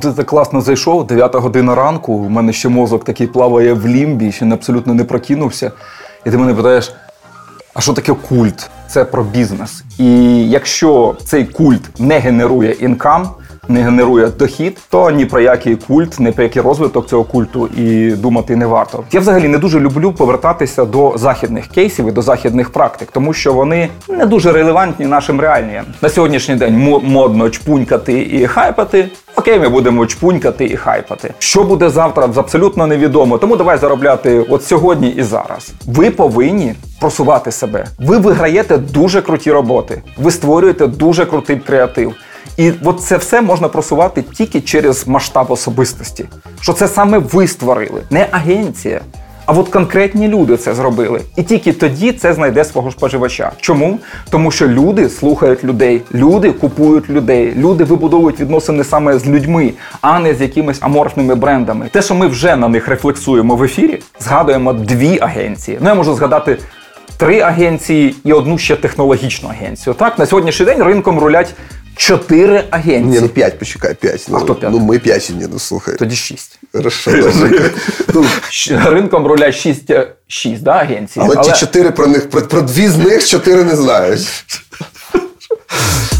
Ти так класно зайшов, 9 година ранку, у мене ще мозок такий плаває в лімбі, ще не абсолютно не прокинувся. І ти мене питаєш, а що таке культ? Це про бізнес. І якщо цей культ не генерує інкам, не генерує дохід, то ні про який культ, ні про який розвиток цього культу і думати не варто. Я взагалі не дуже люблю повертатися до західних кейсів і до західних практик, тому що вони не дуже релевантні нашим реаліям. На сьогоднішній день модно чпунькати і хайпати. Окей, ми будемо чпунькати і хайпати. Що буде завтра, абсолютно невідомо. Тому давай заробляти от сьогодні і зараз. Ви повинні просувати себе. Ви виграєте дуже круті роботи. Ви створюєте дуже крутий креатив. І от це все можна просувати тільки через масштаб особистості. Що це саме ви створили, не агенція. А от конкретні люди це зробили. І тільки тоді це знайде свого споживача. Чому? Тому що люди слухають людей, люди купують людей, люди вибудовують відносини саме з людьми, а не з якимись аморфними брендами. Те, що ми вже на них рефлексуємо в ефірі, згадуємо дві агенції. Ну я можу згадати. Три агенції і одну ще технологічну агенцію. Так, на сьогоднішній день ринком рулять чотири агенції. Ні, ну п'ять, почекай, п'ять. А ну, хто п'ять? Ну ми п'ять, ні, ну слухай. Тоді шість. Хорошо, ну, Ринком рулять шість, е, шість да, агенцій. Але, Але ті чотири про них, про, про дві з них чотири не знають.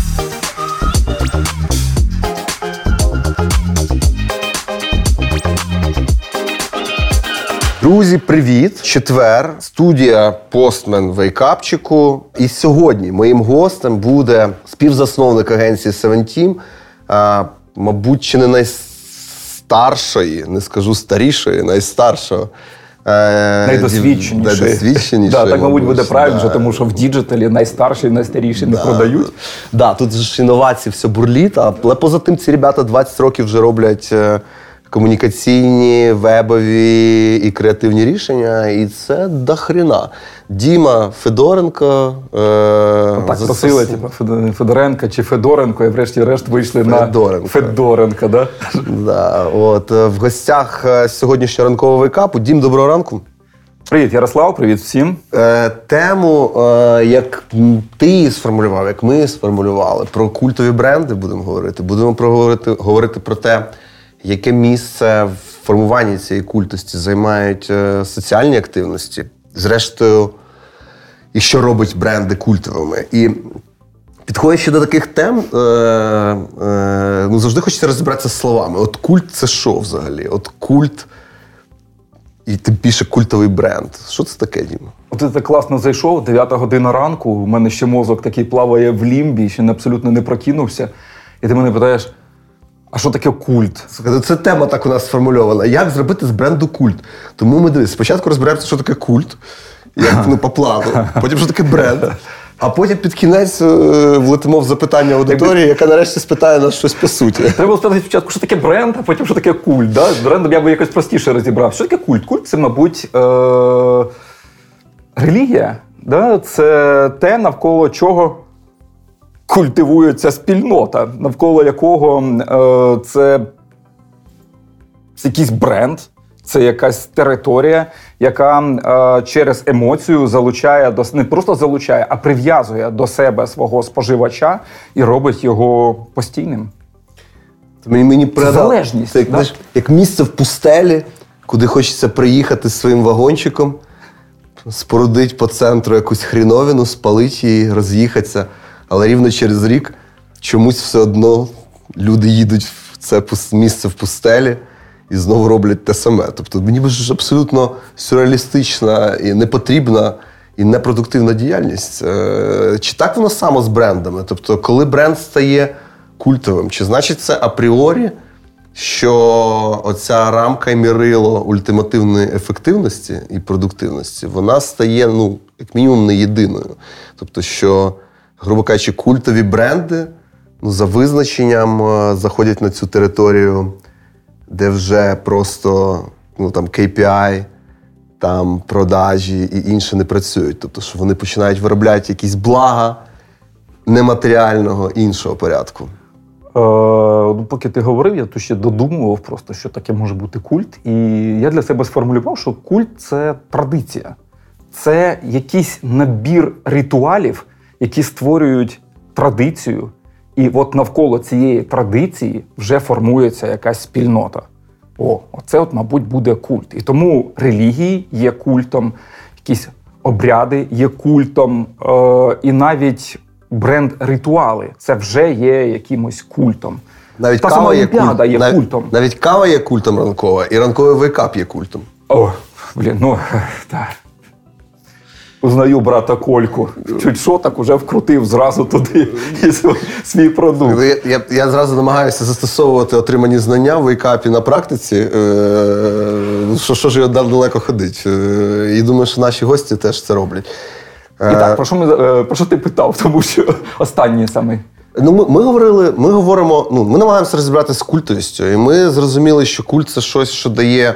Друзі, привіт! Четвер, студія Постмен Вейкапчику. І сьогодні моїм гостем буде співзасновник агенції а, мабуть, чи не найстаршої, не скажу старішої, найстаршого. Е, найдосвідченіший. Найдосвідченіший. Да, так, мабуть, буде правильно, да. тому що в діджиталі найстарші і найстаріші да. не продають. Да, Тут ж інновації все бурліт, але поза тим ці ребята 20 років вже роблять е, комунікаційні, вебові і креативні рішення, і це дохріна. Діма Федоренко. Е, так зас... просили, типу, Федоренко чи Федоренко, і врешті-решт вийшли Федоренко. на Федоренко. Да? Да, от, В гостях е, сьогоднішнього ранкового вейкапу. Дім, доброго ранку. Привіт, Ярослав, привіт всім. Е, Тему, е, як ти сформулював, як ми сформулювали, про культові бренди будемо говорити. Будемо проговорити говорити про те яке місце в формуванні цієї культості займають е, соціальні активності, зрештою, і що робить бренди культовими. І підходячи до таких тем, е, е, ну завжди хочеться розібратися з словами. От культ це що взагалі? От культ. І тим більше культовий бренд. Що це таке, Діма? Ти так класно зайшов, 9 година ранку. У мене ще мозок такий плаває в лімбі, ще абсолютно не прокинувся. І ти мене питаєш: а що таке культ? Це тема так у нас сформульована. Як зробити з бренду культ? Тому ми дивись, спочатку розберемося, що таке культ, як ну, по плану, потім що таке бренд. А потім під кінець е, влетимо в запитання аудиторії, яка нарешті спитає нас щось по суті. Треба спитати спочатку, що таке бренд, а потім що таке культ. Да? З брендом я би якось простіше розібрав. Що таке культ? Культ це, мабуть, е- релігія. Да? Це те, навколо чого культивується спільнота, навколо якого е, це якийсь бренд. Це якась територія, яка е, через емоцію залучає до не просто залучає, а прив'язує до себе свого споживача і робить його постійним. Мені мені це залежність. Це як, да? як місце в пустелі, куди хочеться приїхати з своїм вагончиком, спорудити по центру якусь хріновину, спалити її, роз'їхатися. Але рівно через рік чомусь все одно люди їдуть в це місце в пустелі і знову роблять те саме. Тобто мені ж абсолютно сюрреалістична і непотрібна і непродуктивна діяльність. Е, чи так воно само з брендами? Тобто, коли бренд стає культовим, чи значить це апріорі? Що оця рамка і мірило ультимативної ефективності і продуктивності, вона стає, ну, як мінімум, не єдиною. Тобто, що грубо кажучи, культові бренди ну, за визначенням е, заходять на цю територію, де вже просто ну, там, KPI, там, продажі і інше не працюють. Тобто, що вони починають виробляти якісь блага нематеріального іншого порядку. Ну, Поки ти говорив, я тут ще додумував просто, що таке може бути культ. І я для себе сформулював, що культ це традиція, це якийсь набір ритуалів, які створюють традицію І от навколо цієї традиції вже формується якась спільнота. О, оце, от, мабуть, буде культ. І тому релігії є культом, якісь обряди є культом, е, і навіть бренд-ритуали це вже є якимось культом. Навіть Та кава сама є, культ, є навіть, культом. Навіть кава є культом ранкова, і ранковий вейкап є культом. О, блін, ну так. Узнаю брата Кольку. Чуть що так уже вкрутив зразу туди і свій продукт. Я, я я, зразу намагаюся застосовувати отримані знання в вейкапі на практиці. Е, що що ж я далеко ходить. Е, і думаю, що наші гості теж це роблять. І так, про що ми про що ти питав? Тому що останній саме. Ну, ми ми говорили, ми говоримо, ну ми намагаємося розібратися з культовістю, і ми зрозуміли, що культ це щось, що дає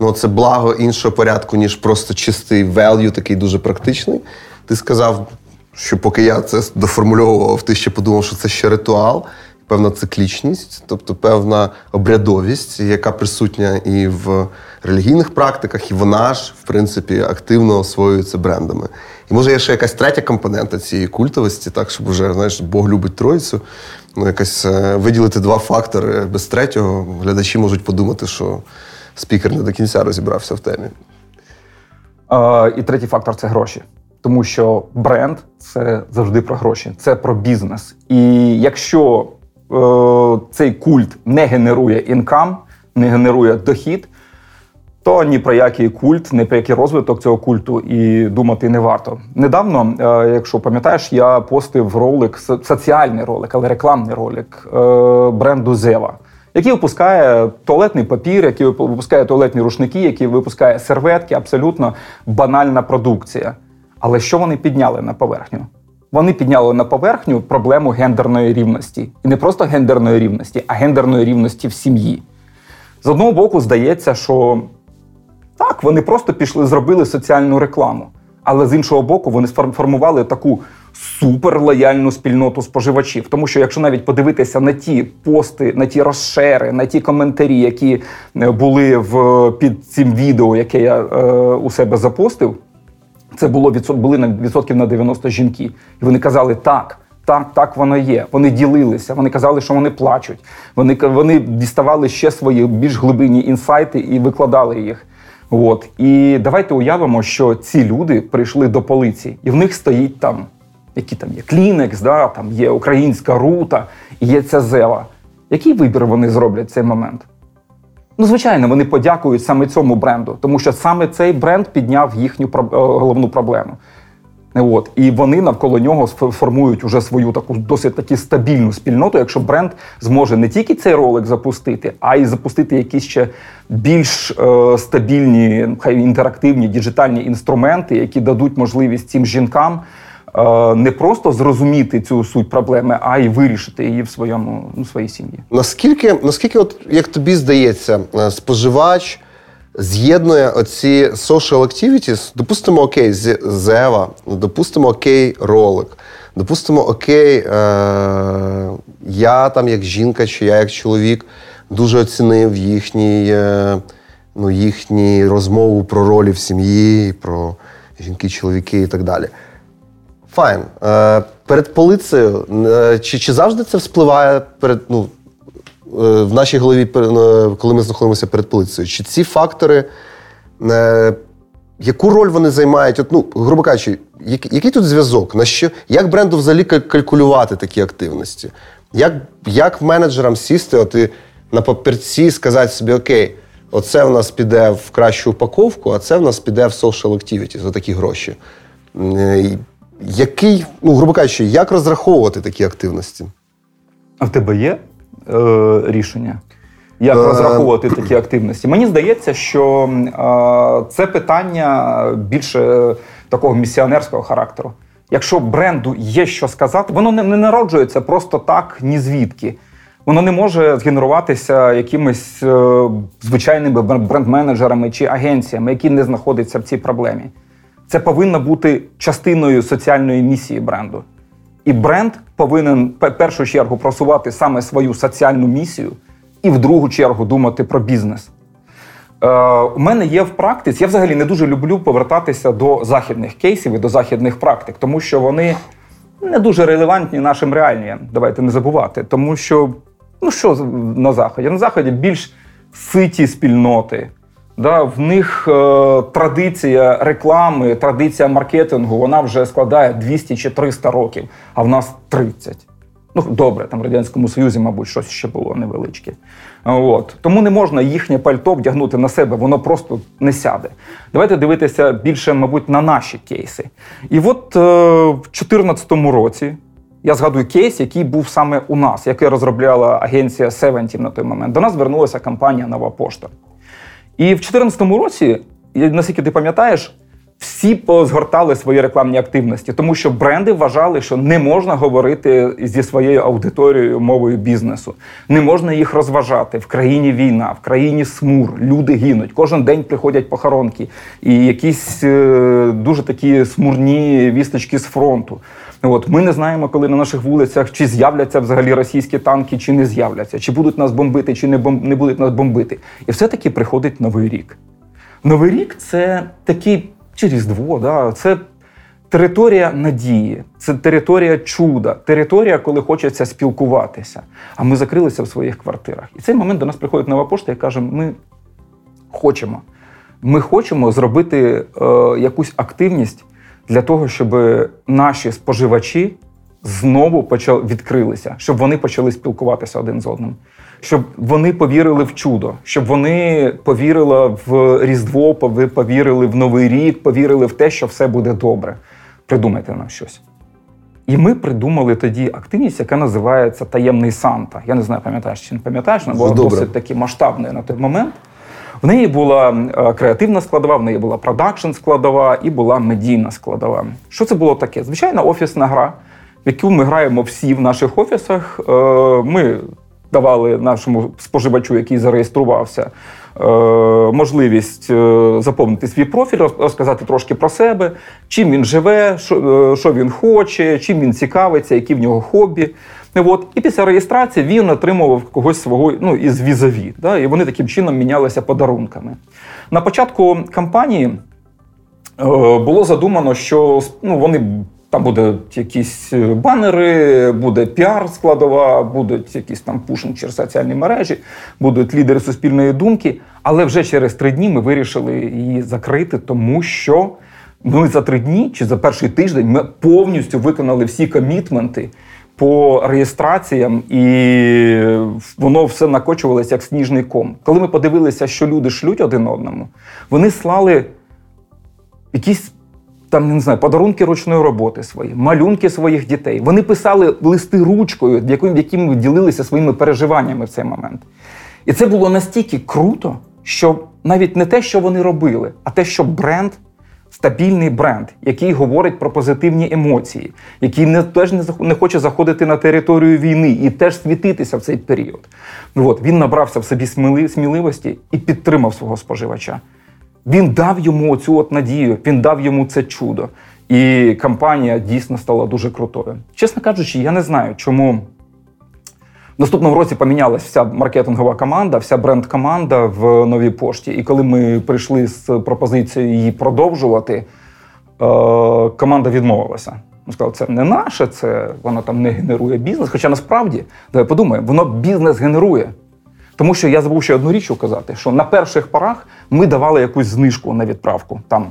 ну, це благо іншого порядку, ніж просто чистий value, такий дуже практичний. Ти сказав, що поки я це доформульовував, ти ще подумав, що це ще ритуал, певна циклічність, тобто певна обрядовість, яка присутня і в релігійних практиках, і вона ж, в принципі, активно освоюється брендами. І може є ще якась третя компонента цієї культовості, так, щоб вже знаєш, Бог любить Троїцю. Ну, якось е, виділити два фактори без третього. Глядачі можуть подумати, що спікер не до кінця розібрався в темі. І третій фактор це гроші. Тому що бренд це завжди про гроші, це про бізнес. І якщо е, цей культ не генерує інкам, не генерує дохід, то ні про який культ, ні про який розвиток цього культу і думати не варто. Недавно, е, якщо пам'ятаєш, я постив ролик, соціальний ролик, але рекламний ролик е, бренду Зева який випускає туалетний папір, який випускає туалетні рушники, який випускає серветки, абсолютно банальна продукція. Але що вони підняли на поверхню? Вони підняли на поверхню проблему гендерної рівності. І не просто гендерної рівності, а гендерної рівності в сім'ї. З одного боку, здається, що так, вони просто пішли, зробили соціальну рекламу. Але з іншого боку, вони сформували таку суперлояльну спільноту споживачів. Тому що, якщо навіть подивитися на ті пости, на ті розшери, на ті коментарі, які е, були в під цим відео, яке я е, у себе запостив, це було відсот, були на відсотків на 90 жінки. І вони казали так. Так, так воно є. Вони ділилися, вони казали, що вони плачуть. Вони вони діставали ще свої більш глибинні інсайти і викладали їх. От і давайте уявимо, що ці люди прийшли до полиці, і в них стоїть там, які там є клінекс, да, там є українська рута, і є ця зева. Який вибір вони зроблять в цей момент? Ну, звичайно, вони подякують саме цьому бренду, тому що саме цей бренд підняв їхню е, головну проблему. От і вони навколо нього формують уже свою таку досить таки стабільну спільноту. Якщо бренд зможе не тільки цей ролик запустити, а й запустити якісь ще більш е, стабільні, хай інтерактивні діджитальні інструменти, які дадуть можливість цим жінкам. Е, не просто зрозуміти цю суть проблеми, а й вирішити її в своєму ну, своїй сім'ї. Наскільки, наскільки, от як тобі здається, е, споживач з'єднує оці social activities, допустимо, окей, Зева, допустимо, окей, ролик, допустимо, окей, е- я там як жінка, чи я як чоловік дуже оцінив їхній, е- ну, їхні розмову про ролі в сім'ї, про жінки, чоловіки і так далі. Файн. Е, Перед полицею, е, чи чи завжди це вспливає перед ну, Е, в нашій голові, е, коли ми знаходимося перед поліцією, чи ці фактори, е, яку роль вони займають? От, ну, грубо кажучи, який тут зв'язок? На що, Як бренду взагалі калькулювати такі активності? Як як менеджерам сісти от і на папірці сказати собі, окей, оце в нас піде в кращу упаковку, а це в нас піде в social activity за такі гроші? Який, ну, грубо кажучи, як розраховувати такі активності? А в тебе є е, рішення? Як е, розраховувати такі активності? Мені здається, що е, це питання більше такого місіонерського характеру. Якщо бренду є що сказати, воно не, не народжується просто так, ні звідки. Воно не може згенеруватися якимись е, звичайними бренд-менеджерами чи агенціями, які не знаходяться в цій проблемі. Це повинно бути частиною соціальної місії бренду. І бренд повинен в першу чергу просувати саме свою соціальну місію, і в другу чергу думати про бізнес. Е, У мене є в практиці. Я взагалі не дуже люблю повертатися до західних кейсів і до західних практик, тому що вони не дуже релевантні нашим реаліям. Давайте не забувати. Тому що, ну що на Заході? На Заході більш ситі спільноти. Да, В них е, традиція реклами, традиція маркетингу вона вже складає 200 чи 300 років, а в нас 30. Ну, добре, там в Радянському Союзі, мабуть, щось ще було невеличке. От. Тому не можна їхнє пальто вдягнути на себе, воно просто не сяде. Давайте дивитися більше, мабуть, на наші кейси. І от е, в 2014 році. Я згадую кейс, який був саме у нас, який розробляла агенція Севентів на той момент. До нас звернулася компанія Нова Пошта. І в 2014 році, наскільки ти пам'ятаєш, всі позгортали свої рекламні активності, тому що бренди вважали, що не можна говорити зі своєю аудиторією мовою бізнесу, не можна їх розважати. В країні війна, в країні смур, люди гинуть. Кожен день приходять похоронки і якісь е, дуже такі смурні вісточки з фронту. От ми не знаємо, коли на наших вулицях чи з'являться взагалі російські танки, чи не з'являться, чи будуть нас бомбити, чи не бом... не будуть нас бомбити. І все-таки приходить новий рік. Новий рік це такий чи Різдво, да, це територія надії, це територія чуда, територія, коли хочеться спілкуватися. А ми закрилися в своїх квартирах. І цей момент до нас приходить нова пошта і каже: ми хочемо. Ми хочемо зробити е, якусь активність для того, щоб наші споживачі знову почали відкрилися, щоб вони почали спілкуватися один з одним, щоб вони повірили в чудо, щоб вони повірили в Різдво, повірили в Новий рік, повірили в те, що все буде добре. Придумайте нам щось. І ми придумали тоді активність, яка називається Таємний Санта. Я не знаю, пам'ятаєш чи не пам'ятаєш, вона була досить таки масштабною на той момент. В неї була е, креативна складова, в неї була продакшн складова і була медійна складова. Що це було таке? Звичайна офісна гра, в яку ми граємо всі в наших офісах. Е, ми давали нашому споживачу, який зареєструвався, е, можливість заповнити свій профіль, розказати трошки про себе, чим він живе, що він хоче, чим він цікавиться, які в нього хобі. От. І після реєстрації він отримував когось свого ну, із візаві. Да? І вони таким чином мінялися подарунками. На початку кампанії е, було задумано, що ну, вони. Там будуть якісь банери, буде піар-складова, будуть якісь там пушинг через соціальні мережі, будуть лідери суспільної думки. Але вже через три дні ми вирішили її закрити, тому що ми за три дні чи за перший тиждень ми повністю виконали всі комітменти по реєстраціям, і воно все накочувалося як сніжний ком. Коли ми подивилися, що люди шлють один одному, вони слали якісь там не знаю, подарунки ручної роботи свої, малюнки своїх дітей. Вони писали листи ручкою, якими ділилися своїми переживаннями в цей момент. І це було настільки круто, що навіть не те, що вони робили, а те, що бренд стабільний бренд, який говорить про позитивні емоції, який не теж не не хоче заходити на територію війни і теж світитися в цей період. От, Він набрався в собі сміливості і підтримав свого споживача. Він дав йому оцю от надію, він дав йому це чудо. І кампанія дійсно стала дуже крутою. Чесно кажучи, я не знаю, чому в наступному році помінялася вся маркетингова команда, вся бренд-команда в новій пошті. І коли ми прийшли з пропозицією її продовжувати, е, команда відмовилася. Ми сказали, це не наше, це воно там не генерує бізнес. Хоча насправді, давай подумаємо, воно бізнес генерує. Тому що я забув ще одну річ указати, що на перших порах ми давали якусь знижку на відправку, там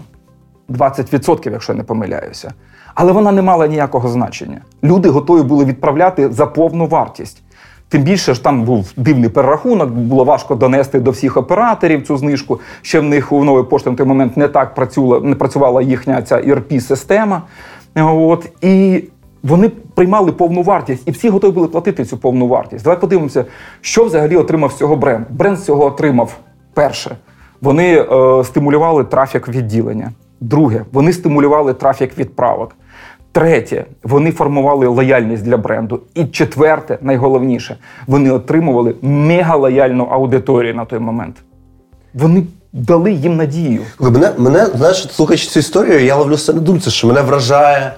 20%, якщо я не помиляюся. Але вона не мала ніякого значення. Люди готові були відправляти за повну вартість. Тим більше ж там був дивний перерахунок, було важко донести до всіх операторів цю знижку. Ще в них у нової пошти на той момент не так працювала, не працювала їхня ця erp система От і вони приймали повну вартість, і всі готові були платити цю повну вартість. Давай подивимося, що взагалі отримав цього бренд. Бренд цього отримав перше. Вони е, стимулювали трафік відділення. Друге, вони стимулювали трафік відправок. Третє, вони формували лояльність для бренду. І четверте, найголовніше, вони отримували мегалояльну аудиторію на той момент. Вони дали їм надію. Мене, мене знаєш, слухаючи цю історію, я ловлю себе на думці, що мене вражає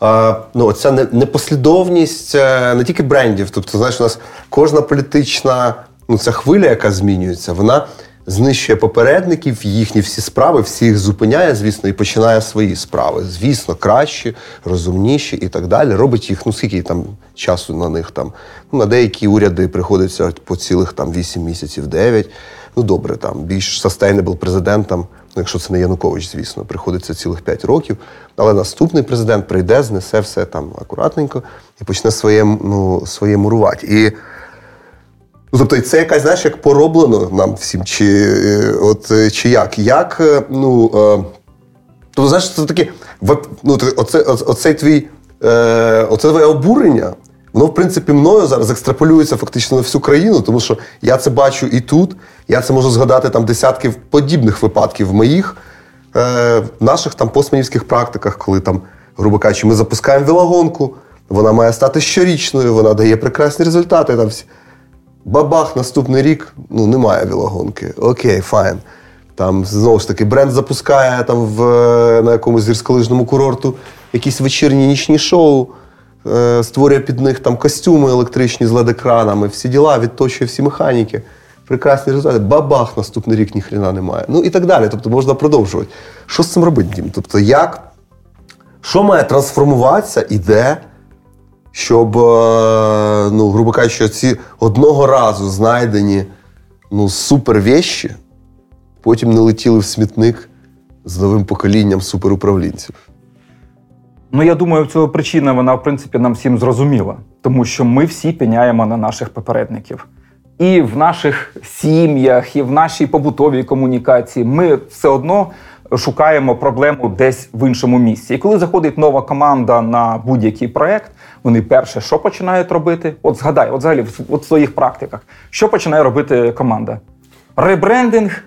а, ну, ця непослідовність е, не тільки брендів. Тобто, знаєш, у нас кожна політична ну, ця хвиля, яка змінюється, вона знищує попередників, їхні всі справи, всіх зупиняє, звісно, і починає свої справи. Звісно, кращі, розумніші і так далі. Робить їх, ну скільки там часу на них там. Ну, На деякі уряди приходиться по цілих там 8 місяців, 9. Ну добре, там більш sustainable президентам, ну якщо це не Янукович, звісно, приходиться цілих 5 років. Але наступний президент прийде, знесе все там акуратненько і почне своє ну, своє мурувати. І Тобто, це якась, знаєш, як пороблено нам всім, чи е, от, е, чи як? Як, е, ну, тобто, знаєш, це таке, ну, оце, оцей твій, оце твоє обурення, воно, в принципі, мною зараз екстраполюється фактично на всю країну, тому що я це бачу і тут. Я це можу згадати там десятків подібних випадків в моїх е, наших там постменівських практиках, коли там, грубо кажучи, ми запускаємо велогонку, вона має стати щорічною, вона дає прекрасні результати. Там всі. Бабах, наступний рік ну, немає велогонки. Окей, файн. Там знову ж таки бренд запускає там в, на якомусь гірськолижному курорту якісь вечірні нічні шоу, е, створює під них там костюми електричні з лед-екранами, всі діла, відточує всі механіки. Прекрасні результати. Бабах, наступний рік ніхрена немає. Ну і так далі. Тобто можна продовжувати. Що з цим робити, Дім? Тобто, як, що має трансформуватися і де? Щоб, е, ну, грубо кажучи, ці одного разу знайдені ну, супервещі потім не летіли в смітник з новим поколінням суперуправлінців. Ну, я думаю, цього причина вона, в принципі, нам всім зрозуміла, тому що ми всі піняємо на наших попередників. І в наших сім'ях, і в нашій побутовій комунікації ми все одно шукаємо проблему десь в іншому місці. І коли заходить нова команда на будь-який проект, вони перше, що починають робити? От згадай, от взагалі в своїх практиках, що починає робити команда? Ребрендинг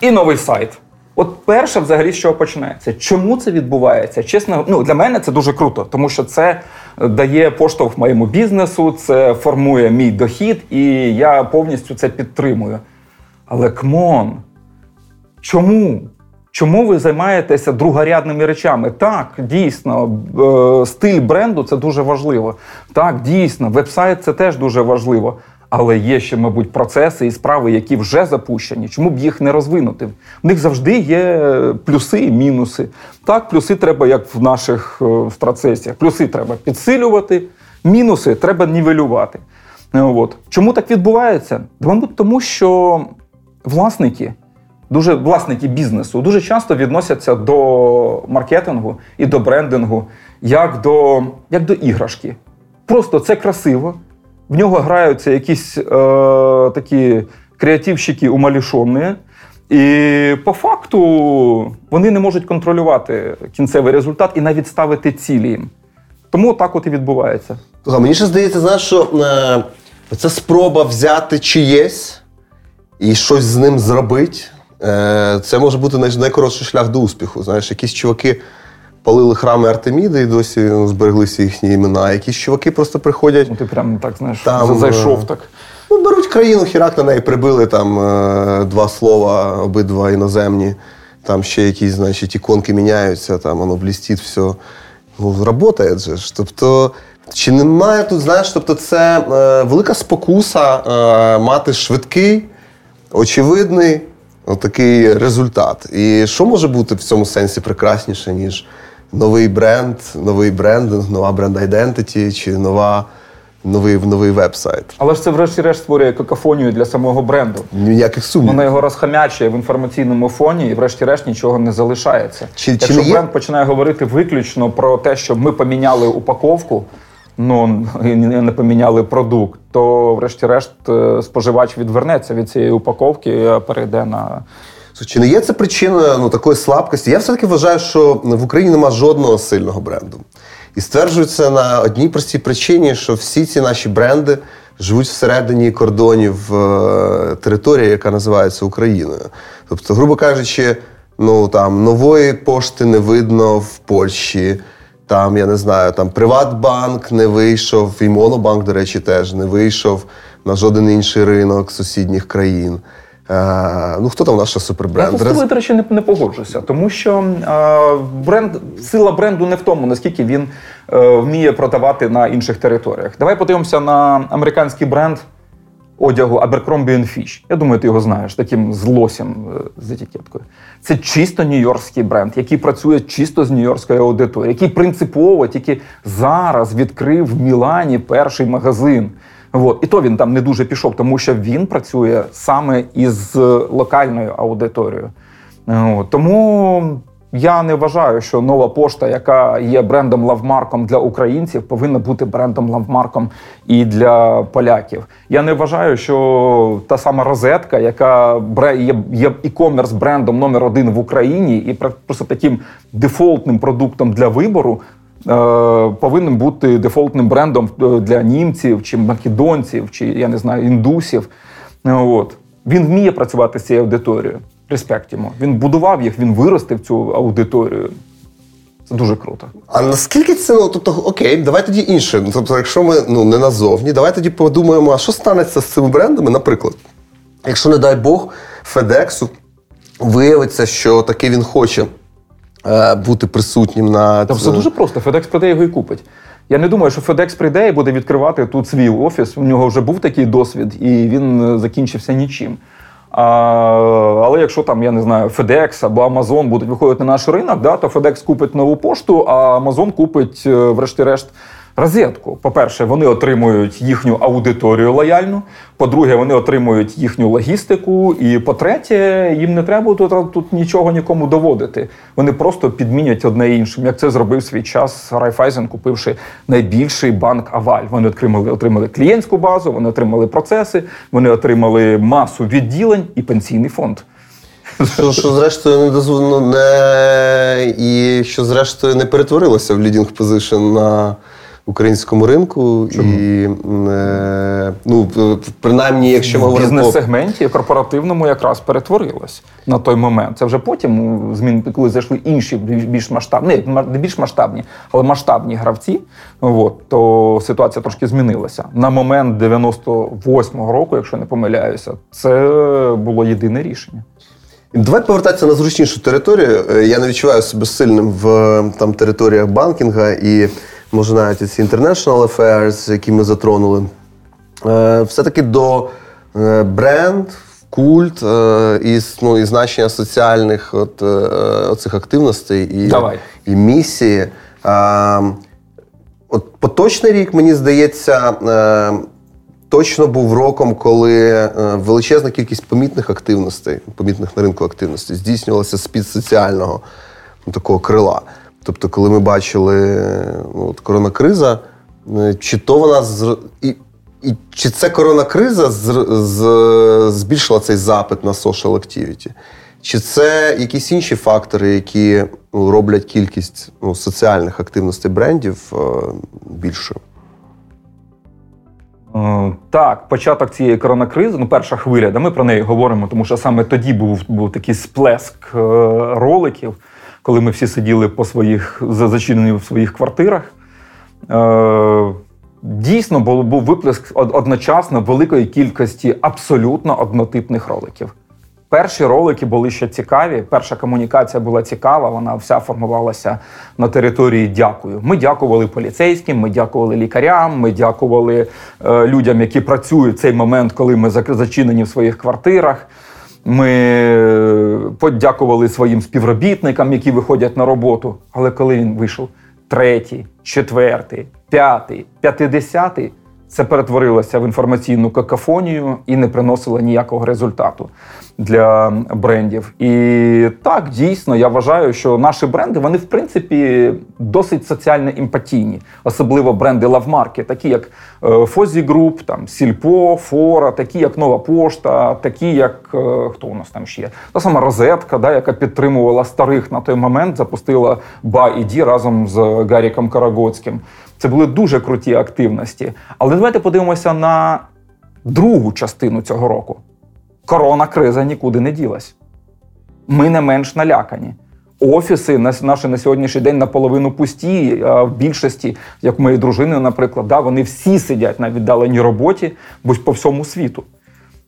і новий сайт. От перше, взагалі, чого починається. Чому це відбувається? Чесно, ну для мене це дуже круто, тому що це дає поштовх моєму бізнесу, це формує мій дохід, і я повністю це підтримую. Але кмон, чому? Чому ви займаєтеся другорядними речами? Так, дійсно, е, стиль бренду це дуже важливо. Так, дійсно, веб-сайт це теж дуже важливо. Але є ще, мабуть, процеси і справи, які вже запущені. Чому б їх не розвинути? В них завжди є плюси і мінуси. Так, плюси треба, як в наших е, страцесіях. Плюси треба підсилювати, мінуси треба нівелювати. От. Чому так відбувається? Мабуть, тому що власники дуже власники бізнесу дуже часто відносяться до маркетингу і до брендингу як до як до іграшки. Просто це красиво. В нього граються якісь е, такі креативщики умалішені. І по факту вони не можуть контролювати кінцевий результат і навіть ставити цілі їм. Тому так от і відбувається. Мені ще здається, знаєш, що е, це спроба взяти чиєсь і щось з ним зробити. Е, це може бути найкоротший шлях до успіху. Знаєш, якісь чуваки палили храми Артеміди і досі збереглися їхні імена. Якісь чуваки просто приходять. Ну, Ти прям так знаєш, там, зайшов е, так. Ну, Беруть країну, хірак на неї прибили там е, два слова, обидва іноземні. Там ще якісь, значить, іконки міняються, там воно блістить, все. Ну, Работає же ж. Тобто, чи немає тут, знаєш, тобто це е, велика спокуса е, мати швидкий, очевидний. Отакий результат. І що може бути в цьому сенсі прекрасніше, ніж новий бренд, новий брендинг, нова бренд айдентиті чи нова. Новий новий веб-сайт. Але ж це, врешті-решт, створює какофонію для самого бренду. Ніяких сумнів. Вона його розхамячує в інформаційному фоні, і, врешті-решт, нічого не залишається. Чи, Якщо чи бренд є? починає говорити виключно про те, що ми поміняли упаковку, ну не поміняли продукт, то, врешті-решт, е, споживач відвернеться від цієї упаковки і перейде на. Чи не є це причиною ну, такої слабкості? Я все-таки вважаю, що в Україні немає жодного сильного бренду. І стверджується на одній простій причині, що всі ці наші бренди живуть всередині кордонів е, території, яка називається Україною. Тобто, грубо кажучи, ну там нової пошти не видно в Польщі. Там, я не знаю, там Приватбанк не вийшов, і Монобанк, до речі, теж не вийшов на жоден інший ринок сусідніх країн. Е, ну, хто там наша супербренд? Я тобою, до речі, не, не погоджуся, тому що е, бренд, сила бренду не в тому, наскільки він е, вміє продавати на інших територіях. Давай подивимося на американський бренд одягу Abercrombie Fitch. Я думаю, ти його знаєш, таким злосям е, з етикеткою. Це чисто нью-йоркський бренд, який працює чисто з нью-йоркською аудиторією, який принципово тільки зараз відкрив в Мілані перший магазин. От. І то він там не дуже пішов, тому що він працює саме із локальною аудиторією. От. Тому я не вважаю, що нова пошта, яка є брендом лавмарком для українців, повинна бути брендом лавмарком і для поляків. Я не вважаю, що та сама розетка, яка є e-commerce брендом номер один в Україні, і просто таким дефолтним продуктом для вибору. Е, повинен бути дефолтним брендом е, для німців чи македонців, чи я не знаю індусів. От він вміє працювати з цією аудиторією респект йому. Він будував їх, він виростив цю аудиторію. Це дуже круто. А наскільки це ну, тобто, окей, давай тоді інше. Тобто, якщо ми ну не назовні, давай тоді подумаємо, а що станеться з цими брендами, наприклад, якщо, не дай Бог, Федексу виявиться, що таки він хоче е, бути присутнім на Та все дуже просто. Федекс прийде його і купить. Я не думаю, що Федекс прийде і буде відкривати тут свій офіс. У нього вже був такий досвід, і він е, закінчився нічим. А, Але якщо там, я не знаю, FedEx або Amazon будуть виходити на наш ринок, да, то FedEx купить нову пошту, а Amazon купить, е, врешті-решт, розетку. По-перше, вони отримують їхню аудиторію лояльну. По-друге, вони отримують їхню логістику. І по-третє, їм не треба тут, тут нічого нікому доводити. Вони просто підмінять одне іншим. Як це зробив свій час Райфайзен, купивши найбільший банк Аваль. Вони отримали отримали клієнтську базу, вони отримали процеси, вони отримали масу відділень і пенсійний фонд. Що, що зрештою не дозволено не і що зрештою не перетворилося в лідінг позишн на українському ринку. Чому? І е, ну, принаймні, якщо ми говоримо... В бізнес-сегменті корпоративному якраз перетворилось на той момент. Це вже потім змін, коли зайшли інші більш масштабні, не більш масштабні, але масштабні гравці. От, то ситуація трошки змінилася. На момент 98-го року, якщо не помиляюся, це було єдине рішення. Давай повертатися на зручнішу територію. Е, я не відчуваю себе сильним в там територіях банкінга і може навіть ці international affairs, які ми затронули. Е, все-таки до е, бренд, культ е, і ну, і значення соціальних от, оцих активностей і Давай. і місії. От Поточний рік, мені здається, точно був роком, коли величезна кількість помітних активностей, помітних на ринку активностей, здійснювалася з-під соціального такого крила. Тобто, коли ми бачили ну, от коронакриза, е, чи то вона з і, і чи це коронакриза з, з, збільшила цей запит на social activity? Чи це якісь інші фактори, які ну, роблять кількість ну, соціальних активностей брендів е, більшою? Е, так, початок цієї коронакризи, ну перша хвиля, да, ми про неї говоримо, тому що саме тоді був був такий сплеск роликів коли ми всі сиділи по своїх зачинені в своїх квартирах. Е, дійсно, був виплеск одночасно великої кількості абсолютно однотипних роликів. Перші ролики були ще цікаві. Перша комунікація була цікава, вона вся формувалася на території дякую. Ми дякували поліцейським, ми дякували лікарям, ми дякували е, людям, які працюють в цей момент, коли ми зачинені в своїх квартирах. Ми подякували своїм співробітникам, які виходять на роботу. Але коли він вийшов третій, четвертий, п'ятий, п'ятидесятий, це перетворилося в інформаційну какафонію і не приносило ніякого результату для брендів. І так, дійсно, я вважаю, що наші бренди вони в принципі досить соціально емпатійні, особливо бренди лавмарки, такі як Фозі Груп, там Сільпо, Фора, такі як Нова Пошта, такі як е, хто у нас там ще та сама розетка, да, яка підтримувала старих на той момент, запустила Ба і Ді разом з Гаріком Карагоцьким. Це були дуже круті активності. Але давайте подивимося на другу частину цього року. Корона криза нікуди не ділась. Ми не менш налякані. Офіси наші на сьогоднішній день наполовину пусті. А в більшості, як моєї дружини, наприклад, да, вони всі сидять на віддаленій роботі, бо по всьому світу.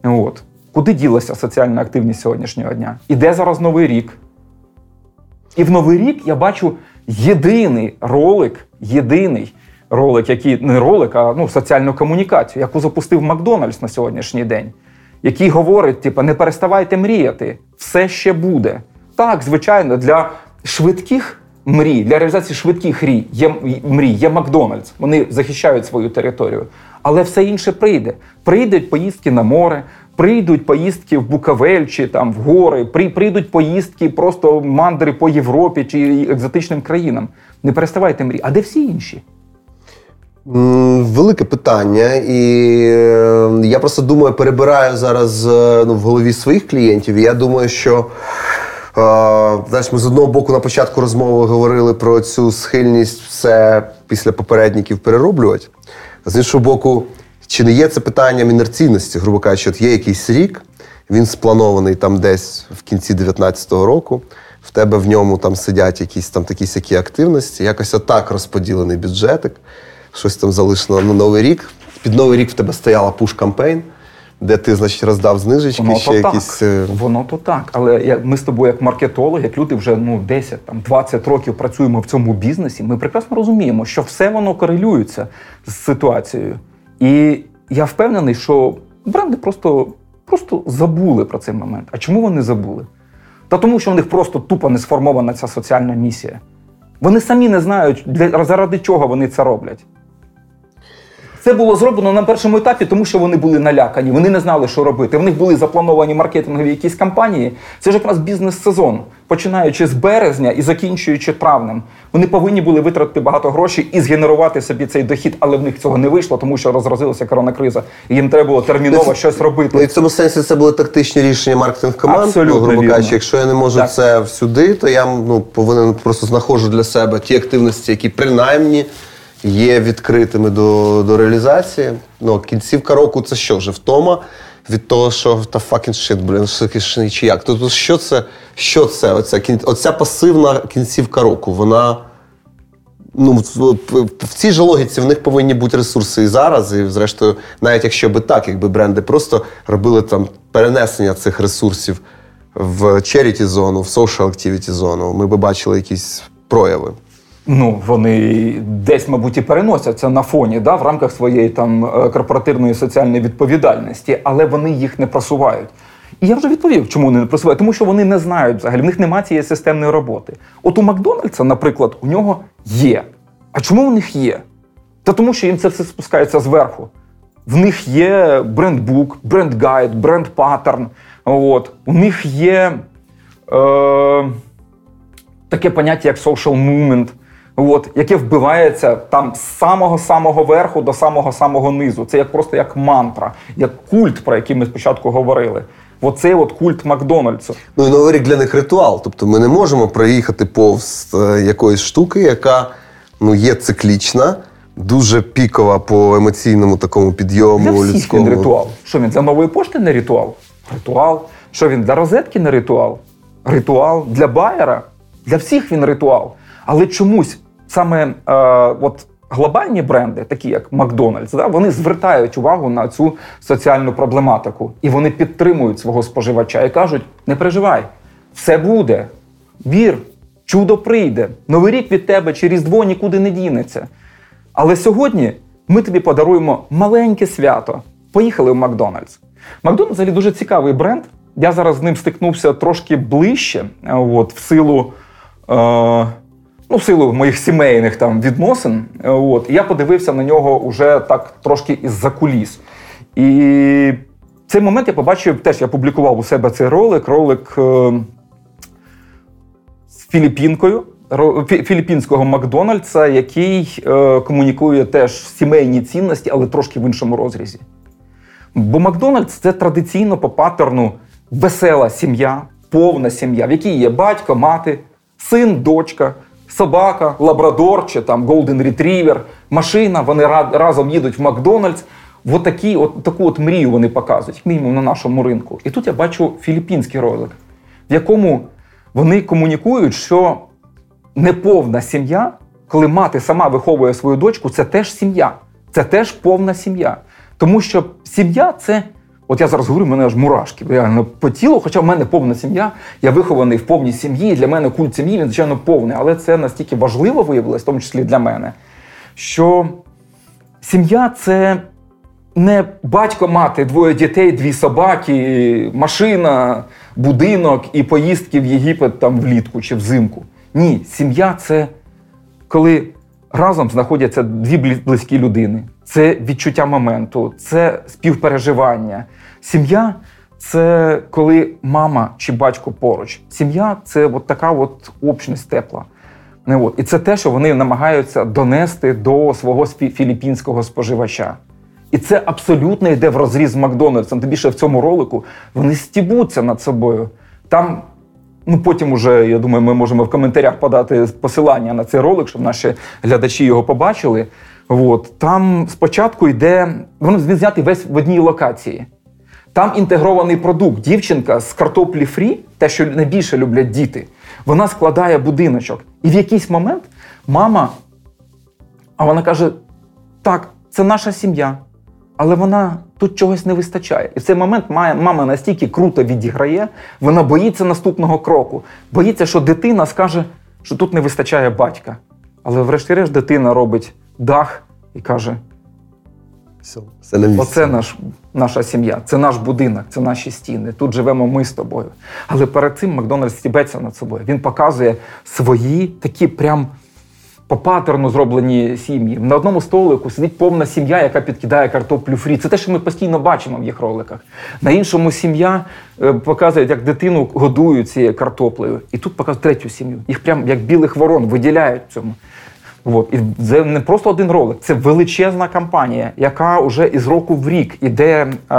От. Куди ділася соціальна активність сьогоднішнього дня? Іде зараз новий рік. І в новий рік я бачу єдиний ролик, єдиний ролик, який не ролик, а ну, соціальну комунікацію, яку запустив Макдональдс на сьогоднішній день, який говорить: типу, не переставайте мріяти, все ще буде. Так, звичайно, для швидких мрій, для реалізації швидких мрій є мрій, є Макдональдс. Вони захищають свою територію. Але все інше прийде. Прийдуть поїздки на море, прийдуть поїздки в Букавель чи там в гори, прийдуть поїздки, просто мандри по Європі чи екзотичним країнам. Не переставайте мрій. А де всі інші? Велике питання, і е, я просто думаю, перебираю зараз е, ну, в голові своїх клієнтів. І я думаю, що Знаєш, ми з одного боку на початку розмови говорили про цю схильність все після попередників перероблювати. А з іншого боку, чи не є це питанням інерційності, грубо кажучи, от є якийсь рік, він спланований там десь в кінці 19-го року. В тебе в ньому там сидять якісь там такі сякі активності, якось отак розподілений бюджетик, щось там залишено на новий рік. Під новий рік в тебе стояла push campaign де ти, значить, роздав знижечки, Воно ще то якісь. Так. Е, Воно то так. Але ми з тобою, як маркетологи, як люди вже ну 10 там 20 років працюємо в цьому бізнесі. Ми прекрасно розуміємо, що все воно корелюється з ситуацією. І я впевнений, що бренди просто, просто забули про цей момент. А чому вони забули? Та тому, що в них просто тупо не сформована ця соціальна місія. Вони самі не знають, для, заради чого вони це роблять. Це було зроблено на першому етапі, тому що вони були налякані, вони не знали, що робити. В них були заплановані маркетингові якісь кампанії. Це ж якраз бізнес-сезон, починаючи з березня і закінчуючи травнем. Вони повинні були витратити багато грошей і згенерувати собі цей дохід, але в них цього не вийшло, тому що розразилася коронакриза. І їм треба було терміново це, щось робити. Ну, і в цьому сенсі це були тактичні рішення маркетинг команд. Абсолютно ну, грубо кажучи, якщо я не можу так. це всюди, то я ну повинен просто знаходжу для себе ті активності, які принаймні є відкритими до до реалізації. Ну, Кінцівка року це що вже втома від того, що та fucking shit, блін, чи як. Тобто, що це? Що це? Оця, оця пасивна кінцівка року, вона. Ну, в цій же логіці в них повинні бути ресурси і зараз. І, зрештою, навіть якщо би так, якби бренди просто робили там перенесення цих ресурсів в charity зону, в social activity зону, ми би бачили якісь прояви. Ну, вони десь, мабуть, і переносяться на фоні да, в рамках своєї там е, корпоративної соціальної відповідальності, але вони їх не просувають. І я вже відповів, чому вони не просувають, тому що вони не знають взагалі, в них немає цієї системної роботи. От у Макдональдса, наприклад, у нього є. А чому в них є? Та тому, що їм це все спускається зверху. В них є брендбук, бренд-гайд, бренд-паттерн. От. У них є е, таке поняття, як social movement от, яке вбивається там з самого-самого верху до самого-самого низу. Це як просто як мантра, як культ, про який ми спочатку говорили. Оцей от культ Макдональдсу. Ну і новий рік для них ритуал. Тобто ми не можемо проїхати повз е, якоїсь штуки, яка ну, є циклічна, дуже пікова по емоційному такому підйому. Для всіх людському. він ритуал. Що він для нової пошти не ритуал? Ритуал. Що він для розетки не ритуал? Ритуал. Для байера? Для всіх він ритуал. Але чомусь саме е, от глобальні бренди, такі як Макдональдс, да, вони звертають увагу на цю соціальну проблематику і вони підтримують свого споживача і кажуть: не переживай, все буде, вір, чудо прийде, новий рік від тебе чи Різдво нікуди не дінеться. Але сьогодні ми тобі подаруємо маленьке свято. Поїхали в Макдональдс. Макдональдс взагалі дуже цікавий бренд. Я зараз з ним стикнувся трошки ближче, от, в силу. Е, ну, силу моїх сімейних там відносин. От, я подивився на нього вже так трошки із-за куліс. І цей момент я побачив, теж я публікував у себе цей ролик, ролик е, з Філіппінкою. Філіппінського Макдональдса, який е, комунікує теж сімейні цінності, але трошки в іншому розрізі. Бо Макдональдс це традиційно по паттерну весела сім'я, повна сім'я, в якій є батько, мати, син, дочка, собака, лабрадор чи там Голден Ретрівер, машина, вони разом їдуть в Макдональдс. В такі, от, таку от мрію вони показують, мінімум на нашому ринку. І тут я бачу філіппінський ролик, в якому вони комунікують, що неповна сім'я, коли мати сама виховує свою дочку, це теж сім'я, це теж повна сім'я. Тому що сім'я це От я зараз говорю, в мене аж мурашки реально по тілу, хоча в мене повна сім'я, я вихований в повній сім'ї. Для мене культ сім'ї, він, звичайно, повний, але це настільки важливо виявилось, в тому числі для мене, що сім'я це не батько, мати, двоє дітей, дві собаки, машина, будинок і поїздки в Єгипет там влітку чи взимку. Ні, сім'я це коли разом знаходяться дві близькі людини. Це відчуття моменту, це співпереживання. Сім'я це коли мама чи батько поруч. Сім'я це от така от общність тепла. Не от. І це те, що вони намагаються донести до свого філіппінського споживача. І це абсолютно йде в розріз з Макдональдсом. Тим більше в цьому ролику вони стібуться над собою. Там, ну потім уже, я думаю, ми можемо в коментарях подати посилання на цей ролик, щоб наші глядачі його побачили. От. Там спочатку йде, він знятий весь в одній локації. Там інтегрований продукт. Дівчинка з картоплі фрі, те, що найбільше люблять діти, вона складає будиночок. І в якийсь момент мама, а вона каже: так, це наша сім'я. Але вона тут чогось не вистачає. І в цей момент має, мама настільки круто відіграє, вона боїться наступного кроку. Боїться, що дитина скаже, що тут не вистачає батька. Але, врешті-решт, дитина робить дах і каже: все, все на Оце наш, наша сім'я, це наш будинок, це наші стіни. Тут живемо ми з тобою. Але перед цим Макдональдс стібеться над собою. Він показує свої такі прям по паттерну зроблені сім'ї. На одному столику сидить повна сім'я, яка підкидає картоплю фрі. Це те, що ми постійно бачимо в їх роликах. На іншому сім'я е, показує, як дитину годують цією картоплею. І тут показують третю сім'ю. Їх прям як білих ворон виділяють цьому. От. І це не просто один ролик, це величезна кампанія, яка вже із року в рік іде е,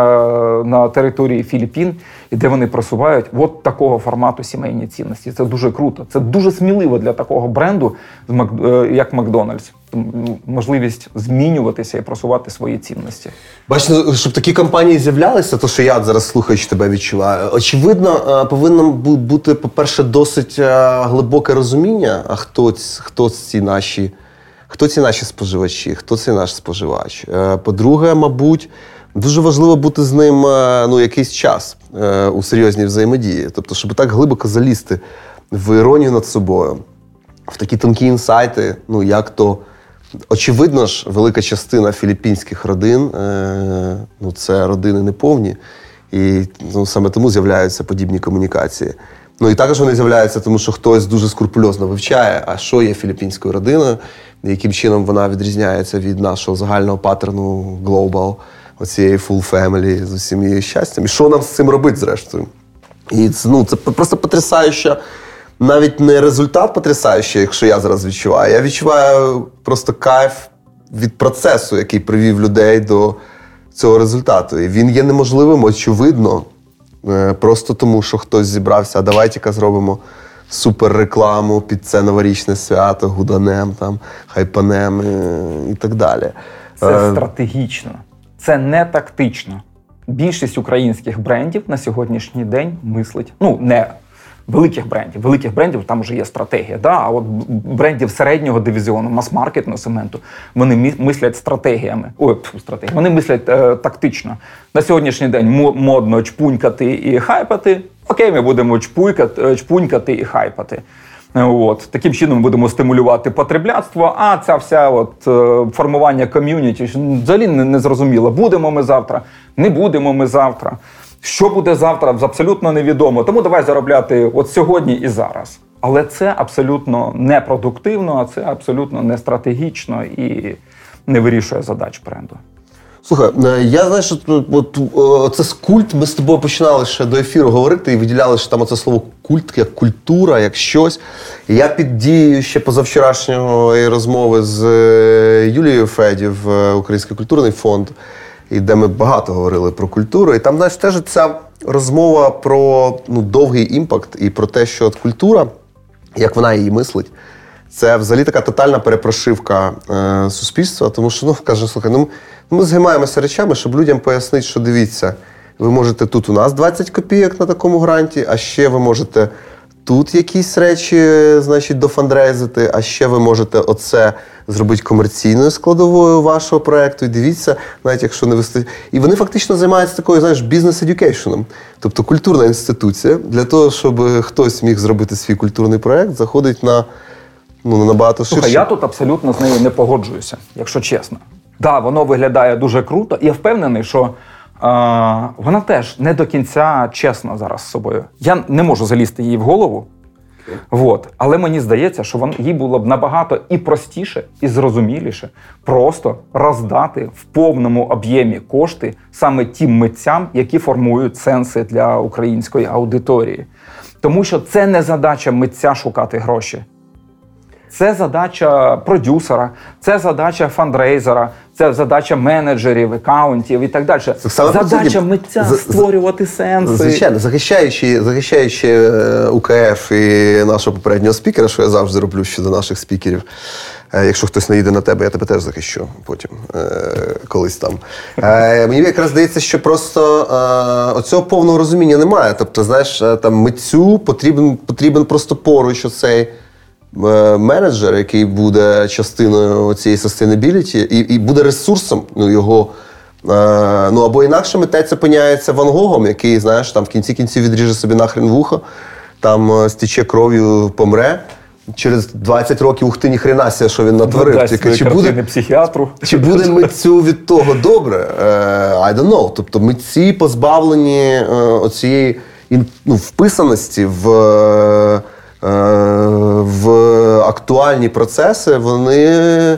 на території Філіппін, і де вони просувають от такого формату сімейні цінності. Це дуже круто. Це дуже сміливо для такого бренду, е, як Макдональдс. Ну, можливість змінюватися і просувати свої цінності. Бачите, ну, щоб такі компанії з'являлися, то що я зараз слухаючи тебе відчуваю. Очевидно, е, повинно бути, по-перше, досить е, глибоке розуміння, хто хто ці наші, хто ці наші споживачі, хто цей наш споживач. Е, по-друге, мабуть, дуже важливо бути з ним ну, якийсь час у серйозній взаємодії. Тобто, щоб так глибоко залізти в іронію над собою, в такі тонкі інсайти, ну як то. Очевидно ж, велика частина філіппінських родин е, ну, це родини неповні, і ну, саме тому з'являються подібні комунікації. Ну і також вони з'являються, тому що хтось дуже скрупульозно вивчає, а що є філіппінською родиною, яким чином вона відрізняється від нашого загального паттерну Global, оцієї full family з усім її щастям. І що нам з цим робити, зрештою? І це ну, це просто потрясаюча навіть не результат потрясаючий, якщо я зараз відчуваю. Я відчуваю просто кайф від процесу, який привів людей до цього результату. І він є неможливим, очевидно, е, просто тому, що хтось зібрався, а давайте-ка зробимо суперрекламу під це новорічне свято, гуданем, там, хайпанем е, і так далі. Це е, стратегічно, це не тактично. Більшість українських брендів на сьогоднішній день мислить. Ну, не великих брендів. Великих брендів там вже є стратегія. Да? А от брендів середнього дивізіону, мас-маркетного сегменту, вони мислять стратегіями. Ой, стратегії. Вони мислять е, тактично. На сьогоднішній день модно чпунькати і хайпати. Окей, ми будемо чпунькати, е, чпунькати і хайпати. От Таким чином ми будемо стимулювати потребляцтво, а ця вся от е, формування ком'юніті взагалі не, не зрозуміло. Будемо ми завтра, не будемо ми завтра. Що буде завтра, абсолютно невідомо. Тому давай заробляти от сьогодні і зараз. Але це абсолютно непродуктивно, а це абсолютно не стратегічно і не вирішує задач бренду. Слухай, е, я знаю, що от, це з культ. Ми з тобою починали ще до ефіру говорити і виділяли, що там оце слово культ, як культура, як щось. Я під дією ще позавчорашнього розмови з е, Юлією Федів, е, Український культурний фонд і де ми багато говорили про культуру. І там, знаєш, теж ця розмова про ну, довгий impact і про те, що от культура, як вона її мислить, це взагалі така тотальна перепрошивка е, суспільства, тому що ну, каже, слухай, ну ми займаємося речами, щоб людям пояснити, що дивіться, ви можете тут у нас 20 копійок на такому гранті, а ще ви можете тут якісь речі, значить, дофандрейзити, а ще ви можете оце зробити комерційною складовою вашого проекту. І дивіться, навіть якщо не вистачить. І вони фактично займаються такою, знаєш, бізнес-едюкейшеном. Тобто культурна інституція для того, щоб хтось міг зробити свій культурний проект, заходить на ну набагато ширше. Слухай, я тут абсолютно з нею не погоджуюся, якщо чесно. Так, да, воно виглядає дуже круто, і я впевнений, що е, вона теж не до кінця чесна зараз з собою. Я не можу залізти їй в голову. Вот. Але мені здається, що вон, їй було б набагато і простіше, і зрозуміліше просто роздати в повному об'ємі кошти саме тим митцям, які формують сенси для української аудиторії. Тому що це не задача митця шукати гроші. Це задача продюсера, це задача фандрейзера, це задача менеджерів, аккаунтів і так далі. Саме задача митця за, створювати сенси. Звичайно, захищаючи захищаючи е, УКФ і нашого попереднього спікера, що я завжди роблю щодо наших спікерів. Е, якщо хтось наїде на тебе, я тебе теж захищу потім е, колись там. Мені якраз здається, що просто оцього повного розуміння немає. Тобто, знаєш, там митцю потрібен потрібен просто поруч оцей. Е, менеджер, який буде частиною цієї sustainability і і буде ресурсом ну, його. Е, ну або інакше митець опиняється Ван Гогом, який, знаєш, там в кінці кінців відріже собі нахрен вухо, там е, стіче кров'ю, помре. Через 20 років ух ти ніхренася, що він натворив. Тільки, чи буде психіатру. Чи буде митцю від того добре? I don't know. Тобто митці позбавлені оцієї ну, вписаності в. Е, в актуальні процеси, вони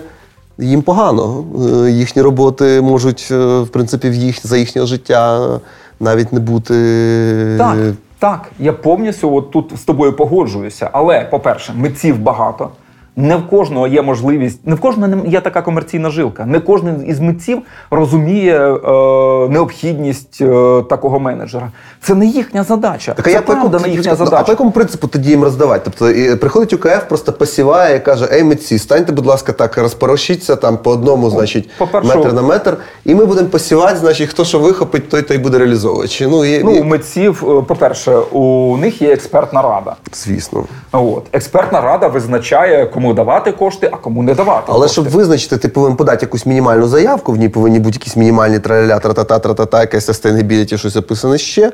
їм погано. Е, їхні роботи можуть, е, в принципі, в їх, за їхнє життя навіть не бути. Так, так, я повністю от тут з тобою погоджуюся. Але, по-перше, митців багато. Не в кожного є можливість, не в кожного є така комерційна жилка. Не кожен із митців розуміє е, необхідність е, такого менеджера. Це не їхня задача. Так, Це я правда не їхня задача. А по якому принципу тоді їм роздавати? Тобто і приходить УКФ, просто посіває і каже: Ей, митці, станьте, будь ласка, так, розпорошіться там по одному, значить, метр на метр, і ми будемо посівати, значить, хто що вихопить, той той буде реалізовувати. Ну, і, ну, і... у митців, е, по-перше, у них є експертна рада. Звісно. От експертна рада визначає, кому давати кошти, а кому не давати. Але кошти. щоб визначити, ти повинен подати якусь мінімальну заявку. В ній повинні бути якісь мінімальні траля, тра-та-та, тра-та-та, якась sustainability, щось описане ще.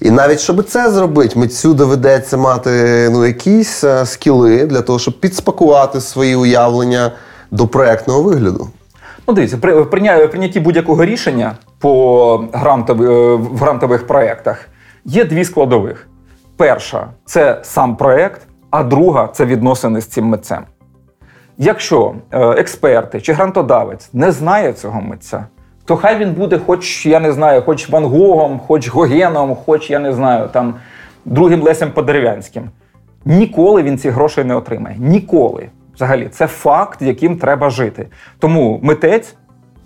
І навіть щоб це зробити, митцю доведеться мати ну, якісь а, е, скіли для того, щоб підспакувати свої уявлення до проектного вигляду. Ну, дивіться, при прийнятті будь-якого рішення по грантових, е, в грантових проєктах є дві складових. Перша це сам проєкт, а друга це відносини з цим митцем. Якщо е, експерти чи грантодавець не знає цього митця, то хай він буде, хоч я не знаю, хоч Ван Гогом, хоч Гогеном, хоч я не знаю, там другим Лесем Подерев'янським. Ніколи він ці гроші не отримає. Ніколи. Взагалі, це факт, яким треба жити. Тому митець,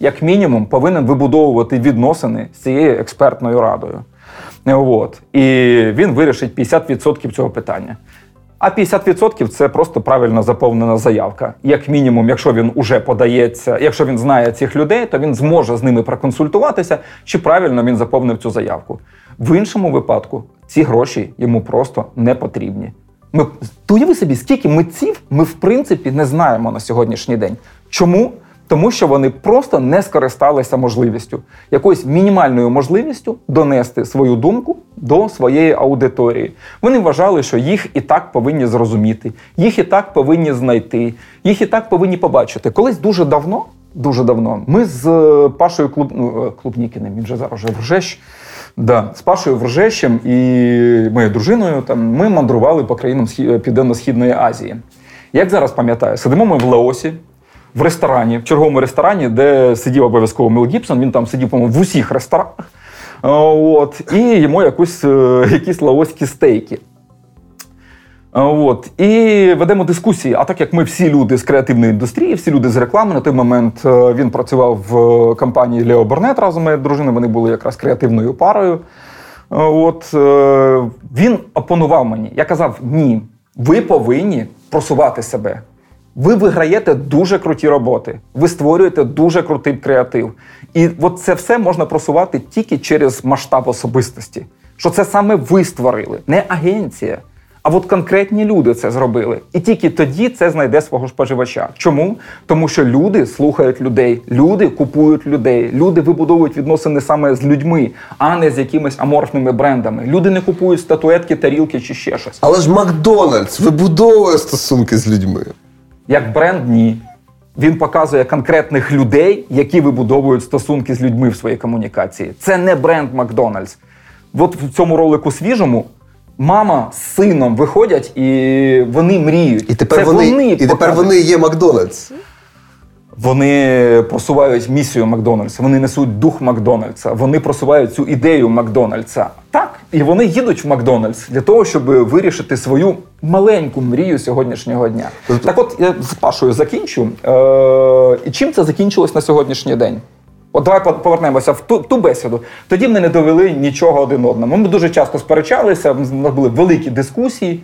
як мінімум, повинен вибудовувати відносини з цією експертною радою. От. І він вирішить 50% цього питання. А 50% це просто правильно заповнена заявка. Як мінімум, якщо він уже подається, якщо він знає цих людей, то він зможе з ними проконсультуватися, чи правильно він заповнив цю заявку. В іншому випадку ці гроші йому просто не потрібні. Ми уяви собі, скільки митців ми в принципі не знаємо на сьогоднішній день. Чому? Тому що вони просто не скористалися можливістю, якоюсь мінімальною можливістю донести свою думку до своєї аудиторії. Вони вважали, що їх і так повинні зрозуміти, їх і так повинні знайти, їх і так повинні побачити. Колись дуже давно, дуже давно, ми з е, Пашою Клуб... ну, е, Клубнікіним, він вже зараз вже Вржещ, Да, з Пашою Вржещем і моєю дружиною там ми мандрували по країнам Південно-Східної Азії. Як зараз пам'ятаю, сидимо ми в Лаосі в ресторані, в черговому ресторані, де сидів обов'язково Мел Гібсон. Він там сидів, по-моєму, в усіх ресторанах. От, І йому якусь, е, якісь лаоські стейки. От, І ведемо дискусії. А так як ми всі люди з креативної індустрії, всі люди з реклами, на той момент е, він працював в компанії Лео Борнет разом моєю дружиною, вони були якраз креативною парою. От, е, Він опонував мені. Я казав: ні, ви повинні просувати себе. Ви виграєте дуже круті роботи, ви створюєте дуже крутий креатив. І от це все можна просувати тільки через масштаб особистості. Що це саме ви створили, не агенція. А от конкретні люди це зробили. І тільки тоді це знайде свого споживача. Чому? Тому що люди слухають людей, люди купують людей, люди вибудовують відносини саме з людьми, а не з якимись аморфними брендами. Люди не купують статуетки, тарілки чи ще щось. Але ж Макдональдс вибудовує стосунки з людьми. Як бренд ні. Він показує конкретних людей, які вибудовують стосунки з людьми в своїй комунікації. Це не бренд Макдональдс. От в цьому ролику свіжому мама з сином виходять і вони мріють. І тепер Це вони, вони і тепер вони є Макдональдс. Вони просувають місію Макдональдса, вони несуть дух Макдональдса, вони просувають цю ідею Макдональдса. Так, і вони їдуть в Макдональдс для того, щоб вирішити свою маленьку мрію сьогоднішнього дня. Так, от я з Пашою закінчу. Е- І чим це закінчилось на сьогоднішній день? От давай повернемося в ту ту бесіду. Тоді ми не довели нічого один одному. Ми дуже часто сперечалися, у нас були великі дискусії.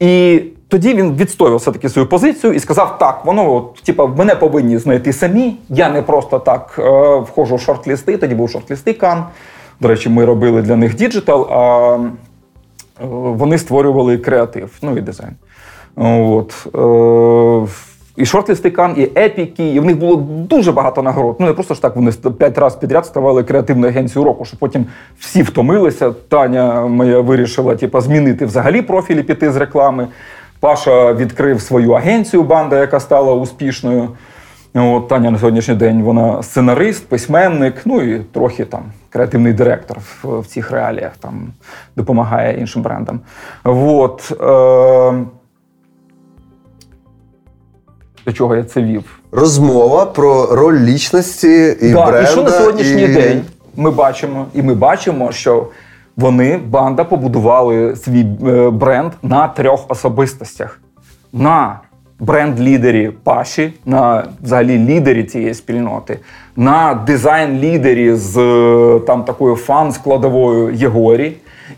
І тоді він відстоював все-таки свою позицію і сказав: так, воно типа, мене повинні знайти самі. Я не просто так е, входжу в шорт-лісти. Тоді був шорт-лісти Cannes. До речі, ми робили для них діджитал, а е, вони створювали креатив, ну і дизайн. От. Е, і шортлісти Кан, і епіки, і в них було дуже багато нагород. Ну не просто ж так вони п'ять разів підряд ставали креативною агенцією року, що потім всі втомилися. Таня моя вирішила типу, змінити взагалі профілі піти з реклами. Паша відкрив свою агенцію, банда, яка стала успішною. От, Таня на сьогоднішній день вона сценарист, письменник, ну і трохи там креативний директор в, в цих реаліях, там допомагає іншим брендам. От, е, до чого я це вів? Розмова про роль лічності і да, бренда. І що на сьогоднішній і... день ми бачимо, і ми бачимо, що вони, банда, побудували свій е, бренд на трьох особистостях: на бренд-лідері Паші, на взагалі лідері цієї спільноти, на дизайн-лідері з е, там такою фан-складовою Єгорі,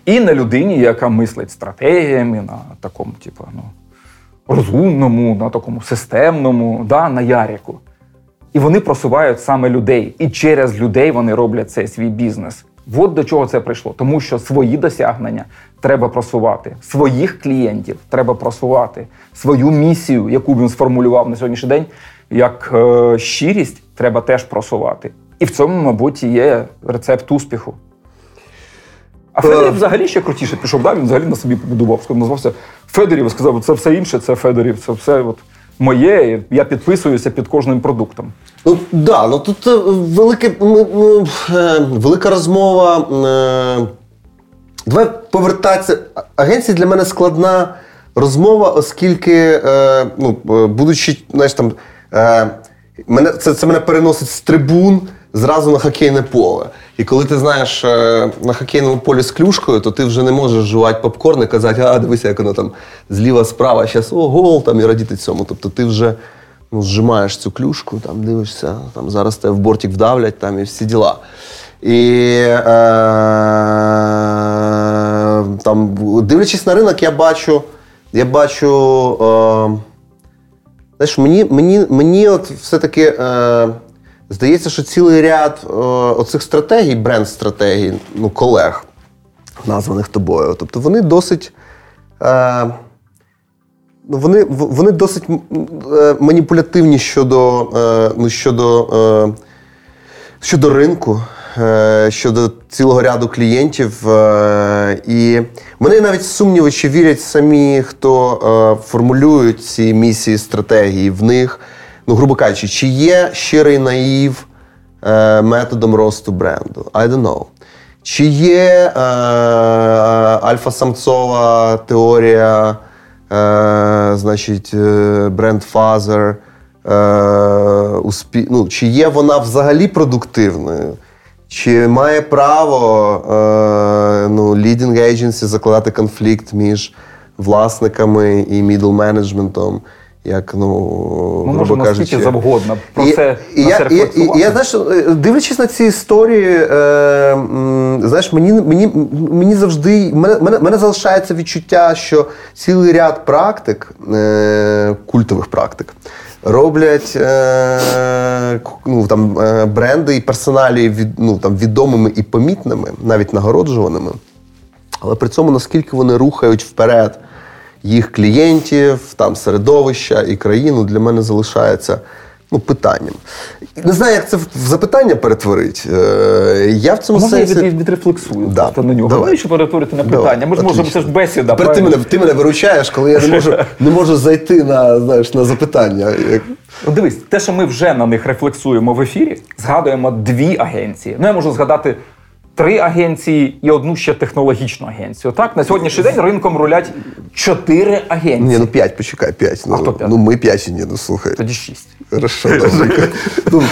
і на людині, яка мислить стратегіями, на такому, типу, ну розумному, на такому системному, да, на Ярику. І вони просувають саме людей. І через людей вони роблять цей свій бізнес. От до чого це прийшло. Тому що свої досягнення треба просувати, своїх клієнтів треба просувати, свою місію, яку він сформулював на сьогоднішній день, як е, щирість, треба теж просувати. І в цьому, мабуть, є рецепт успіху. А Федорів взагалі ще крутіше пішов, да? він взагалі на собі побудував. Назвався Федорів сказав, це все інше, це Федорів, це все от моє. Я підписуюся під кожним продуктом. Ну да, ну тут е, велике, е, велика розмова. Е, давай повертатися. Агенція для мене складна розмова, оскільки, ну, будучи, знаєш, там, мене, це, це мене переносить з трибун зразу на хокейне поле. І коли ти знаєш е, на хокейному полі з клюшкою, то ти вже не можеш жувати попкорн і казати, а дивися, як воно там зліва справа, зараз о, гол там і радіти цьому. Тобто ти вже ну, зжимаєш цю клюшку, там дивишся, там зараз тебе в бортик вдавлять там і всі діла. І е, там, дивлячись на ринок, я бачу, я бачу. Е, знаєш, мені мені, мені от все-таки. Е, Здається, що цілий ряд е, оцих стратегій, бренд-стратегій, ну, колег, названих тобою, тобто вони досить. Е, ну, Вони вони досить е, маніпулятивні щодо е, ну, щодо, е, щодо ринку, щодо цілого ряду клієнтів. І вони навіть сумніви, чи вірять самі, хто формулюють ці місії стратегії в них ну, грубо кажучи, чи є щирий наїв е, методом росту бренду? I don't know. Чи є е, альфа-самцова теорія, е, значить, е, бренд Фазер? Е, успі... ну, Чи є вона взагалі продуктивною? Чи має право е, ну, leading agency закладати конфлікт між власниками і middle менеджментом? Як ну Ми можемо кажучи. скільки завгодно про і, це і, на це і, і, і я знаєш, е, дивлячись на ці історії, е, знаєш, мені мені, мені завжди мене, мене, мене залишається відчуття, що цілий ряд практик, е, культових практик, роблять е, ну, там, е, бренди і персоналі від, ну, там, відомими і помітними, навіть нагороджуваними. Але при цьому наскільки вони рухають вперед їх клієнтів, там середовища і країну для мене залишається ну, питанням. Не знаю, як це в запитання перетворить. Е, я в цьому Можна сенсі... я від, відрефлексую да. просто на нього. Давай. Що перетворити на питання. Давай. Ми ж можемо, це ж бесіда. Тепер ти мене, ти мене виручаєш, коли я не можу, не можу зайти на, знаєш, на запитання. Ну, дивись, те, що ми вже на них рефлексуємо в ефірі, згадуємо дві агенції. Ну, я можу згадати три агенції і одну ще технологічну агенцію. Так, на сьогоднішній день ринком рулять чотири агенції. Ні, ну п'ять, почекай, п'ять. Ну, хто п'ять? ну ми п'ять, ні, ну слухай. Тоді шість. Хорошо, добре. ну,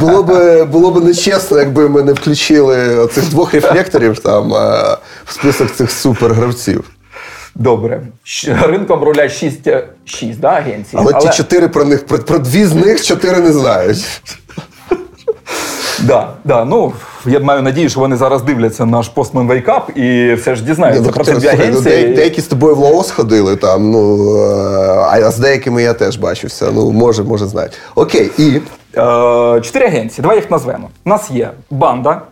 було б було б нечесно, якби ми не включили цих двох рефлекторів там в список цих супергравців. Добре. Ринком рулять шість, е, шість да, агенцій. Але, ті чотири про них, про, про дві з них чотири не знають. Да, да. Ну, я маю надію, що вони зараз дивляться наш постмен вейкап і все ж дізнаються ну, про дві ну, агенції. деякі, з тобою в Лаос ходили там, ну, е, а з деякими я теж бачився. Ну, може, може, знають. Окей, і. Е, Чотири агенції. Давай їх назвемо. У нас є банда,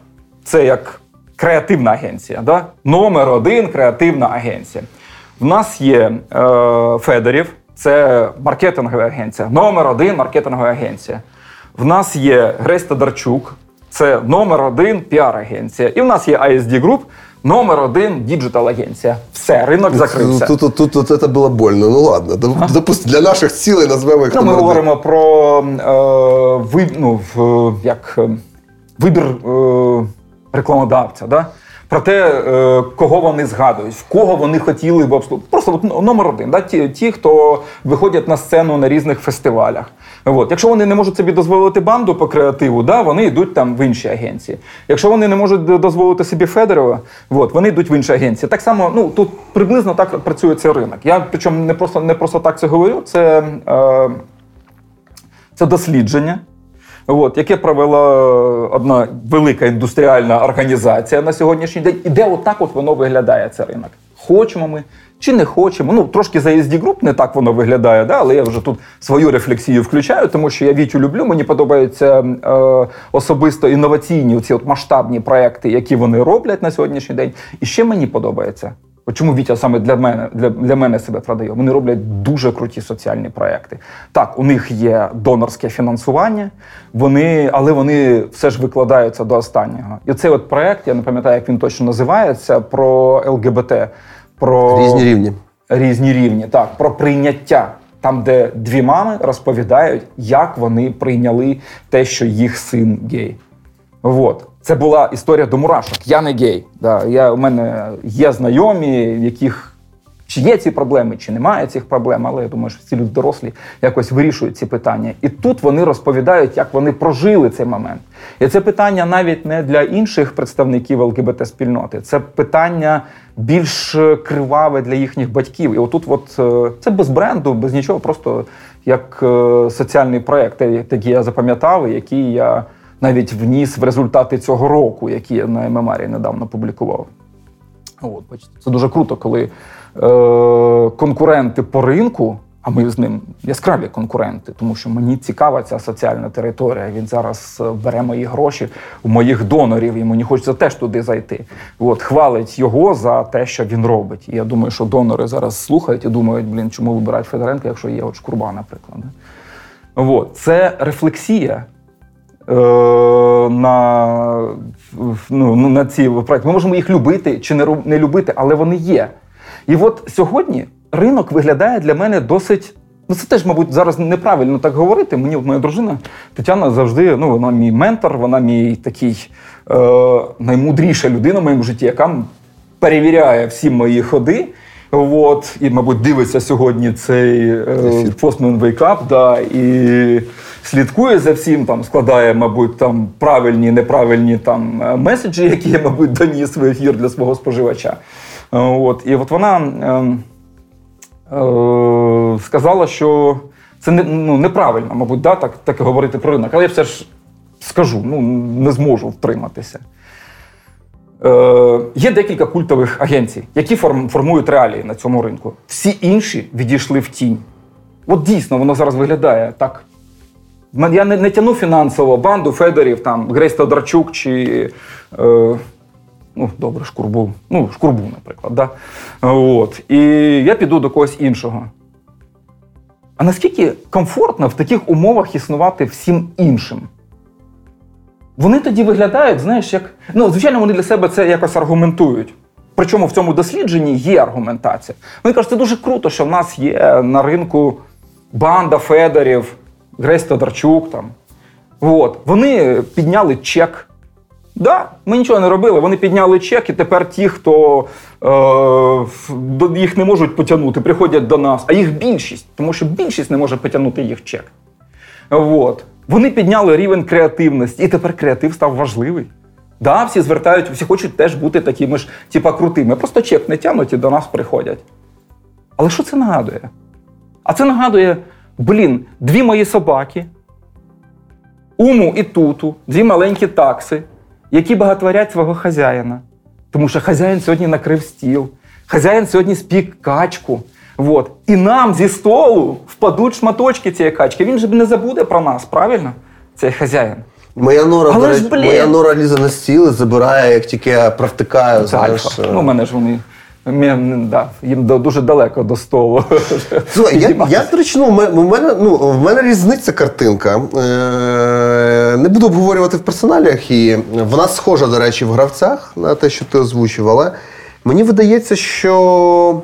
це як креативна агенція. Да? Номер один креативна агенція. В нас є е, Федорів, це маркетингова агенція. Номер один маркетингова агенція. В нас є Гресь Тадарчук, це номер один піар-агенція. І в нас є ISD Group, номер один діджитал-агенція. Все, ринок закрився. Тут, тут, тут, тут це було больно. Ну ладно, доп- допусти, для наших цілей назвемо їх Ну, ми говоримо про е, ви, ну, в, як, е, вибір е, рекламодавця. Да? Про те, е, кого вони згадують, в кого вони хотіли б обслуговувати. Просто от, ну, номер один. Да? Ті, ті, хто виходять на сцену на різних фестивалях. От. Якщо вони не можуть собі дозволити банду по креативу, да, вони йдуть там в інші агенції. Якщо вони не можуть дозволити собі Федорова, от, вони йдуть в інші агенції. Так само, ну тут приблизно так працює цей ринок. Я причому не просто не просто так це говорю. Це. Е, це дослідження, от, яке провела одна велика індустріальна організація на сьогоднішній день. І де отак от воно виглядає, цей ринок. Хочемо ми чи не хочемо. Ну, трошки за SD Group не так воно виглядає, да? але я вже тут свою рефлексію включаю, тому що я Вітю люблю. Мені подобаються е, особисто інноваційні ці от масштабні проекти, які вони роблять на сьогоднішній день. І ще мені подобається. Чому Вітя саме для мене для, для мене себе продає? Вони роблять дуже круті соціальні проекти. Так, у них є донорське фінансування, вони, але вони все ж викладаються до останнього. І цей от проект, я не пам'ятаю, як він точно називається, про ЛГБТ, про Різні рівні. різні рівні, так, про прийняття. Там, де дві мами розповідають, як вони прийняли те, що їх син гей. От. Це була історія до мурашок. Я не гей. Да. Я, У мене є знайомі, в яких чи є ці проблеми, чи немає цих проблем, але я думаю, що всі люди дорослі якось вирішують ці питання. І тут вони розповідають, як вони прожили цей момент. І це питання навіть не для інших представників ЛГБТ-спільноти, це питання більш криваве для їхніх батьків. І отут, от е, це без бренду, без нічого, просто як е, соціальний проєкт, який я запам'ятав, який я навіть вніс в результати цього року, які я на ММАРі недавно публікував. От, бачите, Це дуже круто, коли е, конкуренти по ринку, а ми з ним яскраві конкуренти, тому що мені цікава ця соціальна територія. Він зараз е, бере мої гроші у моїх донорів, і мені хочеться теж туди зайти. От, хвалить його за те, що він робить. І я думаю, що донори зараз слухають і думають, блін, чому вибирають Федоренка, якщо є от шкурба, наприклад. От, це рефлексія. Е, на ну, на ці проекти. Ми можемо їх любити чи не любити, але вони є. І от сьогодні ринок виглядає для мене досить. Ну, це теж, мабуть, зараз неправильно так говорити. Мені моя дружина Тетяна завжди, ну, вона мій ментор, вона мій такий е, наймудріша людина в моєму житті, яка перевіряє всі мої ходи. От, і, мабуть, дивиться сьогодні цей е, Postman Wake Up, да, і слідкує за всім, там складає, мабуть, там правильні, неправильні там меседжі, які я, мабуть, доніс в ефір для свого споживача. От, І от вона е, е, сказала, що це не, ну, неправильно, мабуть, да, так, так говорити про ринок. Але я все ж скажу, ну не зможу втриматися. Е, Є декілька культових агенцій, які форм, формують реалії на цьому ринку. Всі інші відійшли в тінь. От дійсно воно зараз виглядає так. Я не, не тяну фінансово банду Федорів, там, Грейс Тодорчук чи. Е, ну, добре, шкурбу. Ну, шкурбу, наприклад. Да? От. І я піду до когось іншого. А наскільки комфортно в таких умовах існувати всім іншим? Вони тоді виглядають, знаєш, як. Ну, звичайно, вони для себе це якось аргументують. Причому в цьому дослідженні є аргументація. Вони кажуть, це дуже круто, що в нас є на ринку банда Федорів, Гресь Тодорчук. Там. От. Вони підняли чек. Да, Ми нічого не робили. Вони підняли чек, і тепер ті, хто е, їх не можуть потягнути, приходять до нас, а їх більшість, тому що більшість не може потягнути їх чек. От. Вони підняли рівень креативності, і тепер креатив став важливий. Да, всі звертають, всі хочуть теж бути такими ж, типа, крутими. Просто чек не тягнуть і до нас приходять. Але що це нагадує? А це нагадує, блін, дві мої собаки, уму і туту, дві маленькі такси, які багатворять свого хазяїна. Тому що хазяїн сьогодні накрив стіл, хазяїн сьогодні спік качку. Вот. І нам зі столу впадуть шматочки цієї качки. Він же не забуде про нас, правильно? Цей хазяїн. Моя нора Але ж, моя нора лізе на стіл і забирає, як тільки я провтикаю. знаєш. альфа. Ну, мене ж вони. Да, Їм дуже далеко до столу. Слухай, я, я до речі, ну, в мене ну, в мене різниця картинка. Е, Не буду обговорювати в персоналях, і вона схожа, до речі, в гравцях на те, що ти озвучив, але мені видається, що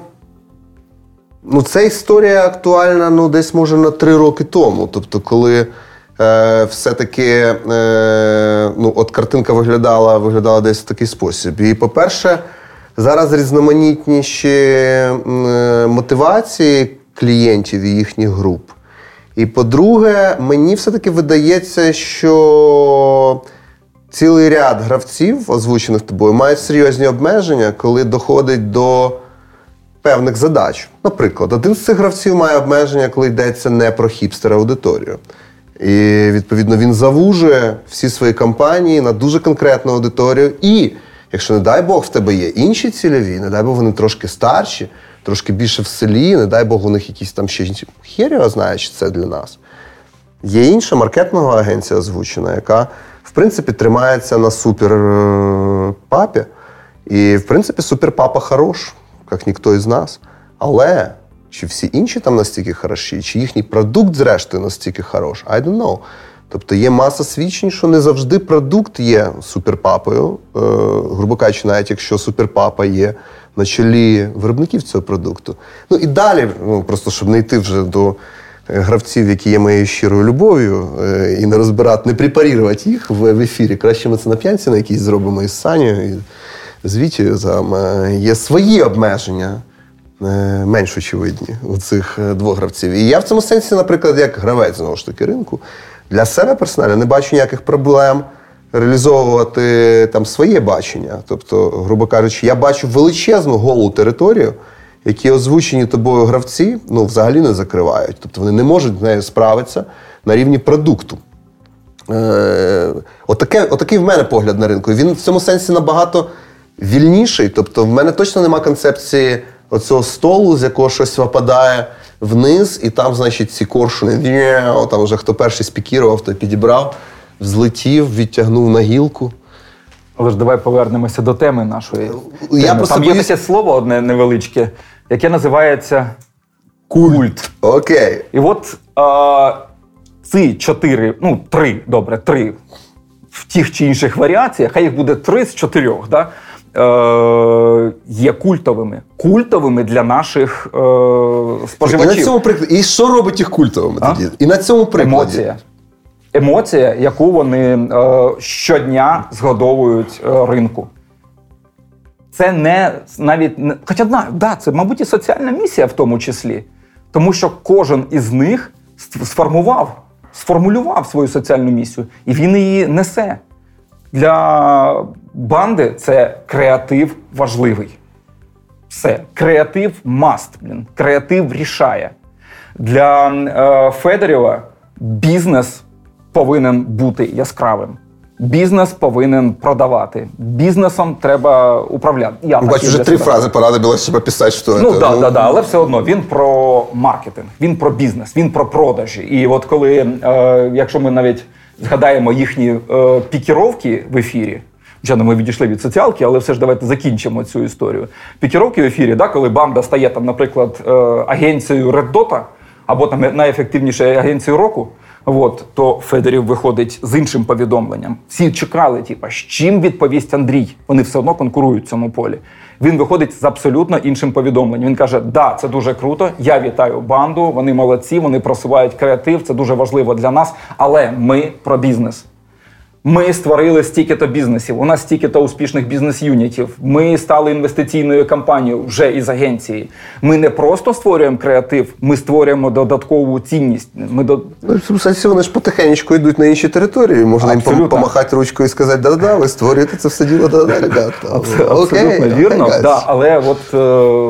ну, ця історія актуальна ну, десь може на три роки тому. Тобто, коли е, все-таки е, ну, от картинка виглядала виглядала десь в такий спосіб. І, по-перше, зараз різноманітніші е, мотивації клієнтів і їхніх груп. І по-друге, мені все-таки видається, що цілий ряд гравців, озвучених тобою, мають серйозні обмеження, коли доходить до певних задач. Наприклад, один з цих гравців має обмеження, коли йдеться не про хіпстер аудиторію. І відповідно він завужує всі свої кампанії на дуже конкретну аудиторію. І якщо, не дай Бог, в тебе є інші цільові, не дай Бог, вони трошки старші, трошки більше в селі, не дай Бог, у них якісь там ще хер знає, чи це для нас. Є інша маркетингова агенція озвучена, яка, в принципі, тримається на суперпапі. Е, І, в принципі, суперпапа хорош, як ніхто із нас. Але чи всі інші там настільки хороші, чи їхній продукт, зрештою, настільки хорош, I don't know. Тобто є маса свідчень, що не завжди продукт є суперпапою. Е, грубо кажучи, навіть якщо суперпапа є на чолі виробників цього продукту. Ну і далі, ну просто щоб не йти вже до гравців, які є моєю щирою любов'ю, е, і не розбирати, не препарувати їх в ефірі. Краще ми це на п'янці на якійсь зробимо із Саню, і з Вітєю. Е, є свої обмеження. Е, менш очевидні у цих е, двох гравців. І я в цьому сенсі, наприклад, як гравець знову ж таки ринку, для себе персонально не бачу ніяких проблем реалізовувати там своє бачення. Тобто, грубо кажучи, я бачу величезну голу територію, які озвучені тобою гравці, ну взагалі не закривають. Тобто вони не можуть з нею справитися на рівні продукту. Е, Отаке, Отакий в мене погляд на ринку. Він в цьому сенсі набагато вільніший. Тобто, в мене точно нема концепції оцього столу, з якого щось випадає вниз, і там, значить, ці коршуни, там вже хто перший спікірував, той підібрав, взлетів, відтягнув на гілку. Але ж давай повернемося до теми нашої. Я теми. Там є таке слово одне невеличке, яке називається культ. Окей. І от а, ці чотири, ну, три, добре, три в тих чи інших варіаціях, хай їх буде три з чотирьох. Да? Е, є культовими. Культовими для наших е, споживачів. І на цьому прикладі. І що робить їх культовими а? тоді? І на цьому прикладі. Емоція. Емоція, яку вони е, щодня згодовують е, ринку. Це не навіть не, хоча да, це, мабуть, і соціальна місія в тому числі. Тому що кожен із них сформував, сформулював свою соціальну місію, і він її несе. Для банди це креатив важливий. Все, креатив маст. Блін. Креатив рішає. Для е, Федорєва бізнес повинен бути яскравим. Бізнес повинен продавати. Бізнесом треба управляти. Я Бачу, вже три фрази понадобилось, щоб писати, що ну, це. Да, ну, да, да, але все одно він про маркетинг, він про бізнес, він про продажі. І от коли, е, якщо ми навіть згадаємо їхні е, пікіровки в ефірі. Звичайно, ми відійшли від соціалки, але все ж давайте закінчимо цю історію. Пікіровки в ефірі, да, коли банда стає там, наприклад, е, агенцією Dot, або там найефективніша агенція року. От, то Федорів виходить з іншим повідомленням. Всі чекали, типа, з чим відповість Андрій. Вони все одно конкурують в цьому полі. Він виходить з абсолютно іншим повідомленням. Він каже: Да, це дуже круто. Я вітаю банду. Вони молодці, вони просувають креатив. Це дуже важливо для нас. Але ми про бізнес. Ми створили стільки-то бізнесів. У нас стільки-то успішних бізнес-юнітів. Ми стали інвестиційною компанією вже із агенції. Ми не просто створюємо креатив, ми створюємо додаткову цінність. Ми до ну, сенсі вони ж потихеньку йдуть на інші території. Можна Абсолютно. їм помахати ручкою і сказати, да-да, ви створюєте це все діло, да-да, ребята. Абсолютно Окей, вірно. Да, але от е,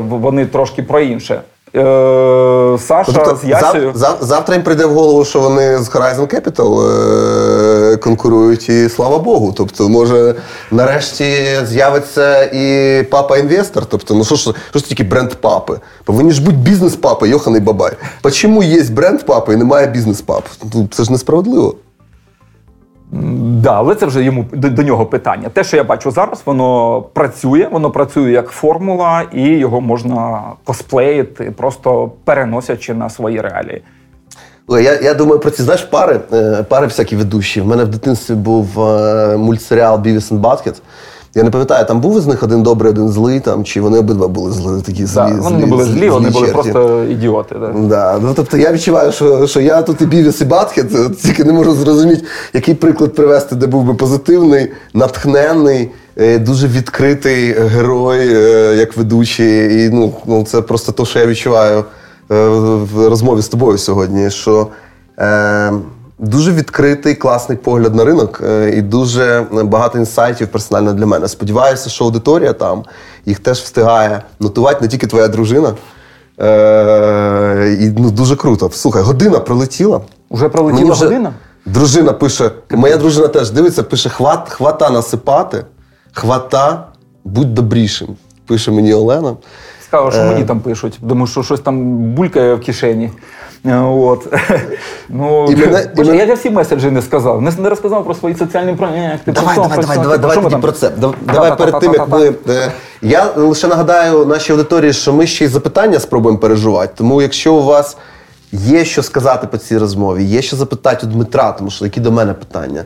вони трошки про інше. Е, Саша тобто, з Ясею. Зав, завтра їм прийде в голову, що вони з Horizon Capital е, конкурують, і слава Богу. Тобто, може, нарешті з'явиться і папа-інвестор. Тобто, ну що ж що ж тільки бренд папи? Повинні ж бути бізнес-папи, Йоханий Бабай. Чому є бренд папи і немає бізнес-пап? Ну, це ж несправедливо. Да, але це вже йому до, до нього питання. Те, що я бачу зараз, воно працює, воно працює як формула, і його можна косплеїти, просто переносячи на свої реалії. Я я думаю про ці знаєш пари, е, пари всякі ведучі. В мене в дитинстві був е, мультсеріал Beavis and Butthead. Я не пам'ятаю, там був із них один добрий, один злий, там, чи вони обидва були зли, такі злі. Да, Вони не були злі, вони були просто ідіоти. Да. Да. Ну, Тобто я відчуваю, що що я тут і Бівіс, і Батхет, тільки не можу зрозуміти, який приклад привести, де був би позитивний, натхненний, е, дуже відкритий герой, як ведучий. І ну, ну, це просто те, що я відчуваю в розмові з тобою сьогодні. що... Е, Дуже відкритий, класний погляд на ринок е, і дуже багато інсайтів персонально для мене. Сподіваюся, що аудиторія там їх теж встигає нотувати не тільки твоя дружина. Е, і ну, Дуже круто. Слухай, година пролетіла. Уже пролетіла вже година? Дружина пише, моя дружина теж дивиться, пише: хват, хвата насипати, хвата, будь добрішим. Пише мені Олена. Цікаво, що мені е. там пишуть, тому що щось там булькає в кишені. Е, от. Ну, і мене, Боже, і мене... Я всі меседжі не сказав, не, не розказав про свої соціальні проєкти. Давай, давай, давай, давай, давай тоді про це. Давай перед тим, як ми. Е, я лише нагадаю нашій аудиторії, що ми ще й запитання спробуємо переживати. Тому якщо у вас є що сказати по цій розмові, є що запитати у Дмитра, тому що які до мене питання.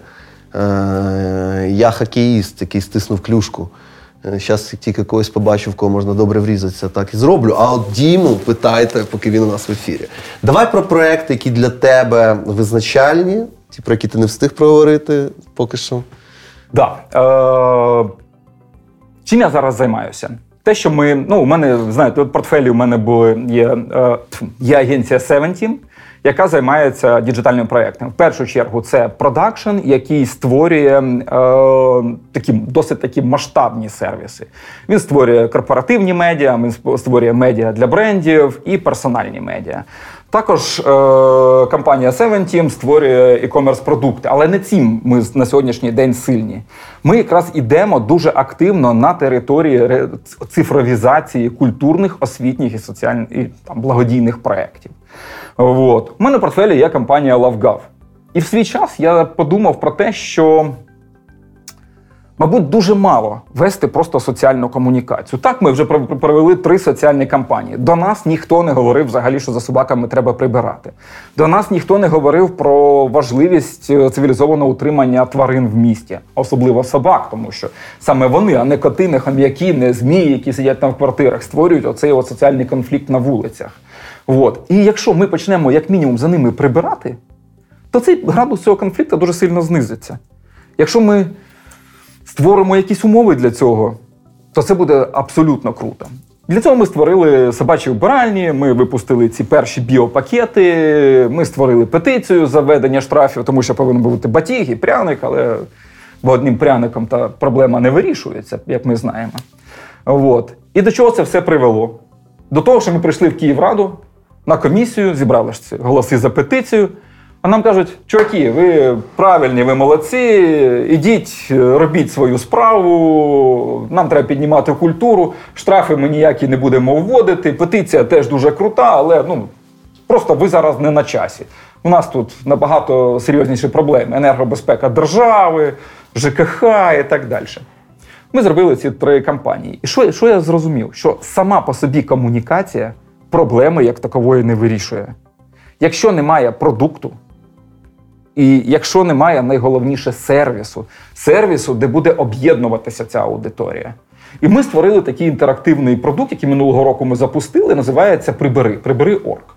Я хокеїст, який стиснув клюшку. Зараз тільки когось побачу, в кого можна добре врізатися, так і зроблю. А от Діму питайте, поки він у нас в ефірі. Давай про проекти, які для тебе визначальні, ті, про які ти не встиг проговорити поки що. Да. Е- Чим я зараз займаюся? Те, що ми, ну, у мене, знаєте, в портфелі у мене були є, е, є агенція Seventeen, яка займається діджитальним проєктом. В першу чергу це продакшн, який створює е, такі досить такі масштабні сервіси. Він створює корпоративні медіа, він створює медіа для брендів і персональні медіа. Також е, компанія Seventeam створює e-commerce продукти, але не цим ми на сьогоднішній день сильні. Ми якраз ідемо дуже активно на території цифровізації культурних, освітніх і соціальних і там благодійних проєктів. От. У мене в портфелі є компанія LoveGov. І в свій час я подумав про те, що, мабуть, дуже мало вести просто соціальну комунікацію. Так, ми вже провели три соціальні кампанії. До нас ніхто не говорив взагалі, що за собаками треба прибирати. До нас ніхто не говорив про важливість е, цивілізованого утримання тварин в місті, особливо собак, тому що саме вони, а не коти, не хам'яки, не змії, які сидять там в квартирах, створюють оцей от соціальний конфлікт на вулицях. От. І якщо ми почнемо як мінімум за ними прибирати, то цей градус цього конфлікту дуже сильно знизиться. Якщо ми створимо якісь умови для цього, то це буде абсолютно круто. Для цього ми створили собачі вбиральні, ми випустили ці перші біопакети, ми створили петицію за введення штрафів, тому що повинен бути батіг і пряник, але одним пряником та проблема не вирішується, як ми знаємо. От. І до чого це все привело? До того, що ми прийшли в Київраду, на комісію, зібрали ж голоси за петицію. А нам кажуть, чуваки, ви правильні, ви молодці, ідіть, робіть свою справу, нам треба піднімати культуру, штрафи ми ніякі не будемо вводити. Петиція теж дуже крута, але ну, просто ви зараз не на часі. У нас тут набагато серйозніші проблеми: енергобезпека держави, ЖКХ і так далі. Ми зробили ці три кампанії. І що, що я зрозумів? Що сама по собі комунікація проблеми як такової не вирішує. Якщо немає продукту, і якщо немає найголовніше сервісу, сервісу, де буде об'єднуватися ця аудиторія. І ми створили такий інтерактивний продукт, який минулого року ми запустили, називається Прибери. Прибери.орг.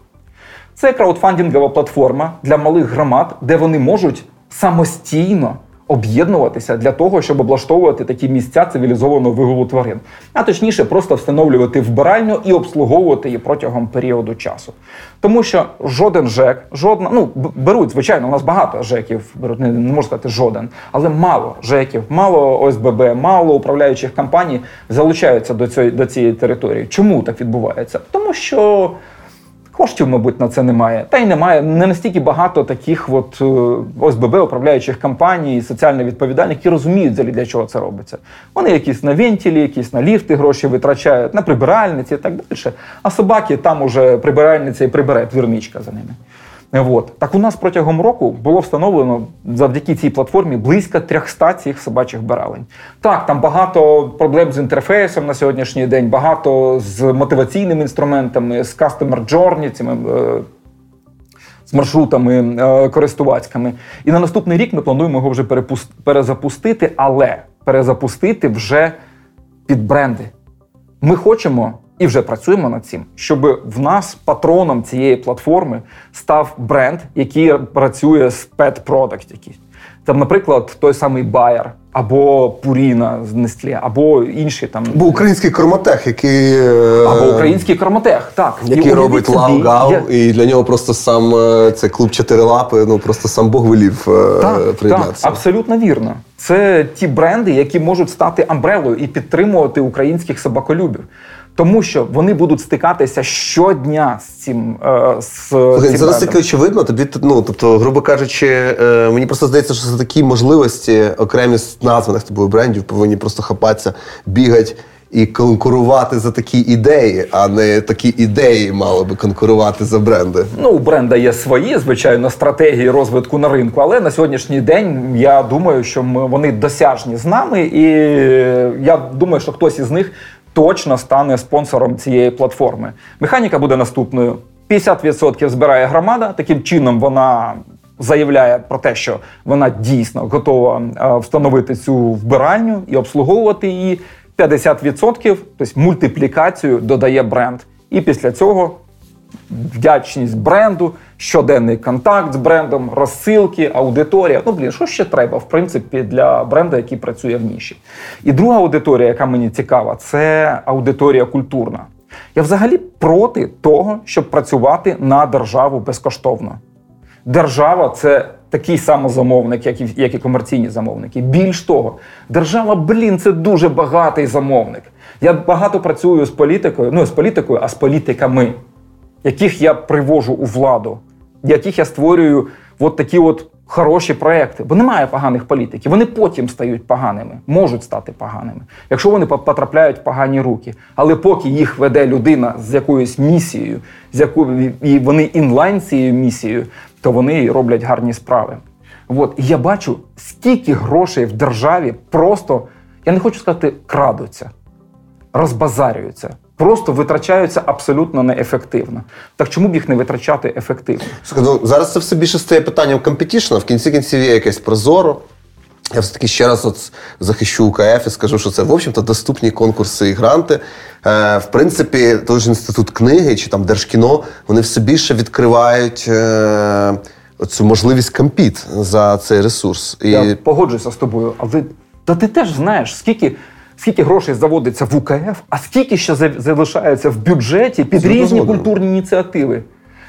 Це краудфандингова платформа для малих громад, де вони можуть самостійно об'єднуватися для того, щоб облаштовувати такі місця цивілізованого вигулу тварин, а точніше, просто встановлювати вбиральню і обслуговувати її протягом періоду часу. Тому що жоден ЖЕК, жодна, ну беруть, звичайно, у нас багато ЖЕКів, беруть, не, можу сказати жоден, але мало ЖЕКів, мало ОСББ, мало управляючих компаній залучаються до цієї до цієї території. Чому так відбувається? Тому що. Коштів, мабуть, на це немає. Та й немає не настільки багато таких от е, ОСББ, управляючих компаній, соціально відповідальних, які розуміють для чого це робиться. Вони якісь на вентілі, якісь на ліфти гроші витрачають, на прибиральниці і так далі. А собаки там уже прибиральниця і прибере твірничка за ними. От. Так у нас протягом року було встановлено завдяки цій платформі близько 300 цих собачих биралень. Так, там багато проблем з інтерфейсом на сьогоднішній день, багато з мотиваційними інструментами, з customer journey, цими, е, з маршрутами е, користувацькими. І на наступний рік ми плануємо його вже перезапустити, але перезапустити вже під бренди. Ми хочемо і вже працюємо над цим, щоб в нас патроном цієї платформи став бренд, який працює з pet product якийсь. Там, наприклад, той самий Bayer, або Пуріна з Нестлі, або інші там. Або український корматех, який. Е, або український корматех, так. Який робить лав-гав, і для нього просто сам е, це клуб чотири лапи, ну просто сам Бог велів е, так, приєднатися. Так, Абсолютно вірно. Це ті бренди, які можуть стати амбрелою і підтримувати українських собаколюбів тому що вони будуть стикатися щодня з цим. Е, з Слухай, Це настільки очевидно. Тобі ну, тобто, грубо кажучи, е, мені просто здається, що за такі можливості окремі з названих тобою брендів повинні просто хапатися, бігати. І конкурувати за такі ідеї, а не такі ідеї мали би конкурувати за бренди. Ну, у бренда є свої, звичайно, стратегії розвитку на ринку, але на сьогоднішній день я думаю, що ми вони досяжні з нами, і я думаю, що хтось із них точно стане спонсором цієї платформи. Механіка буде наступною: 50% збирає громада. Таким чином вона заявляє про те, що вона дійсно готова встановити цю вбиральню і обслуговувати її. 50%, тобто мультиплікацію додає бренд. І після цього вдячність бренду, щоденний контакт з брендом, розсилки, аудиторія. Ну, блін, що ще треба, в принципі, для бренду, який працює в ніші. І друга аудиторія, яка мені цікава, це аудиторія культурна. Я взагалі проти того, щоб працювати на державу безкоштовно. Держава це такий самозамовник, як і як і комерційні замовники. Більш того, держава, блін, це дуже багатий замовник. Я багато працюю з політикою, ну з політикою, а з політиками яких я привожу у владу, яких я створюю от такі от хороші проекти. Бо немає поганих політиків. Вони потім стають поганими, можуть стати поганими, якщо вони потрапляють в погані руки. Але поки їх веде людина з якоюсь місією, з якою і вони інлайн цією місією, то вони роблять гарні справи. От я бачу, скільки грошей в державі просто, я не хочу сказати, крадуться, розбазарюються просто витрачаються абсолютно неефективно. Так чому б їх не витрачати ефективно? Слухай, ну, зараз це все більше стає питанням компетішна. В кінці кінців є якесь прозоро. Я все таки ще раз от захищу УКФ і скажу, що це, в общем-то, доступні конкурси і гранти. Е, В принципі, той ж інститут книги чи там Держкіно, вони все більше відкривають е, цю можливість компіт за цей ресурс. І... Я погоджуюся з тобою, але та ти теж знаєш, скільки скільки грошей заводиться в УКФ, а скільки ще залишається в бюджеті під різні культурні ініціативи.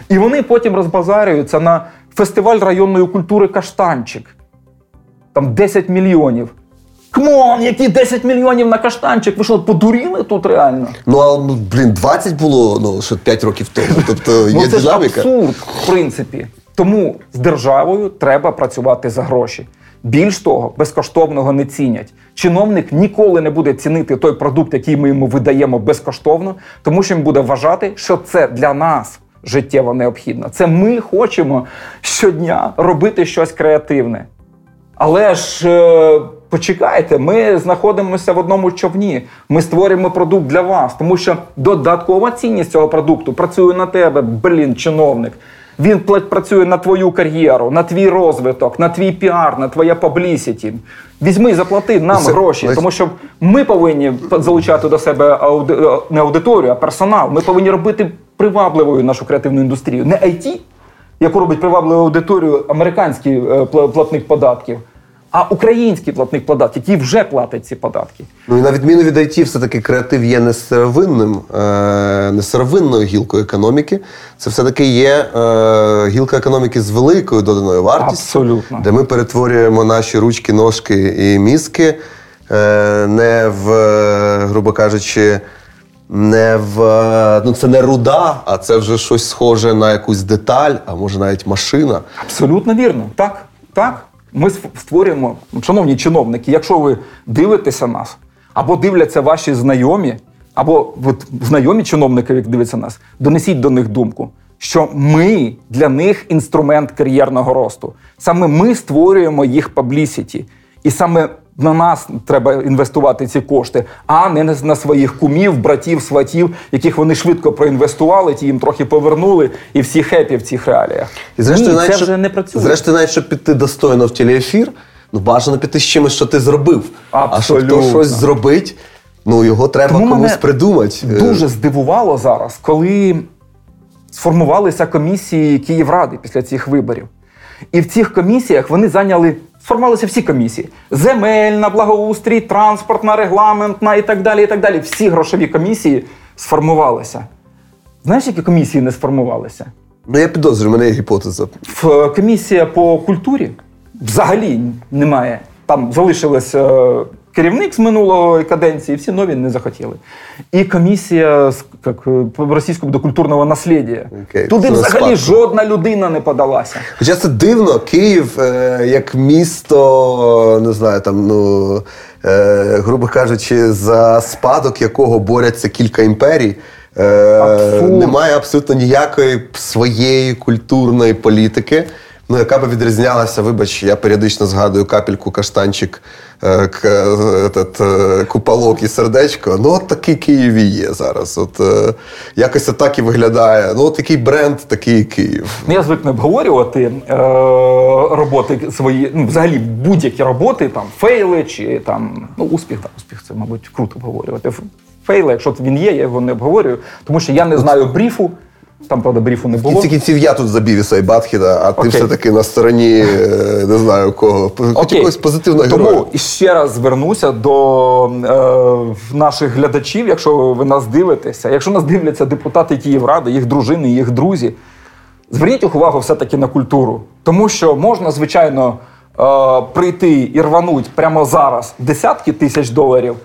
І вони потім розбазарюються на фестиваль районної культури Каштанчик. Там 10 мільйонів. Кмон, які 10 мільйонів на каштанчик. Ви що, подуріли тут реально? Ну, а ну, блін, 20 було ну, що 5 років тому. Тобто є ну, це динаміка. Ж абсурд, в принципі. Тому з державою треба працювати за гроші. Більш того, безкоштовного не цінять. Чиновник ніколи не буде цінити той продукт, який ми йому видаємо безкоштовно, тому що він буде вважати, що це для нас життєво необхідно. Це ми хочемо щодня робити щось креативне. Але ж е, почекайте, ми знаходимося в одному човні. Ми створюємо продукт для вас, тому що додаткова цінність цього продукту працює на тебе, блін, чиновник. Він працює на твою кар'єру, на твій розвиток, на твій піар, на твоє publicity. Візьми, заплати нам Це, гроші, ось... тому що ми повинні залучати до себе ауди... Е, не аудиторію, а персонал. Ми повинні робити привабливою нашу креативну індустрію. Не IT, яку робить привабливу аудиторію американський е, платник податків а український платник податків, який вже платить ці податки. Ну і на відміну від IT, все-таки креатив є не сировинним, е, не сировинною гілкою економіки. Це все-таки є е, гілка економіки з великою доданою вартістю, Абсолютно. де ми перетворюємо наші ручки, ножки і мізки е, не в, грубо кажучи, не в ну це не руда, а це вже щось схоже на якусь деталь, а може навіть машина. Абсолютно вірно. Так, так. Ми створюємо, шановні чиновники, якщо ви дивитеся нас, або дивляться ваші знайомі, або от, знайомі чиновники, як дивляться нас, донесіть до них думку, що ми для них інструмент кар'єрного росту. Саме ми створюємо їх паблісіті. І саме на нас треба інвестувати ці кошти, а не на своїх кумів, братів, сватів, яких вони швидко проінвестували, ті їм трохи повернули, і всі хепі в цих реаліях. І зрештою, Ні, навіть, це вже не працює. Зрештою, навіть щоб піти достойно в телеефір, ну бажано піти з чимось, що ти зробив. Абсолютно. А щоб щось зробить, ну його треба Тому комусь придумати. Дуже здивувало зараз, коли сформувалися комісії Київради після цих виборів. І в цих комісіях вони зайняли Сформувалися всі комісії: земельна, благоустрій, транспортна, регламентна і так далі. і так далі. Всі грошові комісії сформувалися. Знаєш, які комісії не сформувалися? Ну, я підозрюю, мене є гіпотеза. В Комісія по культурі взагалі немає. Там залишилось е, керівник з минулої каденції, всі нові не захотіли. І комісія як, е, російського до культурного наслідя. Okay, Туди взагалі жодна людина не подалася. Хоча це дивно, Київ е, як місто, не знаю, там, ну, е, грубо кажучи, за спадок якого борються кілька імперій. Е, Немає абсолютно ніякої своєї культурної політики. Ну, яка би відрізнялася, вибач, я періодично згадую капельку, каштанчик, е, к, этот, е, куполок і сердечко. Ну, от такий Київ і є зараз. От е, якось так і виглядає. Ну, от такий бренд, такий Київ. Ну, Я звик не обговорювати е, роботи свої, ну, взагалі будь-які роботи, там фейли чи там ну, успіх, так, успіх це, мабуть, круто обговорювати. Фейли, якщо він є, я його не обговорюю, тому що я не знаю бріфу. Там, правда, бріфу не було. В кінці кінців я тут за Бівіса і Батхіда, а ти все-таки на стороні е, не знаю кого. Окей. Якогось позитивного героя. Тому ще раз звернуся до е, наших глядачів, якщо ви нас дивитеся. Якщо нас дивляться депутати Київради, їх дружини, їх друзі, зверніть увагу все-таки на культуру. Тому що можна, звичайно, е, прийти і рвануть прямо зараз десятки тисяч доларів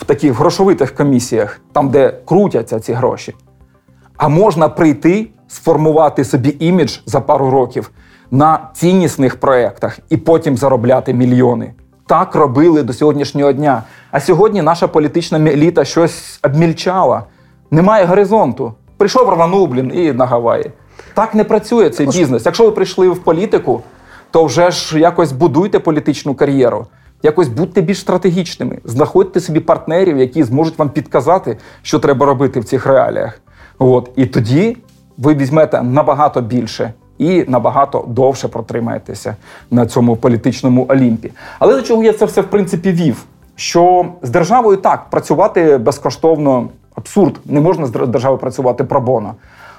в таких грошовитих комісіях, там, де крутяться ці гроші. А можна прийти, сформувати собі імідж за пару років на ціннісних проєктах і потім заробляти мільйони. Так робили до сьогоднішнього дня. А сьогодні наша політична еліта щось обмільчала. Немає горизонту. Прийшов рванув, блін, і на Гаваї. Так не працює цей бізнес. Якщо ви прийшли в політику, то вже ж якось будуйте політичну кар'єру. Якось будьте більш стратегічними, знаходьте собі партнерів, які зможуть вам підказати, що треба робити в цих реаліях. От і тоді ви візьмете набагато більше. І набагато довше протримаєтеся на цьому політичному олімпі. Але до чого я це все в принципі вів? Що з державою так працювати безкоштовно абсурд, не можна з державою працювати пробоно.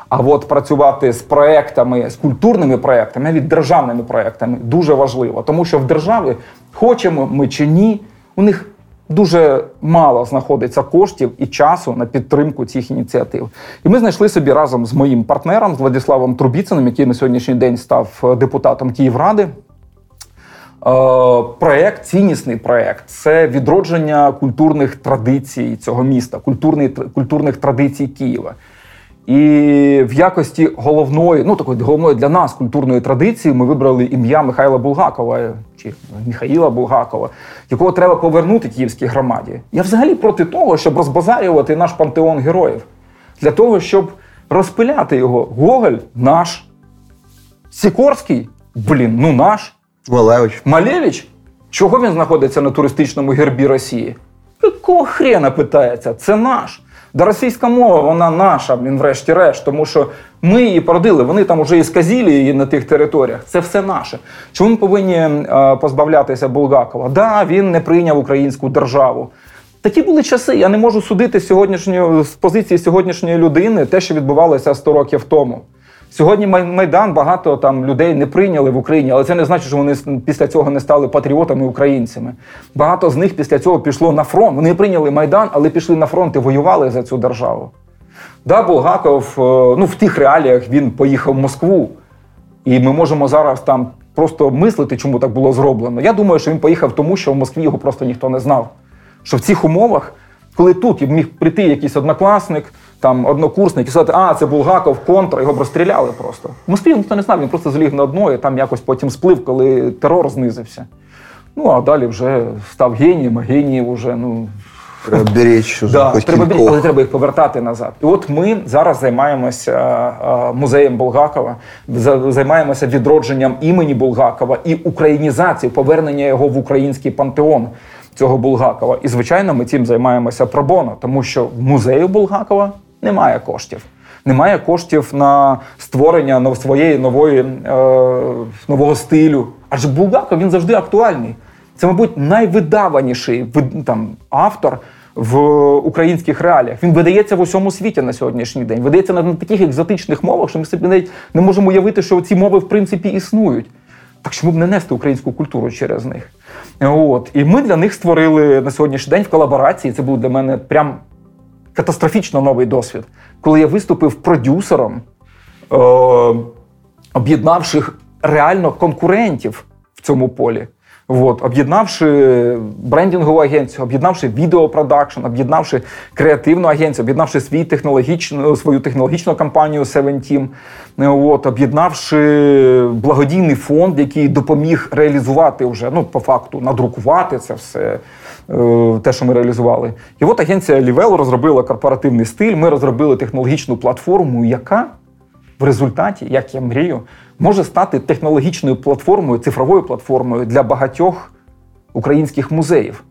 А от працювати з проектами, з культурними проектами, навіть державними проектами дуже важливо, тому що в державі, хочемо ми чи ні, у них дуже мало знаходиться коштів і часу на підтримку цих ініціатив. І ми знайшли собі разом з моїм партнером, з Владиславом Трубіциним, який на сьогоднішній день став е, депутатом Київради. Е, проєкт, ціннісний проєкт це відродження культурних традицій цього міста, культурних традицій Києва. І в якості головної, ну такої головної для нас культурної традиції ми вибрали ім'я Михайла Булгакова чи Михаїла Булгакова, якого треба повернути київській громаді. Я взагалі проти того, щоб розбазарювати наш пантеон героїв, для того, щоб розпиляти його. Гоголь наш. Сікорський, блін, ну наш. Малевич. Малевич? Чого він знаходиться на туристичному гербі Росії? Якого хрена питається? Це наш. Да російська мова, вона наша, блін, врешті-решт, тому що ми її породили, вони там вже і сказілі її на тих територіях. Це все наше. Чому ми повинні е, позбавлятися Булгакова? Да, він не прийняв українську державу. Такі були часи. Я не можу судити сьогоднішньої з позиції сьогоднішньої людини те, що відбувалося 100 років тому. Сьогодні Майдан багато там людей не прийняли в Україні, але це не значить, що вони після цього не стали патріотами українцями. Багато з них після цього пішло на фронт. Вони прийняли Майдан, але пішли на фронт і воювали за цю державу. Да, Булгаков е, ну, в тих реаліях він поїхав в Москву, і ми можемо зараз там просто мислити, чому так було зроблено. Я думаю, що він поїхав тому, що в Москві його просто ніхто не знав. Що в цих умовах, коли тут міг прийти якийсь однокласник там однокурсник і сказати, а це Булгаков, контра, його б розстріляли просто. В Москві ніхто не знав, він просто зліг на дно і там якось потім сплив, коли терор знизився. Ну, а далі вже став генієм, а геніїв вже, ну. Треба беречь уже да, треба беречь, але треба їх повертати назад. І от ми зараз займаємося музеєм Булгакова, займаємося відродженням імені Булгакова і українізацією, повернення його в український пантеон цього Булгакова. І, звичайно, ми цим займаємося пробоно, тому що в музею Булгакова немає коштів. Немає коштів на створення своєї нової, е, нового стилю. Адже Булгаков він завжди актуальний. Це, мабуть, найвидаваніший там, автор в українських реаліях. Він видається в усьому світі на сьогоднішній день. Видається на таких екзотичних мовах, що ми собі навіть не можемо уявити, що ці мови в принципі існують. Так чому б не нести українську культуру через них? От. І ми для них створили на сьогоднішній день в колаборації. Це був для мене прям катастрофічно новий досвід, коли я виступив продюсером, е, об'єднавши реально конкурентів в цьому полі. От, об'єднавши брендингову агенцію, об'єднавши відеопродакшн, об'єднавши креативну агенцію, об'єднавши свій технологічну, свою технологічну Seven Team, от, об'єднавши благодійний фонд, який допоміг реалізувати вже, ну, по факту, надрукувати це все, е, те, що ми реалізували. І от агенція Лівел розробила корпоративний стиль. Ми розробили технологічну платформу, яка в результаті, як я мрію, може стати технологічною платформою, цифровою платформою для багатьох українських музеїв,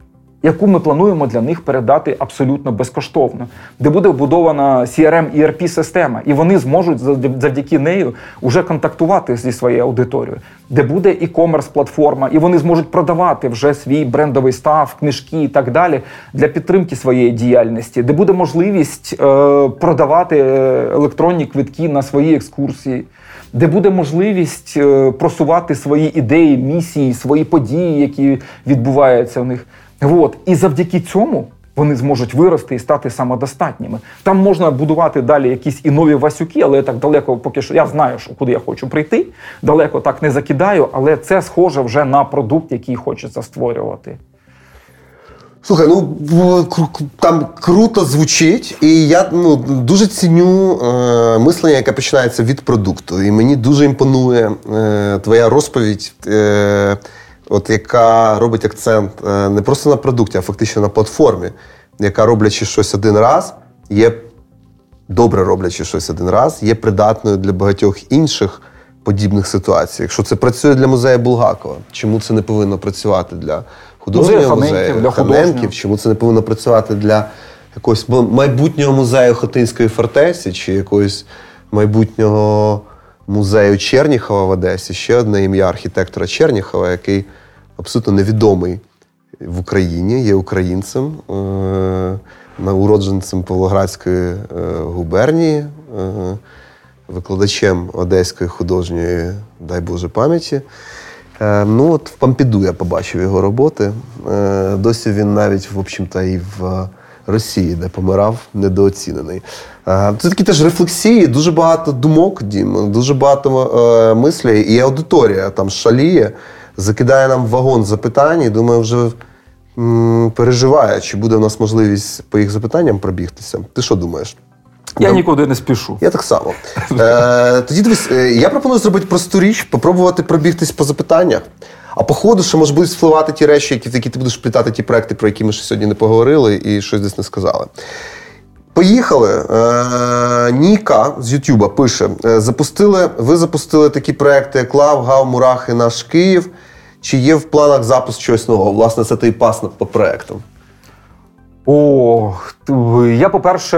яку ми плануємо для них передати абсолютно безкоштовно, де буде вбудована crm erp система і вони зможуть завдяки нею вже контактувати зі своєю аудиторією, де буде e-commerce платформа, і вони зможуть продавати вже свій брендовий став, книжки і так далі для підтримки своєї діяльності, де буде можливість е, продавати е, електронні квитки на свої екскурсії де буде можливість е, просувати свої ідеї, місії, свої події, які відбуваються в них. От. І завдяки цьому. Вони зможуть вирости і стати самодостатніми. Там можна будувати далі якісь і нові Васюки, але я так далеко поки що я знаю, що куди я хочу прийти. Далеко так не закидаю, але це схоже вже на продукт, який хочеться створювати. Слухай, ну там круто звучить, і я ну, дуже ціню е, мислення, яке починається від продукту. І мені дуже імпонує е, твоя розповідь, е, от яка робить акцент е, не просто на продукті, а фактично на платформі, яка роблячи щось один раз, є добре роблячи щось один раз, є придатною для багатьох інших подібних ситуацій. Якщо це працює для музею Булгакова, чому це не повинно працювати для художнього музею, для Ханенків, чому це не повинно працювати для якогось майбутнього музею Хотинської фортеці чи якогось майбутнього музею Черніхова в Одесі. Ще одне ім'я архітектора Черніхова, який абсолютно невідомий в Україні, є українцем, е- уродженцем Павлоградської е- губернії. Е- Викладачем Одеської художньої, дай Боже пам'яті. Ну от В Помпіду я побачив його роботи. Досі він навіть, в общем-то, і в Росії, де помирав, недооцінений. Е, це такі теж рефлексії, дуже багато думок, Дім, дуже багато мислей, і аудиторія там шаліє, закидає нам вагон запитань, і думаю, вже переживає, чи буде в нас можливість по їх запитанням пробігтися. Ти що думаєш? Я нікуди не спішу. Я так само. Е, Тоді дивись, е, я пропоную зробити просту річ, попробувати пробігтись по запитаннях. А по ходу, що може будуть впливати ті речі, які, які ти будеш плітати ті проекти, про які ми ще сьогодні не поговорили і щось десь не сказали. Поїхали. Е, Ніка з Ютуба пише: е, запустили, ви запустили такі проекти, як Лав, Гав, Мурах і наш Київ. Чи є в планах запуск чогось нового? Власне, це той пас по проектам. О, я по-перше,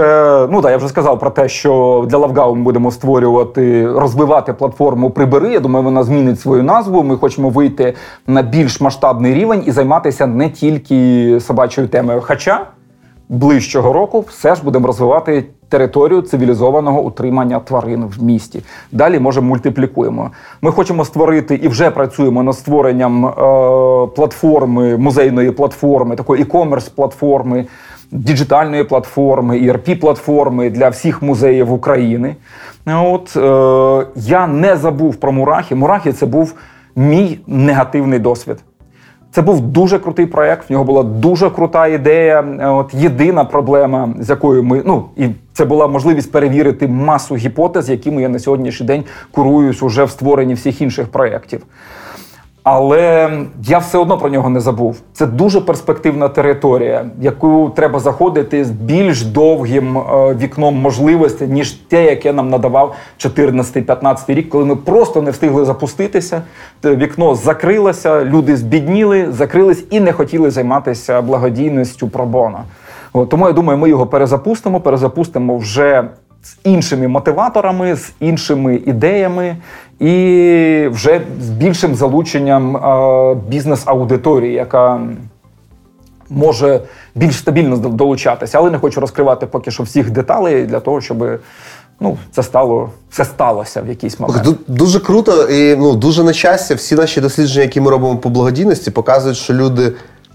ну да, я вже сказав про те, що для Лавгау ми будемо створювати, розвивати платформу Прибери. Я думаю, вона змінить свою назву. Ми хочемо вийти на більш масштабний рівень і займатися не тільки собачою темою. Хоча ближчого року все ж будемо розвивати територію цивілізованого утримання тварин в місті. Далі може мультиплікуємо. Ми хочемо створити і вже працюємо над створенням е, платформи, музейної платформи, такої e-commerce платформи, діджитальної платформи, erp платформи для всіх музеїв України. От е, я не забув про Мурахі. Мурахі це був мій негативний досвід. Це був дуже крутий проект. В нього була дуже крута ідея. От єдина проблема, з якою ми ну і це була можливість перевірити масу гіпотез, якими я на сьогоднішній день куруюсь уже в створенні всіх інших проєктів. Але я все одно про нього не забув. Це дуже перспективна територія, яку треба заходити з більш довгим е, вікном можливостей, ніж те, яке нам надавав 14-15 рік, коли ми просто не встигли запуститися. Вікно закрилося, люди збідніли, закрились і не хотіли займатися благодійністю пробона. Тому я думаю, ми його перезапустимо, перезапустимо вже з іншими мотиваторами, з іншими ідеями, і вже з більшим залученням бізнес-аудиторії, яка може більш стабільно долучатися, але не хочу розкривати поки що всіх деталей для того, щоб ну, це стало все сталося в якийсь момент. Дуже круто і ну дуже на щастя. Всі наші дослідження, які ми робимо по благодійності, показують, що люди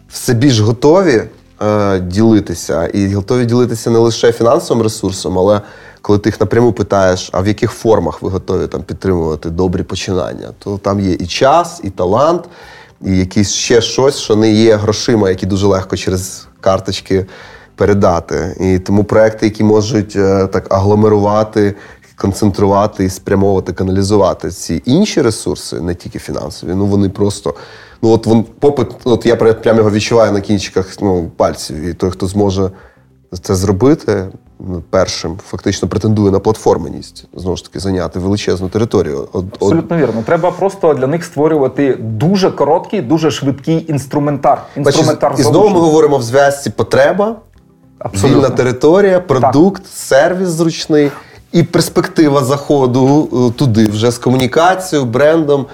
все більш готові е, ділитися, і готові ділитися не лише фінансовим ресурсом, але коли ти їх напряму питаєш, а в яких формах ви готові там підтримувати добрі починання, то там є і час, і талант, і якісь ще щось, що не є грошима, які дуже легко через карточки передати. І тому проекти, які можуть е, так агломерувати, концентрувати і спрямовувати, каналізувати ці інші ресурси, не тільки фінансові, ну вони просто. Ну от вон попит, от я прямо його відчуваю на кінчиках ну, пальців. І той, хто зможе це зробити, Ну, першим фактично претендує на платформеність, знову ж таки, зайняти величезну територію. Од, Абсолютно вірно. Треба просто для них створювати дуже короткий, дуже швидкий інструментар. інструментар І знову ми говоримо в зв'язці потреба, Абсолютно. вільна територія, продукт, так. сервіс зручний і перспектива заходу е, туди вже з комунікацією, брендом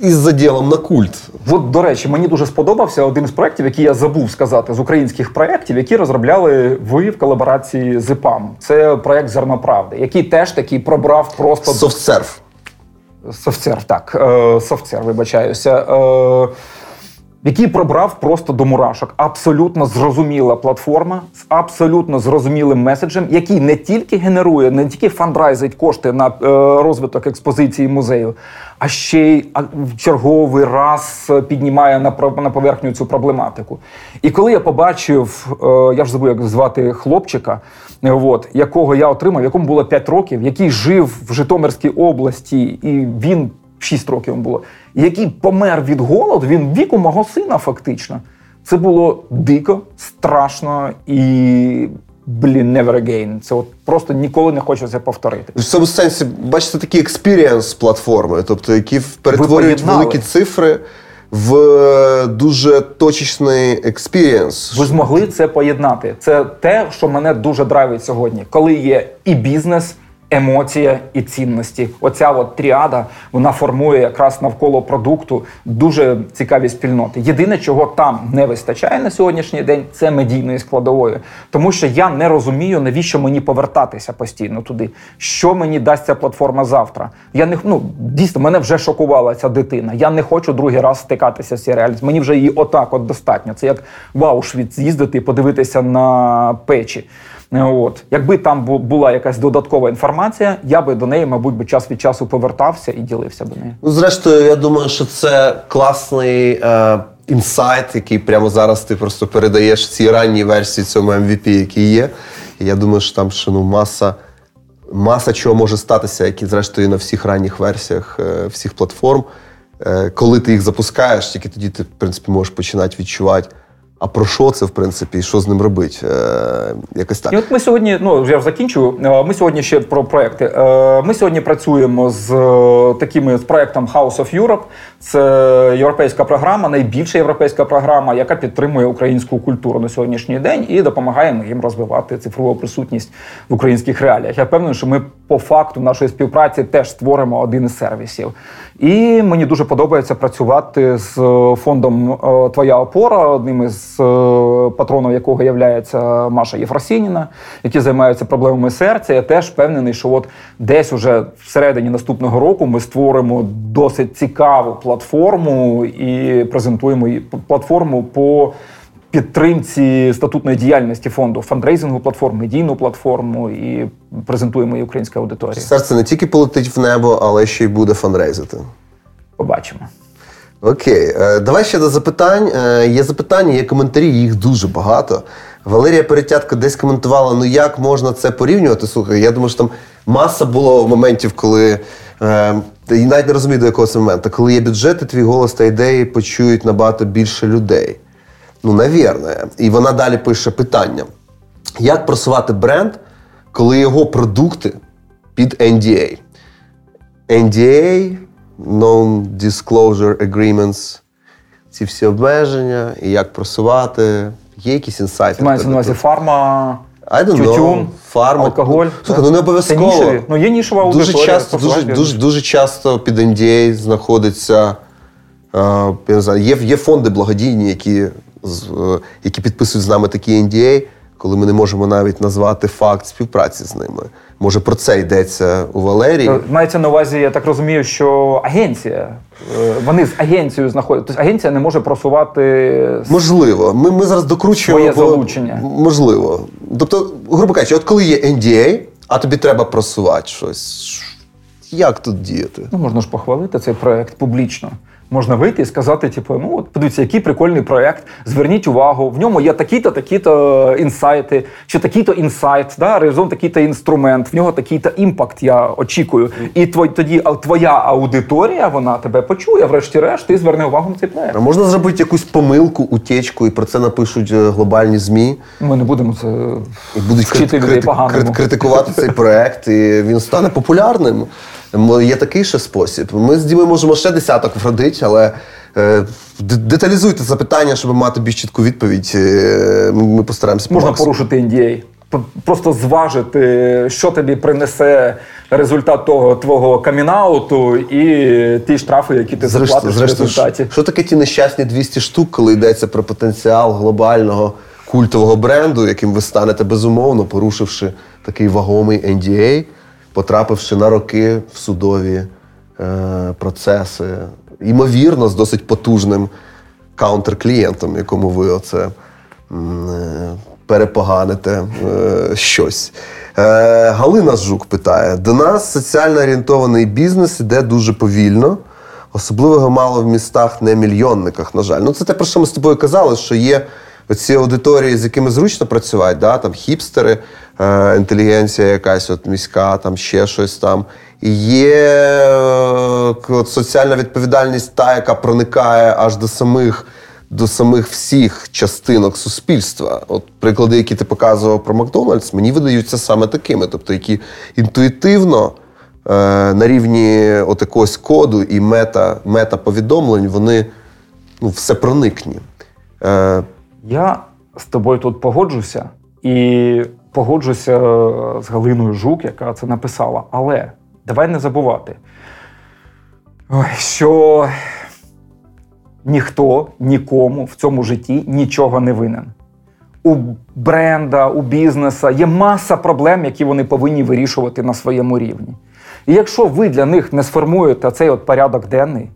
із заділом на культ. От, до речі, мені дуже сподобався один з проєктів, який я забув сказати, з українських проєктів, які розробляли ви в колаборації з ІПАМ. Це проєкт Зерноправди, який теж такий пробрав просто Софтсерв. Софтсерв, так. Е, Софтсерв, вибачаюся. Який пробрав просто до мурашок. Абсолютно зрозуміла платформа з абсолютно зрозумілим меседжем, який не тільки генерує, не тільки фандрайзить кошти на е, розвиток експозиції музею, а ще й в черговий раз піднімає на на поверхню цю проблематику. І коли я побачив, е, я ж забув, як звати хлопчика, от, якого я отримав, якому було 5 років, який жив в Житомирській області, і він 6 років було, який помер від голоду, він віку мого сина, фактично. Це було дико, страшно і. Блін, never again. Це от просто ніколи не хочеться повторити. В цьому сенсі, бачите, такі experience платформи, тобто які перетворюють великі цифри в е, дуже точечний experience. Ви змогли це поєднати. Це те, що мене дуже драйвить сьогодні, коли є і бізнес, емоція і цінності. Оця от тріада вона формує якраз навколо продукту дуже цікаві спільноти. Єдине, чого там не вистачає на сьогоднішній день, це медійної складової, тому що я не розумію, навіщо мені повертатися постійно туди. Що мені дасть ця платформа завтра? Я не ну дійсно мене вже шокувала ця дитина. Я не хочу другий раз стикатися з цією реальністю. Мені вже її отак от достатньо. Це як в Аушвіц з'їздити і подивитися на печі. От якби там була якась додаткова інформація, я би до неї, мабуть, би час від часу повертався і ділився би нею. Ну, зрештою, я думаю, що це класний е, інсайт, який прямо зараз ти просто передаєш цій ранній версії цьому MVP, який є. І я думаю, що там ще ну, маса. Маса чого може статися, як і зрештою на всіх ранніх версіях е, всіх платформ. Е, коли ти їх запускаєш, тільки тоді ти в принципі можеш починати відчувати а про що це, в принципі, і що з ним робити? Е, якось так. І от ми сьогодні, ну я закінчую. Е, ми сьогодні ще про проекти. Е, ми сьогодні працюємо з е, такими з проектом House of Europe. Це європейська програма, найбільша європейська програма, яка підтримує українську культуру на сьогоднішній день і допомагає їм розвивати цифрову присутність в українських реаліях. Я впевнений, що ми по факту нашої співпраці теж створимо один із сервісів. І мені дуже подобається працювати з фондом Твоя опора, одним із патроном якого є Маша Єфросініна, які займаються проблемами серця. Я теж впевнений, що от десь уже всередині наступного року ми створимо досить цікаву платформу і презентуємо платформу по підтримці статутної діяльності фонду, фандрейзингу платформ, медійну платформу і презентуємо її українській аудиторії. Серце не тільки полетить в небо, але ще й буде фандрейзити. Побачимо. Окей, е, давай ще до запитань. Е, є запитання, є коментарі, їх дуже багато. Валерія Перетятка десь коментувала: ну як можна це порівнювати? Слухай, я думаю, що там маса було моментів, коли е, і навіть не розумію, до якого це моменту, коли є бюджет, і твій голос та ідеї почують набагато більше людей. Ну, навірно. І вона далі пише питання: як просувати бренд, коли його продукти під NDA? NDA Non-Disclosure Agreements, ці всі обмеження, і як просувати. Є якісь інсайти? Мається на увазі фарма. Тютюн. Фарма. алкоголь. Слухай, ну не обов'язково. Це нішеві. Ну, є нішова аудиторія. Дуже часто, дуже, дуже, дуже часто під NDA знаходиться. Uh, я не знаю, є, є фонди благодійні, які Е, які підписують з нами такі NDA, коли ми не можемо навіть назвати факт співпраці з ними. Може про це йдеться у Валерії? Е, мається на увазі, я так розумію, що агенція. Е, вони з агенцією знаходять. Тобто агенція не може просувати можливо. Ми ми зараз докручуємо своє залучення. Можливо. Тобто, грубо кажучи, от коли є NDA, а тобі треба просувати щось. Як тут діяти? Ну можна ж похвалити цей проект публічно можна вийти і сказати, типу, ну от подивіться, який прикольний проект. Зверніть увагу, в ньому є такі-то, такі-то інсайти, чи такий-то інсайт, да, реалізован такий-то інструмент, в нього такий-то impact. Я очікую. І твой, тоді твоя аудиторія вона тебе почує. Врешті-решт, ти зверне увагу на цей проект. А можна зробити якусь помилку, утечку, і про це напишуть е, глобальні змі. Ми не будемо це і будуть вчити крит, людей поганому. критикувати цей проект, і він стане популярним. Є такий ще спосіб. Ми з Дімою можемо ще десяток вродити, але е, деталізуйте запитання, щоб мати більш чітку відповідь. Е, ми постараємося Можна порушити NDA. Просто зважити, що тобі принесе результат того твого камінауту і ті штрафи, які ти зрештою, заплатиш зрештою, в результаті. Що таке ті нещасні 200 штук, коли йдеться про потенціал глобального культового бренду, яким ви станете безумовно, порушивши такий вагомий NDA? Потрапивши на роки в судові е, процеси, ймовірно, з досить потужним каунтерклієнтом, якому ви оце е, перепоганите е, щось. Е, Галина Жук питає: до нас соціально орієнтований бізнес іде дуже повільно. Особливо мало в містах, не мільйонниках, на жаль. Ну, це те, про що ми з тобою казали, що є оці аудиторії, з якими зручно працювати, да, там хіпстери, е, інтелігенція якась от міська, там ще щось там. І є е, от, соціальна відповідальність, та, яка проникає аж до самих до самих всіх частинок суспільства. От приклади, які ти показував про Макдональдс, мені видаються саме такими, тобто, які інтуїтивно. Е, на рівні от якогось коду і мета мета повідомлень, вони ну, все проникні. Е, я з тобою тут погоджуся і погоджуся з Галиною Жук, яка це написала. Але давай не забувати, що ніхто нікому в цьому житті нічого не винен. У бренда, у бізнеса є маса проблем, які вони повинні вирішувати на своєму рівні. І якщо ви для них не сформуєте цей от порядок денний,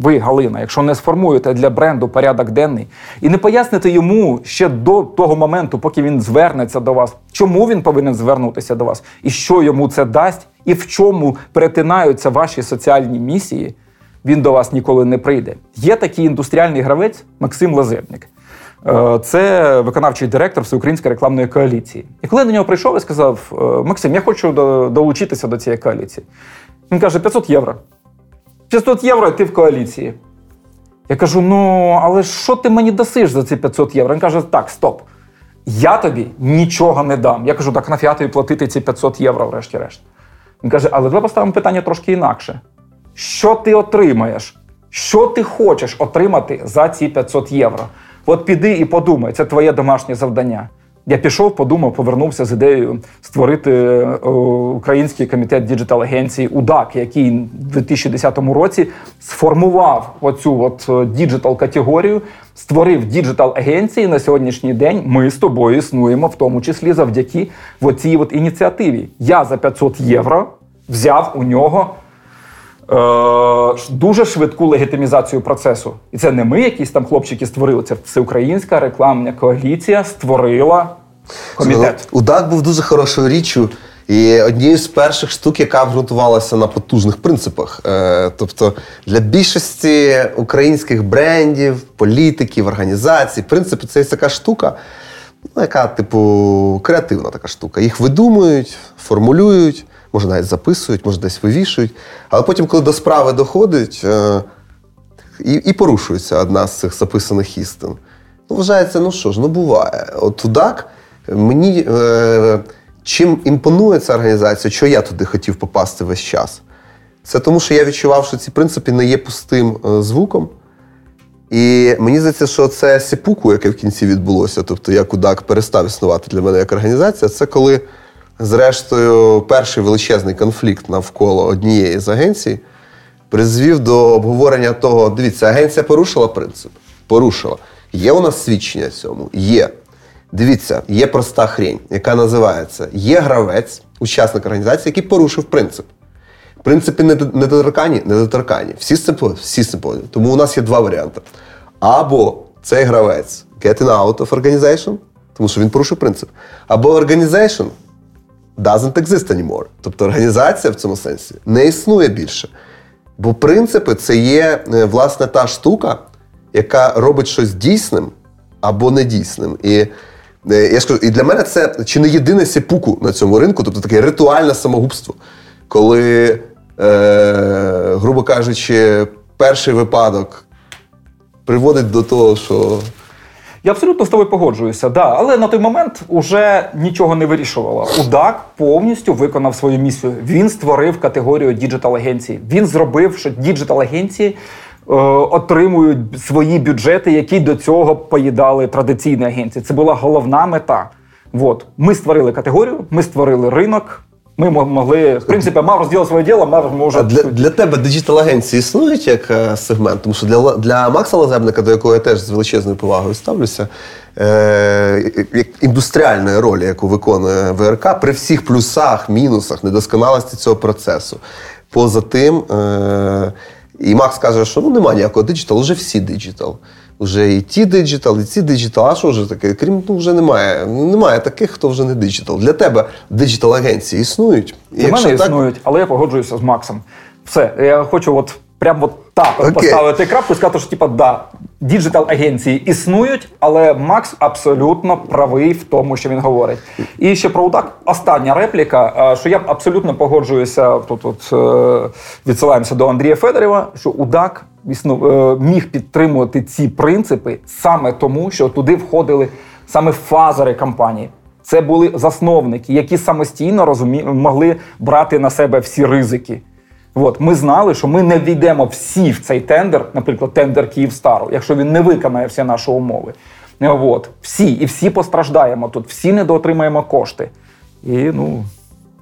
ви, Галина, якщо не сформуєте для бренду порядок денний і не поясните йому ще до того моменту, поки він звернеться до вас, чому він повинен звернутися до вас, і що йому це дасть, і в чому перетинаються ваші соціальні місії, він до вас ніколи не прийде. Є такий індустріальний гравець Максим Лазебник. Е, це виконавчий директор Всеукраїнської рекламної коаліції. І коли я до нього прийшов і сказав: «Е, Максим, я хочу долучитися до цієї коаліції. Він каже: 500 євро. 500 євро, і ти в коаліції. Я кажу: ну, але що ти мені дасиш за ці 500 євро? Він каже: так, стоп. Я тобі нічого не дам. Я кажу, так нафіга тобі платити ці 500 євро, врешті-решт. Він каже, але давай поставимо питання трошки інакше. Що ти отримаєш? Що ти хочеш отримати за ці 500 євро? От піди і подумай, це твоє домашнє завдання. Я пішов, подумав, повернувся з ідеєю створити е, український комітет digital агенції УДАК, який в 2010 році сформував оцю от digital категорію, створив digital агенції. На сьогоднішній день ми з тобою існуємо, в тому числі завдяки цій от ініціативі. Я за 500 євро взяв у нього. Е, дуже швидку легітимізацію процесу. І це не ми, якісь там хлопчики створили. Це всеукраїнська рекламна коаліція створила комітет. УДАК був дуже хорошою річчю. І однією з перших штук, яка ґрунтувалася на потужних принципах. Е, тобто для більшості українських брендів, політиків, організацій, принципи це така штука, ну, яка, типу, креативна така штука. Їх видумують, формулюють, може навіть записують, може десь вивішують. Але потім, коли до справи доходить, е, і і порушується одна з цих записаних істин. Ну, Вважається, ну що ж, ну буває. От Тудак мені е, чим імпонує ця організація, що я туди хотів попасти весь час. Це тому, що я відчував, що ці принципи не є пустим е, звуком. І мені здається, що це сіпуку, яке в кінці відбулося, тобто як Удак перестав існувати для мене як організація, це коли Зрештою, перший величезний конфлікт навколо однієї з агенцій призвів до обговорення того: дивіться, агенція порушила принцип. Порушила. Є у нас свідчення цьому? Є. Дивіться, є проста хрень, яка називається: є гравець, учасник організації, який порушив принцип. Принципи недоторкані, недоторкані. Всі з всі з Тому у нас є два варіанти. Або цей гравець getting out of organization, тому що він порушив принцип, або organization doesn't exist anymore. Тобто організація в цьому сенсі не існує більше. Бо принципи це є е, власне та штука, яка робить щось дійсним або недійсним. І я скажу, і для мене це чи не єдине сіпуку на цьому ринку, тобто таке ритуальне самогубство, коли, е, грубо кажучи, перший випадок приводить до того, що я абсолютно з тобою погоджуюся, да. але на той момент уже нічого не вирішувало. УДАК повністю виконав свою місію. Він створив категорію digital агенції. Він зробив, що digital агенції е, отримують свої бюджети, які до цього поїдали традиційні агенції. Це була головна мета. От. Ми створили категорію, ми створили ринок. Ми могли, в принципі, мав розділ своє діло, мав може. А для для тебе digital агенції існують як е, сегмент? Тому що для для Макса Лазебника, до якого я теж з величезною повагою ставлюся, е, як індустріальної ролі, яку виконує ВРК, при всіх плюсах, мінусах, недосконалості цього процесу. Поза тим, е, і Макс каже, що ну немає ніякого digital, вже всі digital. Вже і ті digital, і ці digital. А що вже таке? Крім ну, вже немає. Немає таких, хто вже не digital. Для тебе digital агенції існують. Для мене так... існують, але я погоджуюся з Максом. Все, я хочу от прямо от так от поставити крапку і сказати, що типа да, digital агенції існують, але Макс абсолютно правий в тому, що він говорить. І ще про УДАК остання репліка, що я абсолютно погоджуюся. Тут от е, відсилаємося до Андрія Федорів, що УДАК е, міг підтримувати ці принципи саме тому, що туди входили саме фазери компанії. Це були засновники, які самостійно розумі... могли брати на себе всі ризики. От, Ми знали, що ми не війдемо всі в цей тендер, наприклад, тендер Київстару, якщо він не виконає всі наші умови. От, Всі, і всі постраждаємо тут, всі недоотримаємо кошти. І ну,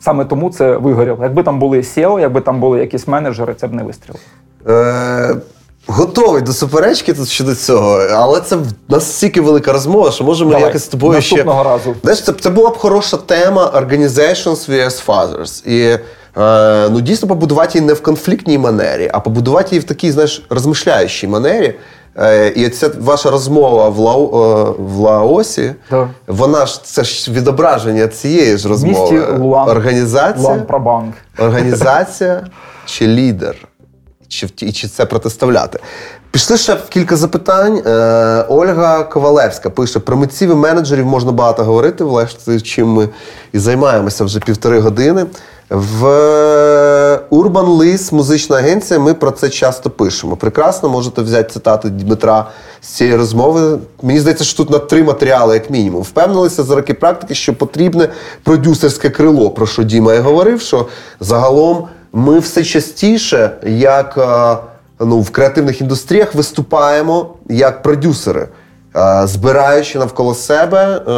саме тому це вигоріло. Якби там були SEO, якби там були якісь менеджери, це б не вистрілило. Е, Готовий до суперечки тут щодо цього, але це настільки велика розмова, що можемо Давай, якось з тобою наступного ще... разу. Знаєш, це, це була б хороша тема Organizations vs. Fathers. І Е, ну, дійсно побудувати її не в конфліктній манері, а побудувати її в такій, знаєш, розмишляючій манері. Е, і ця ваша розмова в Лао, е, в Лаосі, да. вона ж це ж відображення цієї ж розмови. Луан, Організація Луан організація чи лідер, чи і чи це протиставляти. Пішли ще кілька запитань. Е, Ольга Ковалевська пише: про митців і менеджерів можна багато говорити, власне, чим ми і займаємося вже півтори години. В Urban Лис, музична агенція. Ми про це часто пишемо. Прекрасно, можете взяти цитати Дмитра з цієї розмови. Мені здається, що тут на три матеріали, як мінімум. Впевнилися за роки практики, що потрібне продюсерське крило, про що Діма і говорив, що загалом ми все частіше, як ну, в креативних індустріях, виступаємо як продюсери. Е, збираючи навколо себе е,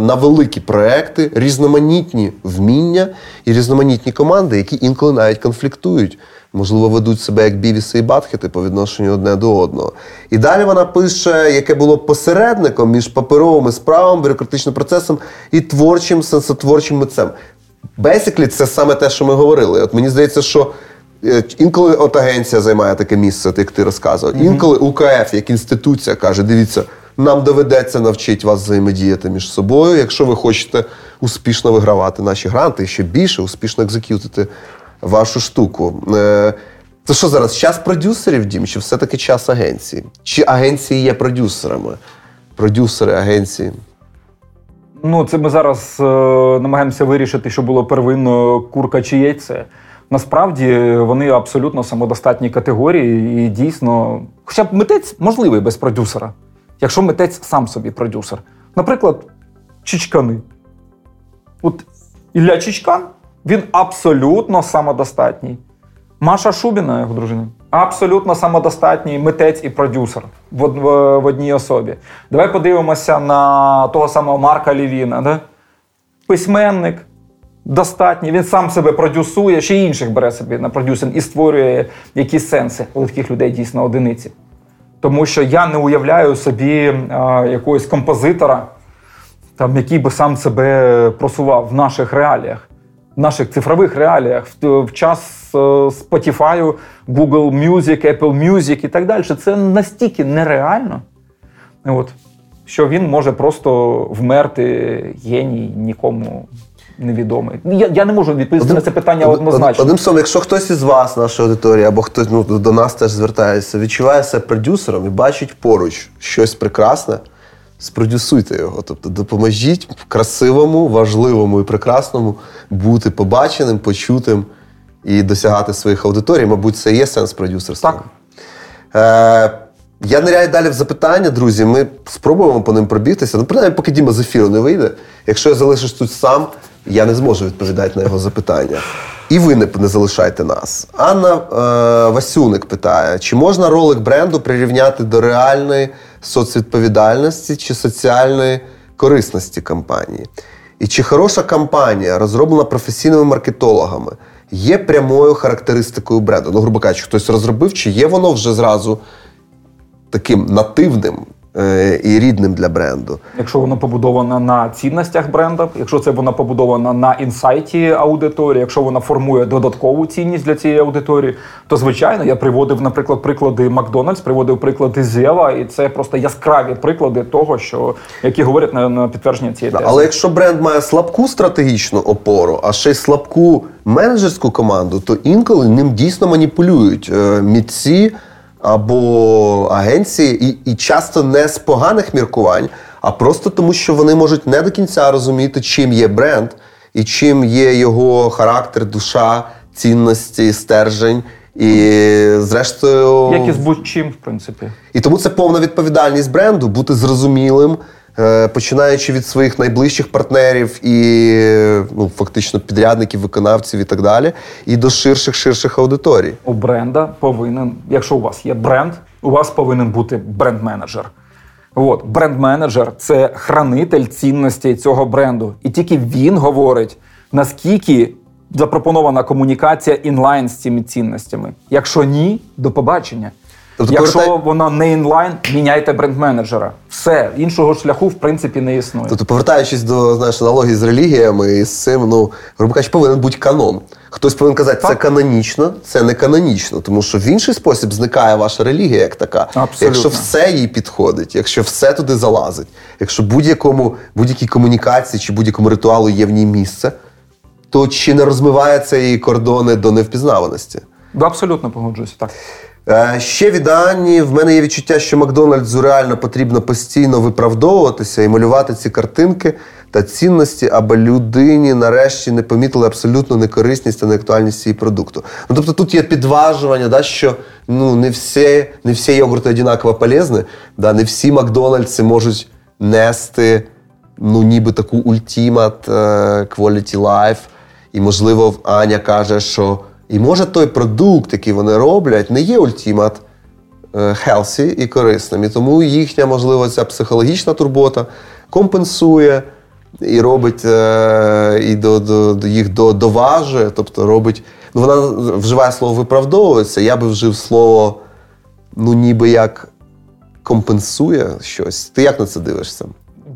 на великі проекти різноманітні вміння і різноманітні команди, які інколи навіть конфліктують. Можливо, ведуть себе як бівіси і батхети по відношенню одне до одного. І далі вона пише, яке було посередником між паперовими справами, бюрократичним процесом і творчим, сенсотворчим митцем. Basically, це саме те, що ми говорили. От мені здається, що е, інколи от агенція займає таке місце, як ти розказував. Інколи УКФ, як інституція, каже: дивіться. Нам доведеться навчити вас взаємодіяти між собою, якщо ви хочете успішно вигравати наші гранти і ще більше успішно екзекютити вашу штуку. Це що зараз? Час продюсерів, Дім, чи все-таки час агенції? Чи агенції є продюсерами? Продюсери агенції? Ну, це ми зараз е, намагаємося вирішити, що було первинно курка чи яйце. Насправді вони абсолютно самодостатні категорії, і дійсно, хоча б митець можливий без продюсера якщо митець сам собі продюсер. Наприклад, Чичкани. От Ілля Чичкан, він абсолютно самодостатній. Маша Шубіна, його дружина, абсолютно самодостатній митець і продюсер в, в, в одній особі. Давай подивимося на того самого Марка Лівіна. Да? Письменник достатній, він сам себе продюсує, ще інших бере собі на продюсинг і створює якісь сенси. Але таких людей дійсно одиниці. Тому що я не уявляю собі якогось композитора, там, який би сам себе просував в наших реаліях, в наших цифрових реаліях, в, в час е, Spotify, Google Music, Apple Music і так далі. Це настільки нереально, от, що він може просто вмерти геній нікому невідомий. Я я не можу відповісти Одним, на це питання однозначно. Одним словом, якщо хтось із вас, наша аудиторія, або хтось ну, до нас теж звертається, відчуває себе продюсером і бачить поруч щось прекрасне, спродюсуйте його. Тобто допоможіть красивому, важливому і прекрасному бути побаченим, почутим і досягати своїх аудиторій. Мабуть, це є сенс продюсерства. Так. Е, я ниряю далі в запитання, друзі. Ми спробуємо по ним пробігтися. Ну, принаймні, поки Діма з ефіру не вийде. Якщо я залишиш тут сам, я не зможу відповідати на його запитання. І ви не, не залишайте нас. Анна е, Васюник питає: чи можна ролик бренду прирівняти до реальної соцвідповідальності чи соціальної корисності компанії? І чи хороша кампанія, розроблена професійними маркетологами, є прямою характеристикою бренду? Ну, грубо кажучи, хтось розробив, чи є воно вже зразу таким нативним і рідним для бренду. Якщо воно побудовано на цінностях бренду, якщо це воно побудовано на інсайті аудиторії, якщо вона формує додаткову цінність для цієї аудиторії, то звичайно я приводив, наприклад, приклади Макдональдс, приводив приклади Зева, і це просто яскраві приклади того, що які говорять на, на підтвердження цієї тези. Але якщо бренд має слабку стратегічну опору, а ще й слабку менеджерську команду, то інколи ним дійсно маніпулюють е, мітці або агенції, і, і часто не з поганих міркувань, а просто тому, що вони можуть не до кінця розуміти, чим є бренд і чим є його характер, душа, цінності, стержень. І зрештою, як і з будь-чим, в принципі, і тому це повна відповідальність бренду бути зрозумілим, починаючи від своїх найближчих партнерів і ну, фактично підрядників, виконавців і так далі, і до ширших ширших аудиторій. У бренда повинен, якщо у вас є бренд, у вас повинен бути бренд-менеджер. От бренд-менеджер це хранитель цінностей цього бренду, і тільки він говорить наскільки запропонована комунікація інлайн з цими цінностями. Якщо ні, до побачення. Тобто, Якщо повертай... воно не інлайн, міняйте бренд-менеджера. Все, іншого шляху, в принципі, не існує. Тобто, повертаючись до знаєш, аналогії з релігіями і з цим, ну, грубо кажучи, повинен бути канон. Хтось повинен казати, так. це канонічно, це не канонічно, тому що в інший спосіб зникає ваша релігія як така. Абсолютно. Якщо все їй підходить, якщо все туди залазить, якщо будь-якому будь-якій комунікації чи будь-якому ритуалу є в ній місце, то чи не розмиваються її кордони до невпізнаваності? Абсолютно погоджуюся, так. Е, ще від Анні, в мене є відчуття, що Макдональдсу реально потрібно постійно виправдовуватися і малювати ці картинки та цінності, аби людині нарешті не помітили абсолютно некорисність та неактуальність цієї продукту. Ну, Тобто тут є підважування, да, що ну, не всі не всі йогурти однаково полезні, да, не всі Макдональдси можуть нести ну, ніби таку ультимат quality life. І, можливо, Аня каже, що і може той продукт, який вони роблять, не є ультимат healthy і корисним. І тому їхня, можливо, ця психологічна турбота компенсує і робить е, і до, до, їх до, доважує, тобто робить. Ну, вона вживає слово виправдовується. Я би вжив слово, ну, ніби як компенсує щось. Ти як на це дивишся?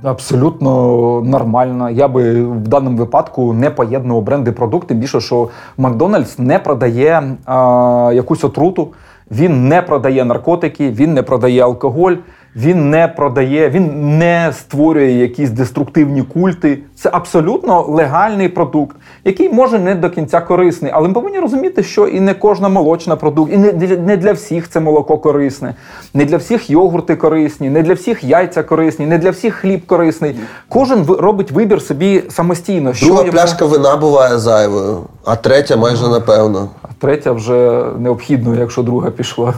Абсолютно нормально. Я би в даному випадку не поєднував бренди продукти. Більше що Макдональдс не продає а, якусь отруту, він не продає наркотики, він не продає алкоголь. Він не продає, він не створює якісь деструктивні культи. Це абсолютно легальний продукт, який може не до кінця корисний. Але ми повинні розуміти, що і не кожна молочна продукт, і не для всіх це молоко корисне, не для всіх йогурти корисні, не для всіх яйця корисні, не для всіх хліб корисний. Кожен робить вибір собі самостійно. Друга що пляшка йому... вина буває зайвою, а третя майже напевно. А третя вже необхідно, якщо друга пішла.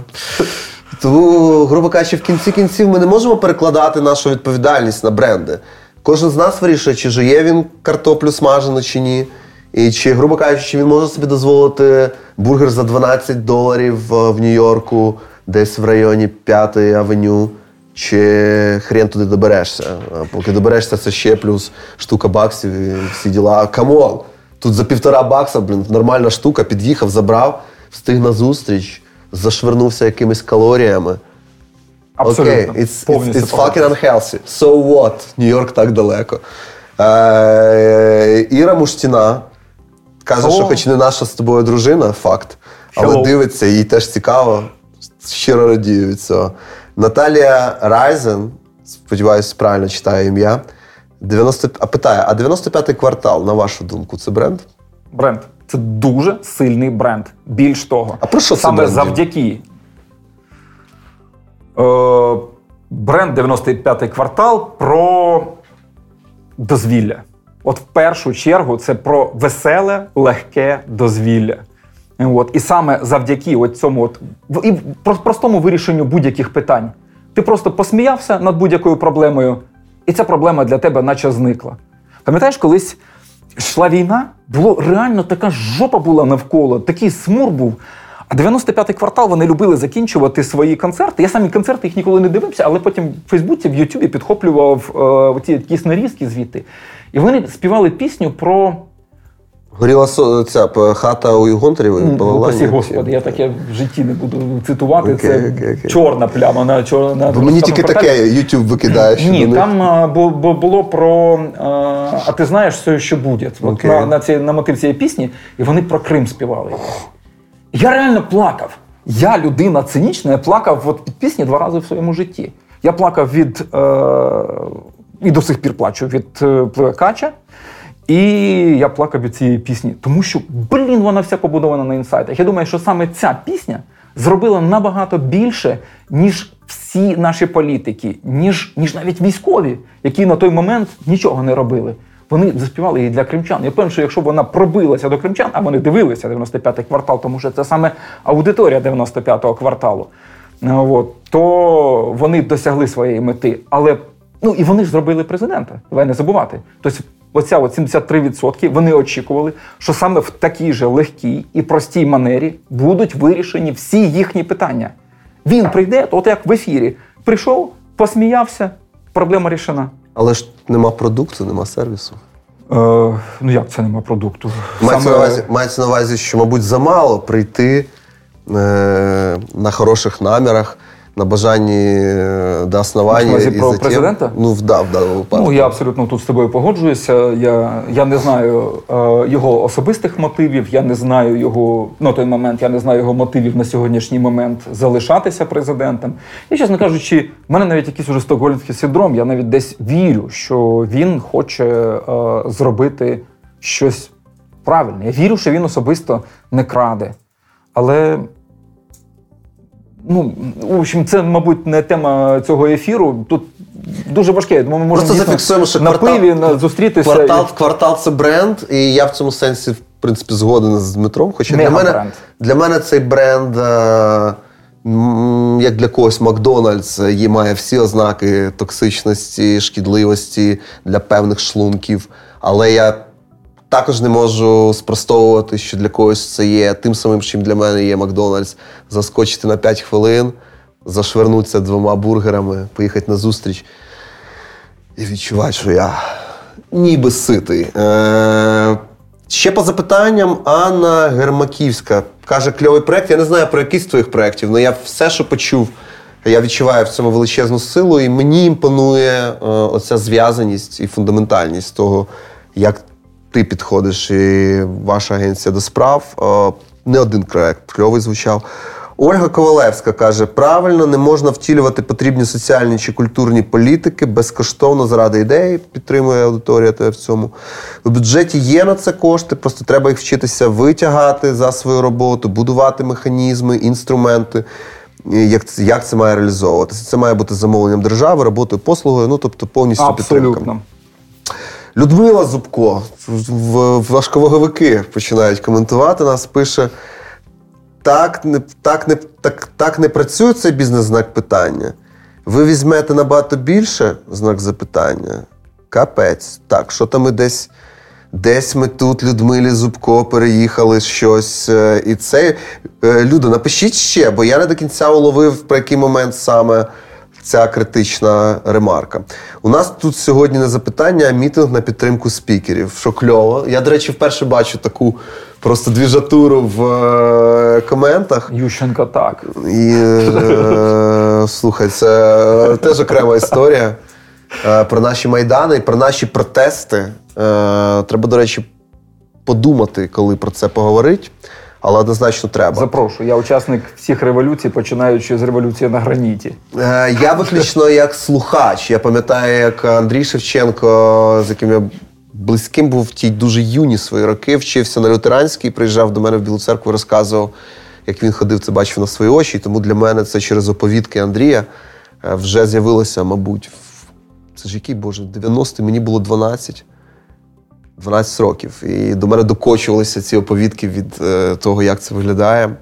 Тому, грубо кажучи, в кінці кінців ми не можемо перекладати нашу відповідальність на бренди. Кожен з нас вирішує, чи жує він картоплю смажену чи ні. І чи, грубо кажучи, чи він може собі дозволити бургер за 12 доларів в Нью-Йорку, десь в районі 5-ї авеню, чи хрен туди доберешся. А поки доберешся, це ще плюс штука баксів і всі діла. Come on! Тут за півтора бакса, блін, нормальна штука, під'їхав, забрав, встиг на зустріч зашверувався якимись калоріями. Абсолютно. Okay, it's, it's, it's fucking unhealthy. So what? Нью-Йорк так далеко. Е, Іра Муштіна каже, oh. що хоч не наша з тобою дружина, факт, але Hello. дивиться, їй теж цікаво. Щиро радію від цього. Наталія Райзен, сподіваюся, правильно читаю ім'я. 90, а питає: а 95-й квартал, на вашу думку, це бренд? Бренд. Це дуже сильний бренд. Більш того, а про що саме бренд? завдяки е, бренд 95-й квартал про дозвілля. От в першу чергу це про веселе, легке дозвілля. От. І саме завдяки от цьому от, і простому вирішенню будь-яких питань. Ти просто посміявся над будь-якою проблемою, і ця проблема для тебе наче зникла. Пам'ятаєш, колись йшла війна, було реально така жопа була навколо, такий смур був. А 95-й квартал вони любили закінчувати свої концерти. Я самі концерти їх ніколи не дивився, але потім в Фейсбуці, в Ютубі підхоплював е, ті якісь нарізки звідти. І вони співали пісню про Горіла ця хата у Гонтарєвої Упасі Господи, я таке в житті не буду цитувати. Okay, це okay, okay. чорна пляма на чорна. Бо мені тільки таке YouTube викидає. Ні, там бо, бо було про а ти знаєш все, що буде. От на на, цій, на мотив цієї пісні, і вони про Крим співали. Я реально плакав. Я людина цинічна, я плакав от під пісні два рази в своєму житті. Я плакав від е, і до сих пір плачу від е, Пливекача. І я плакав від цієї пісні, тому що, блін, вона вся побудована на інсайтах. Я думаю, що саме ця пісня зробила набагато більше, ніж всі наші політики, ніж ніж навіть військові, які на той момент нічого не робили. Вони заспівали її для кримчан. Я певний, що якщо б вона пробилася до кримчан, а вони дивилися 95-й квартал, тому що це саме аудиторія 95-го кварталу, от, то вони досягли своєї мети. Але ну і вони ж зробили президента. Давай не забувати. Тобто оця от 73% вони очікували, що саме в такій же легкій і простій манері будуть вирішені всі їхні питання. Він прийде, от як в ефірі, прийшов, посміявся, проблема рішена. Але ж нема продукту, нема сервісу. Е, Ну як це нема продукту? Мається, Саме... на увазі, мається на увазі, що, мабуть, замало прийти е, на хороших намірах на бажанні е, до основання. і про затім, президента? Ну, в даному випадку. Ну, я абсолютно тут з тобою погоджуюся. Я я не знаю е, його особистих мотивів, я не знаю його на той момент, я не знаю його мотивів на сьогоднішній момент залишатися президентом. І, чесно кажучи, в мене навіть якийсь уже стокгольмський синдром, я навіть десь вірю, що він хоче е, зробити щось правильне. Я вірю, що він особисто не краде. Але ну, в общем, це, мабуть, не тема цього ефіру. Тут дуже важке. Я думаю, ми можемо Просто зафіксуємо, що на квартал, пиві на, зустрітися. Квартал, квартал це бренд, і я в цьому сенсі, в принципі, згоден з Дмитром. Хоча для мене, для мене цей бренд. Е, як для когось Макдональдс є має всі ознаки токсичності, шкідливості для певних шлунків. Але я також не можу спростовувати, що для когось це є тим самим, чим для мене є Макдональдс. Заскочити на 5 хвилин, зашвернутися двома бургерами, поїхати на зустріч і відчувати, що я ніби ситий. Е- Ще по запитанням Анна Гермаківська каже, кльовий проєкт. Я не знаю про якийсь з твоїх проєктів, але я все, що почув, я відчуваю в цьому величезну силу, і мені імпонує е, оця зв'язаність і фундаментальність того, як ти підходиш і ваша агенція до справ. Е, не один проєкт кльовий звучав. Ольга Ковалевська каже: правильно, не можна втілювати потрібні соціальні чи культурні політики безкоштовно заради ідеї. Підтримує аудиторія тебе в цьому. У бюджеті є на це кошти, просто треба їх вчитися витягати за свою роботу, будувати механізми, інструменти. Як це, як це має реалізовуватися? Це має бути замовленням держави, роботою, послугою, ну тобто повністю Абсолютно. підтримка. Людмила Зубко в важковаговики починають коментувати нас. Пише: так не так не, так, так не працює цей бізнес-знак питання. Ви візьмете набагато більше знак запитання. Капець. Так, що там ми десь десь ми тут, Людмилі Зубко, переїхали щось. Е, і це. Е, люди, напишіть ще, бо я не до кінця уловив, про який момент саме ця критична ремарка. У нас тут сьогодні не запитання, а мітинг на підтримку спікерів. Що кльово. Я, до речі, вперше бачу таку просто двіжатуру в е, коментах. Ющенко так. І е, слухай, це теж окрема історія. Е, про наші майдани про наші протести. Е, треба, до речі, подумати, коли про це поговорить але однозначно треба. Запрошую. Я учасник всіх революцій, починаючи з революції на граніті. Е, я виключно як слухач. Я пам'ятаю, як Андрій Шевченко, з яким я близьким був в ті дуже юні свої роки, вчився на лютеранській, приїжджав до мене в Білу церкву, розказував, як він ходив, це бачив на свої очі. Тому для мене це через оповідки Андрія е, вже з'явилося, мабуть, це ж який боже, 90-й, мені було 12. 12 років. І до мене докочувалися ці оповідки від е, того, як це виглядає.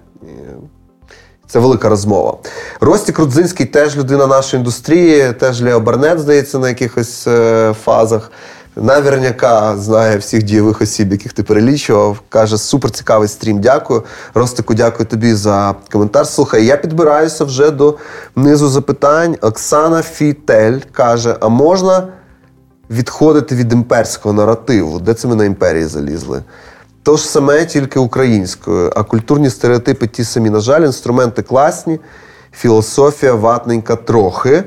Це велика розмова. Ростік Рудзинський теж людина нашої індустрії, теж Лео Барнет, здається, на якихось е, фазах. Наверняка знає всіх дієвих осіб, яких ти перелічував. Каже, супер цікавий стрім. Дякую. Ростику, дякую тобі за коментар. Слухай, я підбираюся вже до низу запитань. Оксана Фітель каже: а можна відходити від імперського наративу, де це ми на імперії залізли. То ж саме тільки українською, а культурні стереотипи ті самі. На жаль, інструменти класні, філософія ватненька трохи.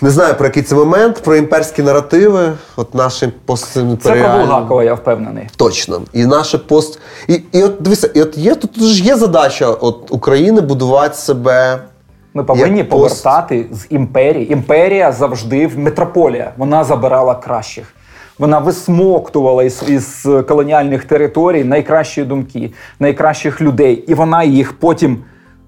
Не знаю, про який це момент, про імперські наративи. От наші постімперіальні... Це про Булгакова, я впевнений. Точно. І наше пост. І і от дивися, і от є тут ж є задача от України будувати себе. Ми повинні Як повертати пост... з імперії. Імперія завжди в метрополія. Вона забирала кращих. Вона висмоктувала із, із колоніальних територій найкращі думки, найкращих людей, і вона їх потім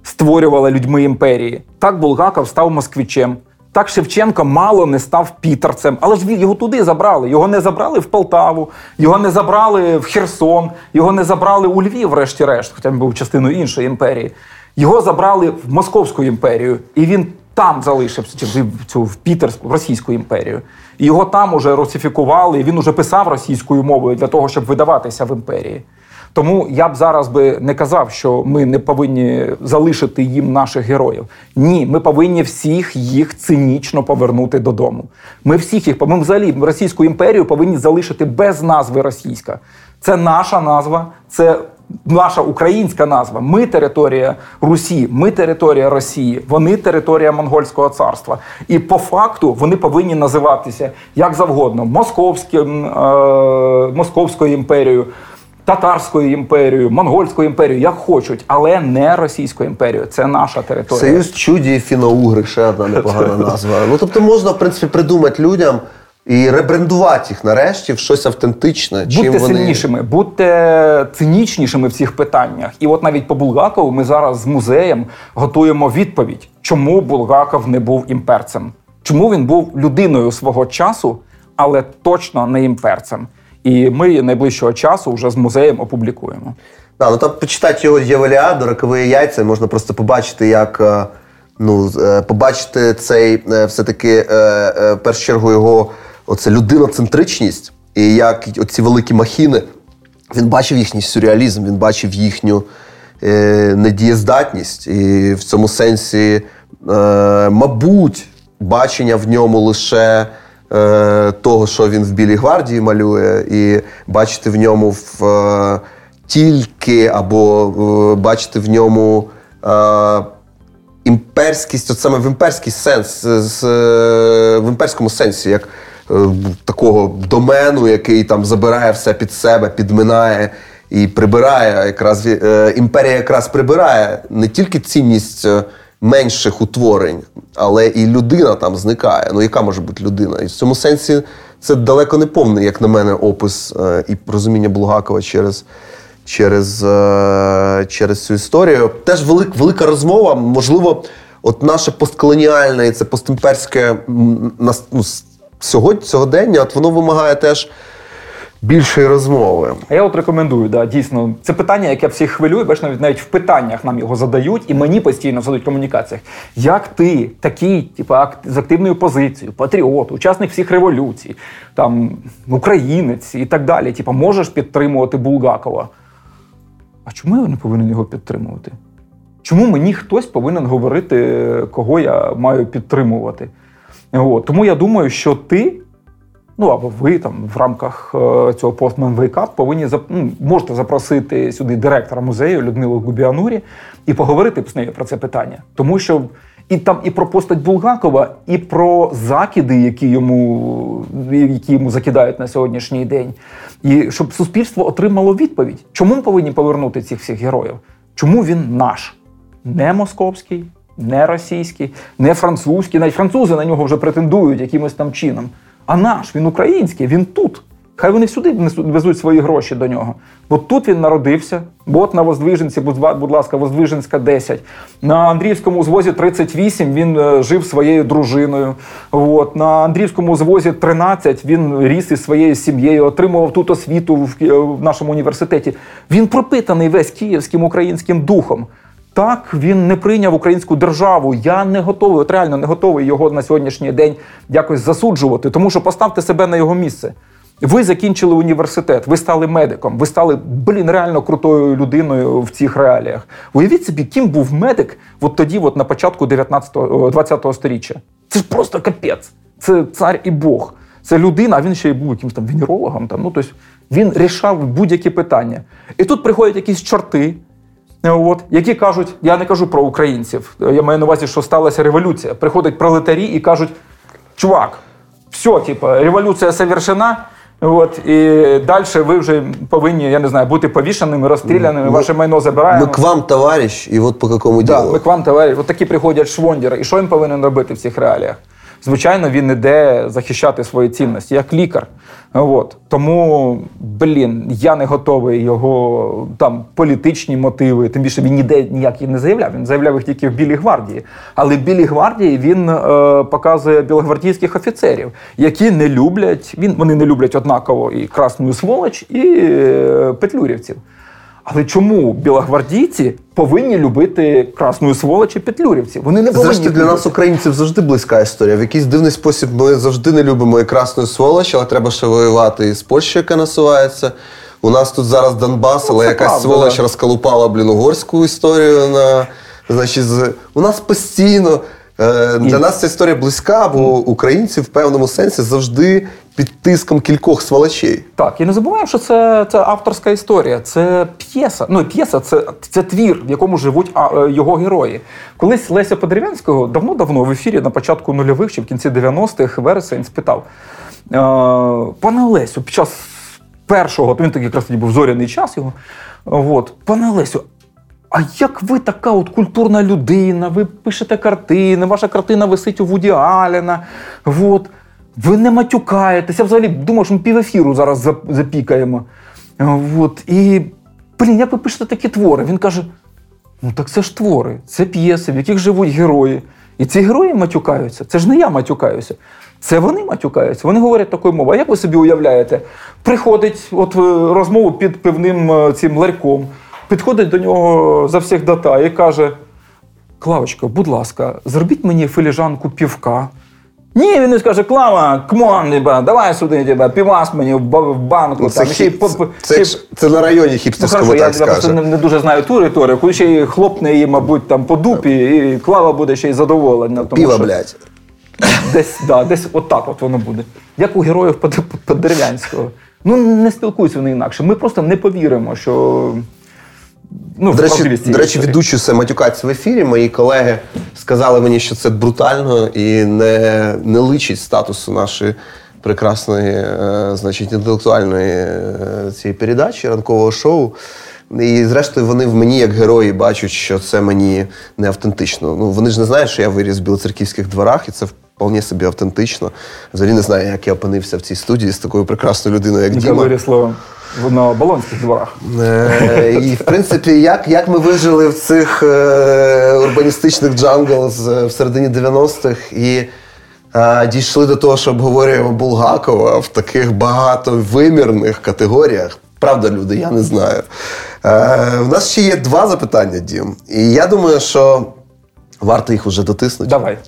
створювала людьми імперії. Так Булгаков став москвичем. Так Шевченко мало не став пітерцем, але ж його туди забрали. Його не забрали в Полтаву, його не забрали в Херсон, його не забрали у Львів, врешті-решт, хоча він був частиною іншої імперії. Його забрали в Московську імперію, і він там залишився, чи в цю в Пітерську, в Російську імперію. І його там уже русифікували, і він уже писав російською мовою для того, щоб видаватися в імперії. Тому я б зараз би не казав, що ми не повинні залишити їм наших героїв. Ні, ми повинні всіх їх цинічно повернути додому. Ми всіх їх ми взагалі Російську імперію повинні залишити без назви російська. Це наша назва, це наша українська назва. Ми територія Русі, ми територія Росії, вони територія Монгольського царства. І по факту вони повинні називатися як завгодно Московським, е, Московською імперією. Татарською імперією, монгольською імперією, як хочуть, але не російською імперією. Це наша територія. Союз чуді фіно-угри, ще одна непогана назва. Ну тобто можна в принципі придумати людям і ребрендувати їх нарешті в щось автентичне. Будьте чим вони... сильнішими, будьте цинічнішими в цих питаннях. І от навіть по Булгакову ми зараз з музеєм готуємо відповідь, чому Булгаков не був імперцем. Чому він був людиною свого часу, але точно не імперцем? І ми найближчого часу вже з музеєм опублікуємо. Да, ну там почитати його Дьяволіаду, рокові яйця, можна просто побачити, як е, ну, е, побачити цей е, все-таки в першу чергу його оце людиноцентричність, і як оці великі махіни. Він бачив їхній сюрреалізм, він бачив їхню е, недієздатність. І в цьому сенсі, е, мабуть, бачення в ньому лише е, того, що він в Білій гвардії малює, і бачити в ньому в, е, тільки або е, бачити в ньому. Е, Імперськість, от саме в імперський сенс, з, в імперському сенсі, як е, такого домену, який там забирає все під себе, підминає і прибирає. Якраз е, імперія якраз прибирає не тільки цінність е, менших утворень, але і людина там зникає. Ну, яка може бути людина? І в цьому сенсі це далеко не повний, як на мене, опис е, і розуміння Булгакова через. Через через цю історію. Теж велик, велика розмова. Можливо, от наше постколоніальне це постімперське ну, сьогодення, от воно вимагає теж більшої розмови. А я от рекомендую, да, дійсно. Це питання, яке всіх хвилює, бач, навіть навіть в питаннях нам його задають, і мені постійно задають в комунікаціях. Як ти, такий, типу, з активною позицією, патріот, учасник всіх революцій, там українець і так далі, типу, можеш підтримувати Булгакова? А чому я не повинен його підтримувати? Чому мені хтось повинен говорити, кого я маю підтримувати? От. Тому я думаю, що ти, ну або ви там в рамках е, цього Postman Wake Up повинні ну, можете запросити сюди директора музею Людмилу Губіанурі і поговорити з нею про це питання. Тому що і там і про постать Булгакова, і про закиди, які йому які йому закидають на сьогоднішній день, і щоб суспільство отримало відповідь, чому ми повинні повернути цих всіх героїв? Чому він наш, не московський, не російський, не французький. Навіть французи на нього вже претендують якимось там чином. А наш він український, він тут. Хай вони всюди везуть свої гроші до нього. Бо тут він народився, бо от на Воздвиженці, будь ласка, Воздвиженська 10. На Андріївському звозі 38 він е, жив своєю дружиною. От. На Андріївському звозі 13 він ріс із своєю сім'єю, отримував тут освіту в нашому університеті. Він пропитаний весь київським українським духом. Так, він не прийняв українську державу. Я не готовий, от реально не готовий його на сьогоднішній день якось засуджувати, тому що поставте себе на його місце. Ви закінчили університет, ви стали медиком, ви стали, блін, реально крутою людиною в цих реаліях. Уявіть собі, ким був медик от тоді, от на початку 20-го сторіччя. Це ж просто капець. Це цар і Бог. Це людина, а він ще й був якимось там венерологом. Там, ну, тобто Він рішав будь-які питання. І тут приходять якісь чорти, от, які кажуть: я не кажу про українців. Я маю на увазі, що сталася революція. Приходять пролетарі і кажуть: чувак, все, типу, революція завершена. От і далі ви вже повинні, я не знаю, бути повішеними, розстріляними, ваше майно забираємо. Ми к вам, товариш, і от по якому ділу. Да, ми к вам, товариш. От такі приходять швондіри. І що він повинен робити в цих реаліях? Звичайно, він іде захищати свої цінності як лікар. От. Тому, блін, я не готовий його там політичні мотиви. Тим більше він ніде ніяк не заявляв. Він заявляв їх тільки в Білій гвардії. Але в Білій гвардії він е, показує білогвардійських офіцерів, які не люблять. Він вони не люблять однаково і красну сволоч, і е, петлюрівців. Але чому білогвардійці повинні любити красну сволочі петлюрівців? Вони не повинні Зрештою, для нас, українців, завжди близька історія. В якийсь дивний спосіб ми завжди не любимо і красну сволоч, але треба ще воювати із Польщею, яка насувається. У нас тут зараз Донбас, але ну, якась правда, сволоч розколупала блін, угорську історію на. Значить, з у нас постійно для нас ця історія близька, бо українці в певному сенсі завжди під тиском кількох свалачей. Так, і не забуваємо, що це це авторська історія, це п'єса. Ну, п'єса це це твір, в якому живуть а, е, його герої. Колись Леся Подерев'янського давно-давно в ефірі на початку нульових чи в кінці 90-х вересень спитав: «Е, пане Олесю, під час першого, він такий якраз тоді був зоряний час його. От, пане Олесю, а як ви така от культурна людина, ви пишете картини, ваша картина висить у Вуді Аліна, от, ви не матюкаєтеся. Взагалі думаю, що ми пів ефіру зараз запікаємо. От, І, блін, як ви пишете такі твори? Він каже: ну так це ж твори, це п'єси, в яких живуть герої. І ці герої матюкаються. Це ж не я матюкаюся. Це вони матюкаються. Вони говорять такою мовою. А як ви собі уявляєте? Приходить от е, розмову під пивним е, цим ларьком, підходить до нього за всіх дата і каже: Клавочка, будь ласка, зробіть мені филіжанку півка. Ні, він не скаже, Клава, кмон, давай сюди, тебе, півас мені в банку. Ну, це, там, хіп, ще, це, це, це на районі хіпстерському ну, так Я просто не, не дуже знаю ту риторику, ще й хлопне її, мабуть, там по дупі, і Клава буде ще й задоволена. Тому, Піва, що... блядь. Десь да, десь отак от воно буде. Як у героїв Подерев'янського. Ну, не спілкуються вони інакше. Ми просто не повіримо, що. Ну, До речі, до речі, ведучу все матюкаться в ефірі. Мої колеги сказали мені, що це брутально і не не личить статусу нашої прекрасної, е, значить, інтелектуальної е, цієї передачі, ранкового шоу. І, зрештою, вони в мені, як герої, бачать, що це мені не автентично. Ну, вони ж не знають, що я виріс в білоцерківських дворах, і це вполне собі автентично. Взагалі не знаю, як я опинився в цій студії з такою прекрасною людиною, як Діма. виріс на Оболонських дворах. Е, і, в принципі, як як ми вижили в цих е, урбаністичних jungle в середині 90-х і е, дійшли до того, що обговорюємо Булгакова в таких багатовимірних категоріях. Правда, люди, я не знаю. У нас ще є два запитання, Дім. І я думаю, що варто їх вже дотиснути. Давай.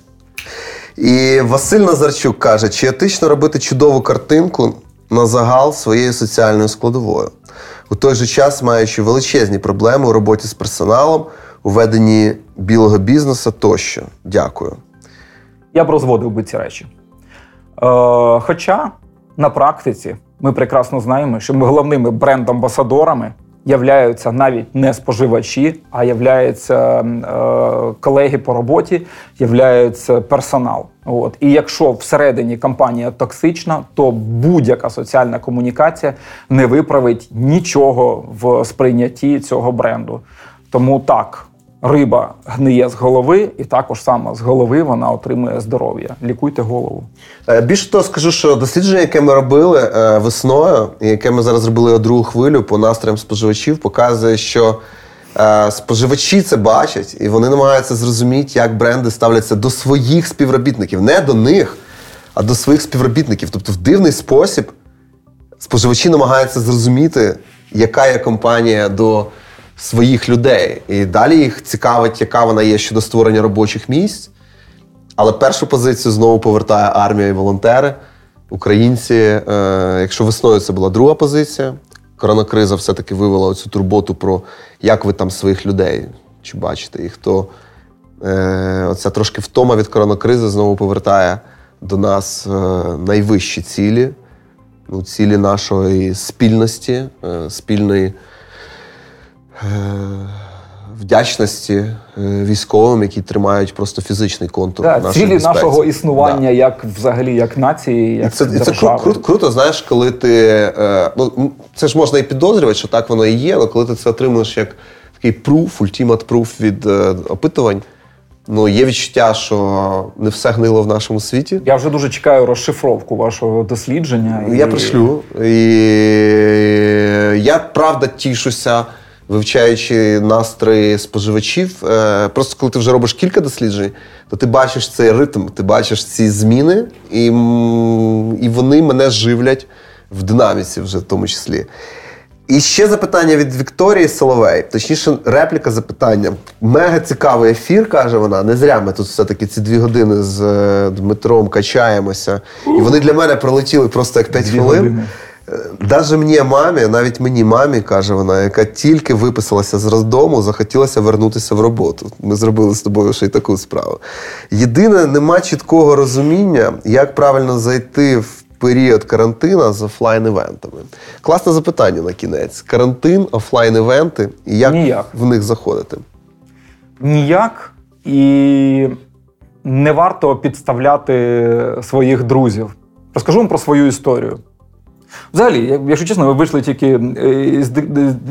І Василь Назарчук каже: чи етично робити чудову картинку на загал своєю соціальною складовою, у той же час маючи величезні проблеми у роботі з персоналом, у веденні білого бізнесу тощо. Дякую. Я б розводив би ці речі. Е, Хоча на практиці ми прекрасно знаємо, що ми головними бренд-амбасадорами являються навіть не споживачі, а являються е, колеги по роботі, являються персонал. От і якщо всередині компанія токсична, то будь-яка соціальна комунікація не виправить нічого в сприйнятті цього бренду. Тому так. Риба гниє з голови, і також саме з голови вона отримує здоров'я. Лікуйте голову. Е, більше того, скажу, що дослідження, яке ми робили е, весною, і яке ми зараз зробили другу хвилю по настроям споживачів, показує, що е, споживачі це бачать, і вони намагаються зрозуміти, як бренди ставляться до своїх співробітників, не до них, а до своїх співробітників. Тобто, в дивний спосіб споживачі намагаються зрозуміти, яка є компанія до своїх людей. І далі їх цікавить, яка вона є щодо створення робочих місць. Але першу позицію знову повертає армія і волонтери, українці. Е, якщо весною це була друга позиція, коронакриза все-таки вивела оцю турботу про як ви там своїх людей чи бачите їх, то е, оця трошки втома від коронакризи знову повертає до нас е, найвищі цілі, ну, цілі нашої спільності, е, спільної. Е, вдячності е, військовим, які тримають просто фізичний контур. Да, цілі безпеці. нашого існування, да. як взагалі, як нації, як і це, і це круто, круто, знаєш, коли ти е, ну це ж можна і підозрювати, що так воно і є, але коли ти це отримуєш як такий пруф, ультимат пруф від опитувань. Ну, є відчуття, що не все гнило в нашому світі. Я вже дуже чекаю розшифровку вашого дослідження. Я і... пришлю. І я правда тішуся вивчаючи настрої споживачів. Е, просто коли ти вже робиш кілька досліджень, то ти бачиш цей ритм, ти бачиш ці зміни, і і вони мене живлять в динаміці, вже в тому числі. І ще запитання від Вікторії Соловей, точніше, репліка запитання. Мега цікавий ефір, каже вона. Не зря ми тут все-таки ці дві години з е, Дмитром качаємося. І вони для мене пролетіли просто як 5 хвилин. Години. Даже мені мамі, навіть мені мамі, каже вона, яка тільки виписалася з роддому, захотілося вернутися в роботу. Ми зробили з тобою ще й таку справу. Єдине, нема чіткого розуміння, як правильно зайти в період карантину з офлайн-івентами. Класне запитання на кінець. Карантин, офлайн-івенти, і як Ніяк. в них заходити? Ніяк. І не варто підставляти своїх друзів. Розкажу вам про свою історію. Взагалі, якщо чесно, ви вийшли тільки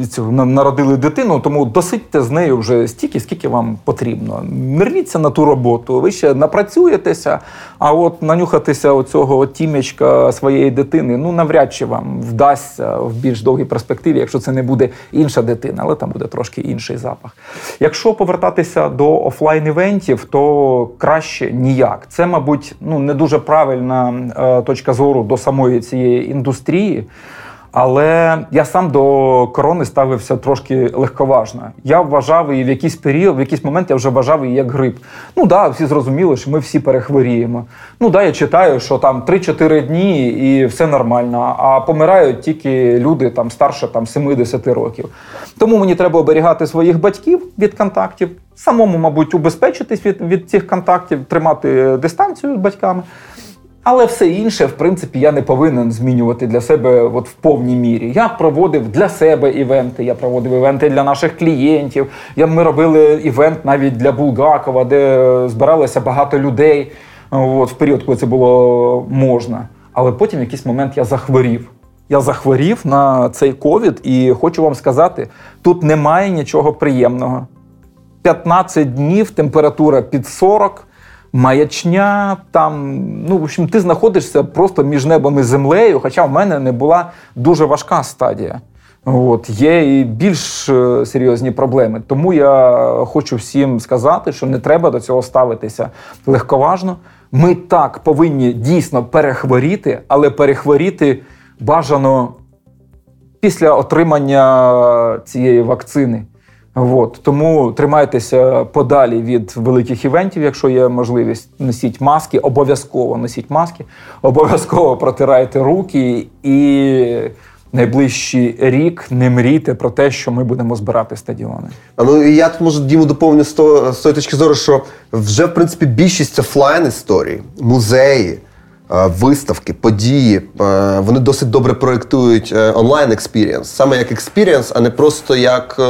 з цього народили дитину, тому досидьте з нею вже стільки, скільки вам потрібно. Не рвіться на ту роботу, ви ще напрацюєтеся, а от нанюхатися оцього тімечка своєї дитини, ну навряд чи вам вдасться в більш довгій перспективі, якщо це не буде інша дитина, але там буде трошки інший запах. Якщо повертатися до офлайн-івентів, то краще ніяк. Це, мабуть, ну не дуже правильна е, точка зору до самої цієї індустрії. Але я сам до корони ставився трошки легковажно. Я вважав її в якийсь період, в якийсь момент я вже вважав її як грип. Ну да, всі зрозуміли, що ми всі перехворіємо. Ну да, я читаю, що там 3-4 дні і все нормально. А помирають тільки люди там старше там 70 років. Тому мені треба оберігати своїх батьків від контактів, самому, мабуть, убезпечитись від, від цих контактів, тримати дистанцію з батьками. Але все інше, в принципі, я не повинен змінювати для себе от в повній мірі. Я проводив для себе івенти, я проводив івенти для наших клієнтів. Ми робили івент навіть для Булгакова, де збиралося багато людей от, в період, коли це було можна. Але потім в якийсь момент я захворів. Я захворів на цей ковід, і хочу вам сказати: тут немає нічого приємного. 15 днів температура під 40 маячня, там, ну, в общем, ти знаходишся просто між небом і землею, хоча в мене не була дуже важка стадія. От, Є і більш е, серйозні проблеми. Тому я хочу всім сказати, що не треба до цього ставитися легковажно. Ми так повинні дійсно перехворіти, але перехворіти бажано після отримання цієї вакцини. От. Тому тримайтеся подалі від великих івентів, якщо є можливість. Носіть маски, обов'язково носіть маски, обов'язково протирайте руки і. Найближчий рік не мрійте про те, що ми будемо збирати стадіони. А ну і я тут можу Діму доповню з тої точки зору, що вже в принципі більшість офлайн історій, музеї, е, виставки, події, е, вони досить добре проєктують е, онлайн experience, саме як experience, а не просто як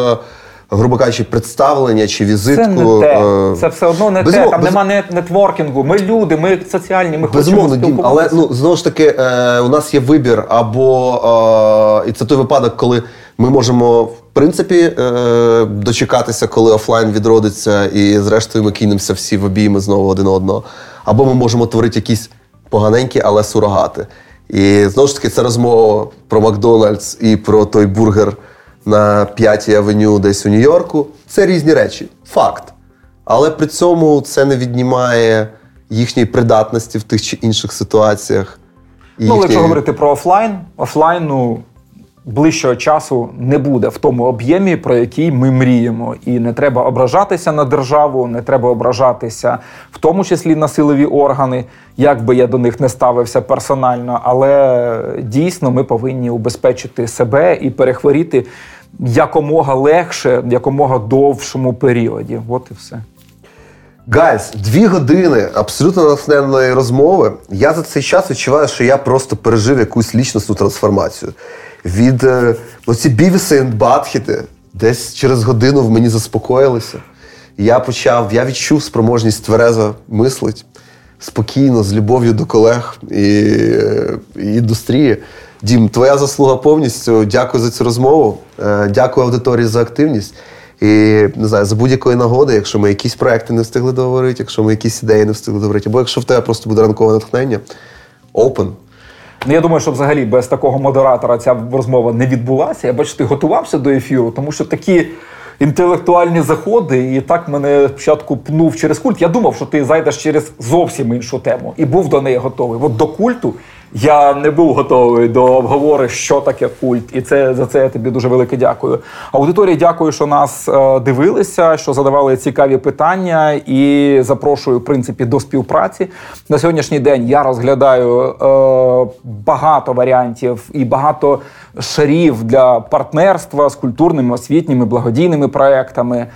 грубо кажучи, представлення чи візитку. Це не те. Е, Це все одно не Безумов... те. Там без... немає нетворкінгу. Ми люди, ми соціальні, ми Безумовно, хочемо Дім, але ну знову ж таки, е, у нас є вибір, або е, і це той випадок, коли ми можемо в принципі е, дочекатися, коли офлайн відродиться, і зрештою ми кинемося всі в обійми знову один одного. Або ми можемо творити якісь поганенькі, але сурогати. І знову ж таки, це розмова про Макдональдс і про той бургер на п'ятій авеню десь у Нью-Йорку. Це різні речі. Факт. Але при цьому це не віднімає їхньої придатності в тих чи інших ситуаціях. Ну, їхні... якщо говорити про офлайн, офлайну ближчого часу не буде в тому об'ємі, про який ми мріємо. І не треба ображатися на державу, не треба ображатися, в тому числі на силові органи, як би я до них не ставився персонально. Але дійсно ми повинні убезпечити себе і перехворіти якомога легше, якомога довшому періоді. От і все. Guys, дві години абсолютно натхненної розмови. Я за цей час відчуваю, що я просто пережив якусь лічностну трансформацію. Від е, оці бівіси і батхеди десь через годину в мені заспокоїлися. Я почав, я відчув спроможність тверезо мислить спокійно, з любов'ю до колег і, е, і індустрії. Дім, твоя заслуга повністю. Дякую за цю розмову. Е, дякую аудиторії за активність. І не знаю, за будь-якої нагоди, якщо ми якісь проекти не встигли договорити, якщо ми якісь ідеї не встигли договорити, або якщо в тебе просто буде ранкове натхнення, open. Ну, я думаю, що взагалі без такого модератора ця розмова не відбулася. Я бачу, ти готувався до ефіру, тому що такі інтелектуальні заходи, і так мене спочатку пнув через культ. Я думав, що ти зайдеш через зовсім іншу тему і був до неї готовий. От до культу я не був готовий до обговори, що таке культ, і це за це я тобі дуже велике дякую. Аудиторії дякую, що нас е, дивилися, що задавали цікаві питання, і запрошую в принципі до співпраці. На сьогоднішній день я розглядаю е, багато варіантів і багато шарів для партнерства з культурними, освітніми, благодійними проектами.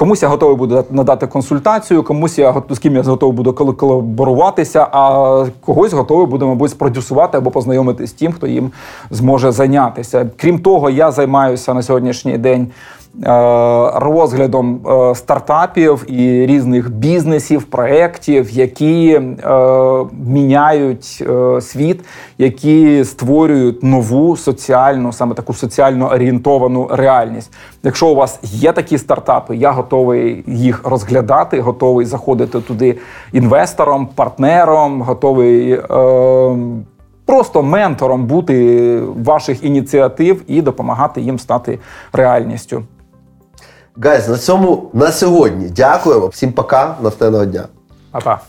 Комусь я готовий буду надати консультацію, комусь я з ким я готовий буду колаборуватися, а когось готовий буду, мабуть, спродюсувати або познайомити з тим, хто їм зможе зайнятися. Крім того, я займаюся на сьогоднішній день розглядом стартапів і різних бізнесів, проєктів, які міняють світ, які створюють нову соціальну, саме таку соціально орієнтовану реальність. Якщо у вас є такі стартапи, я готовий їх розглядати, готовий заходити туди інвестором, партнером, готовий. Е, Просто ментором бути ваших ініціатив і допомагати їм стати реальністю. Гайз, на цьому на сьогодні. Дякуємо. Всім пока, наступного дня. Па-па.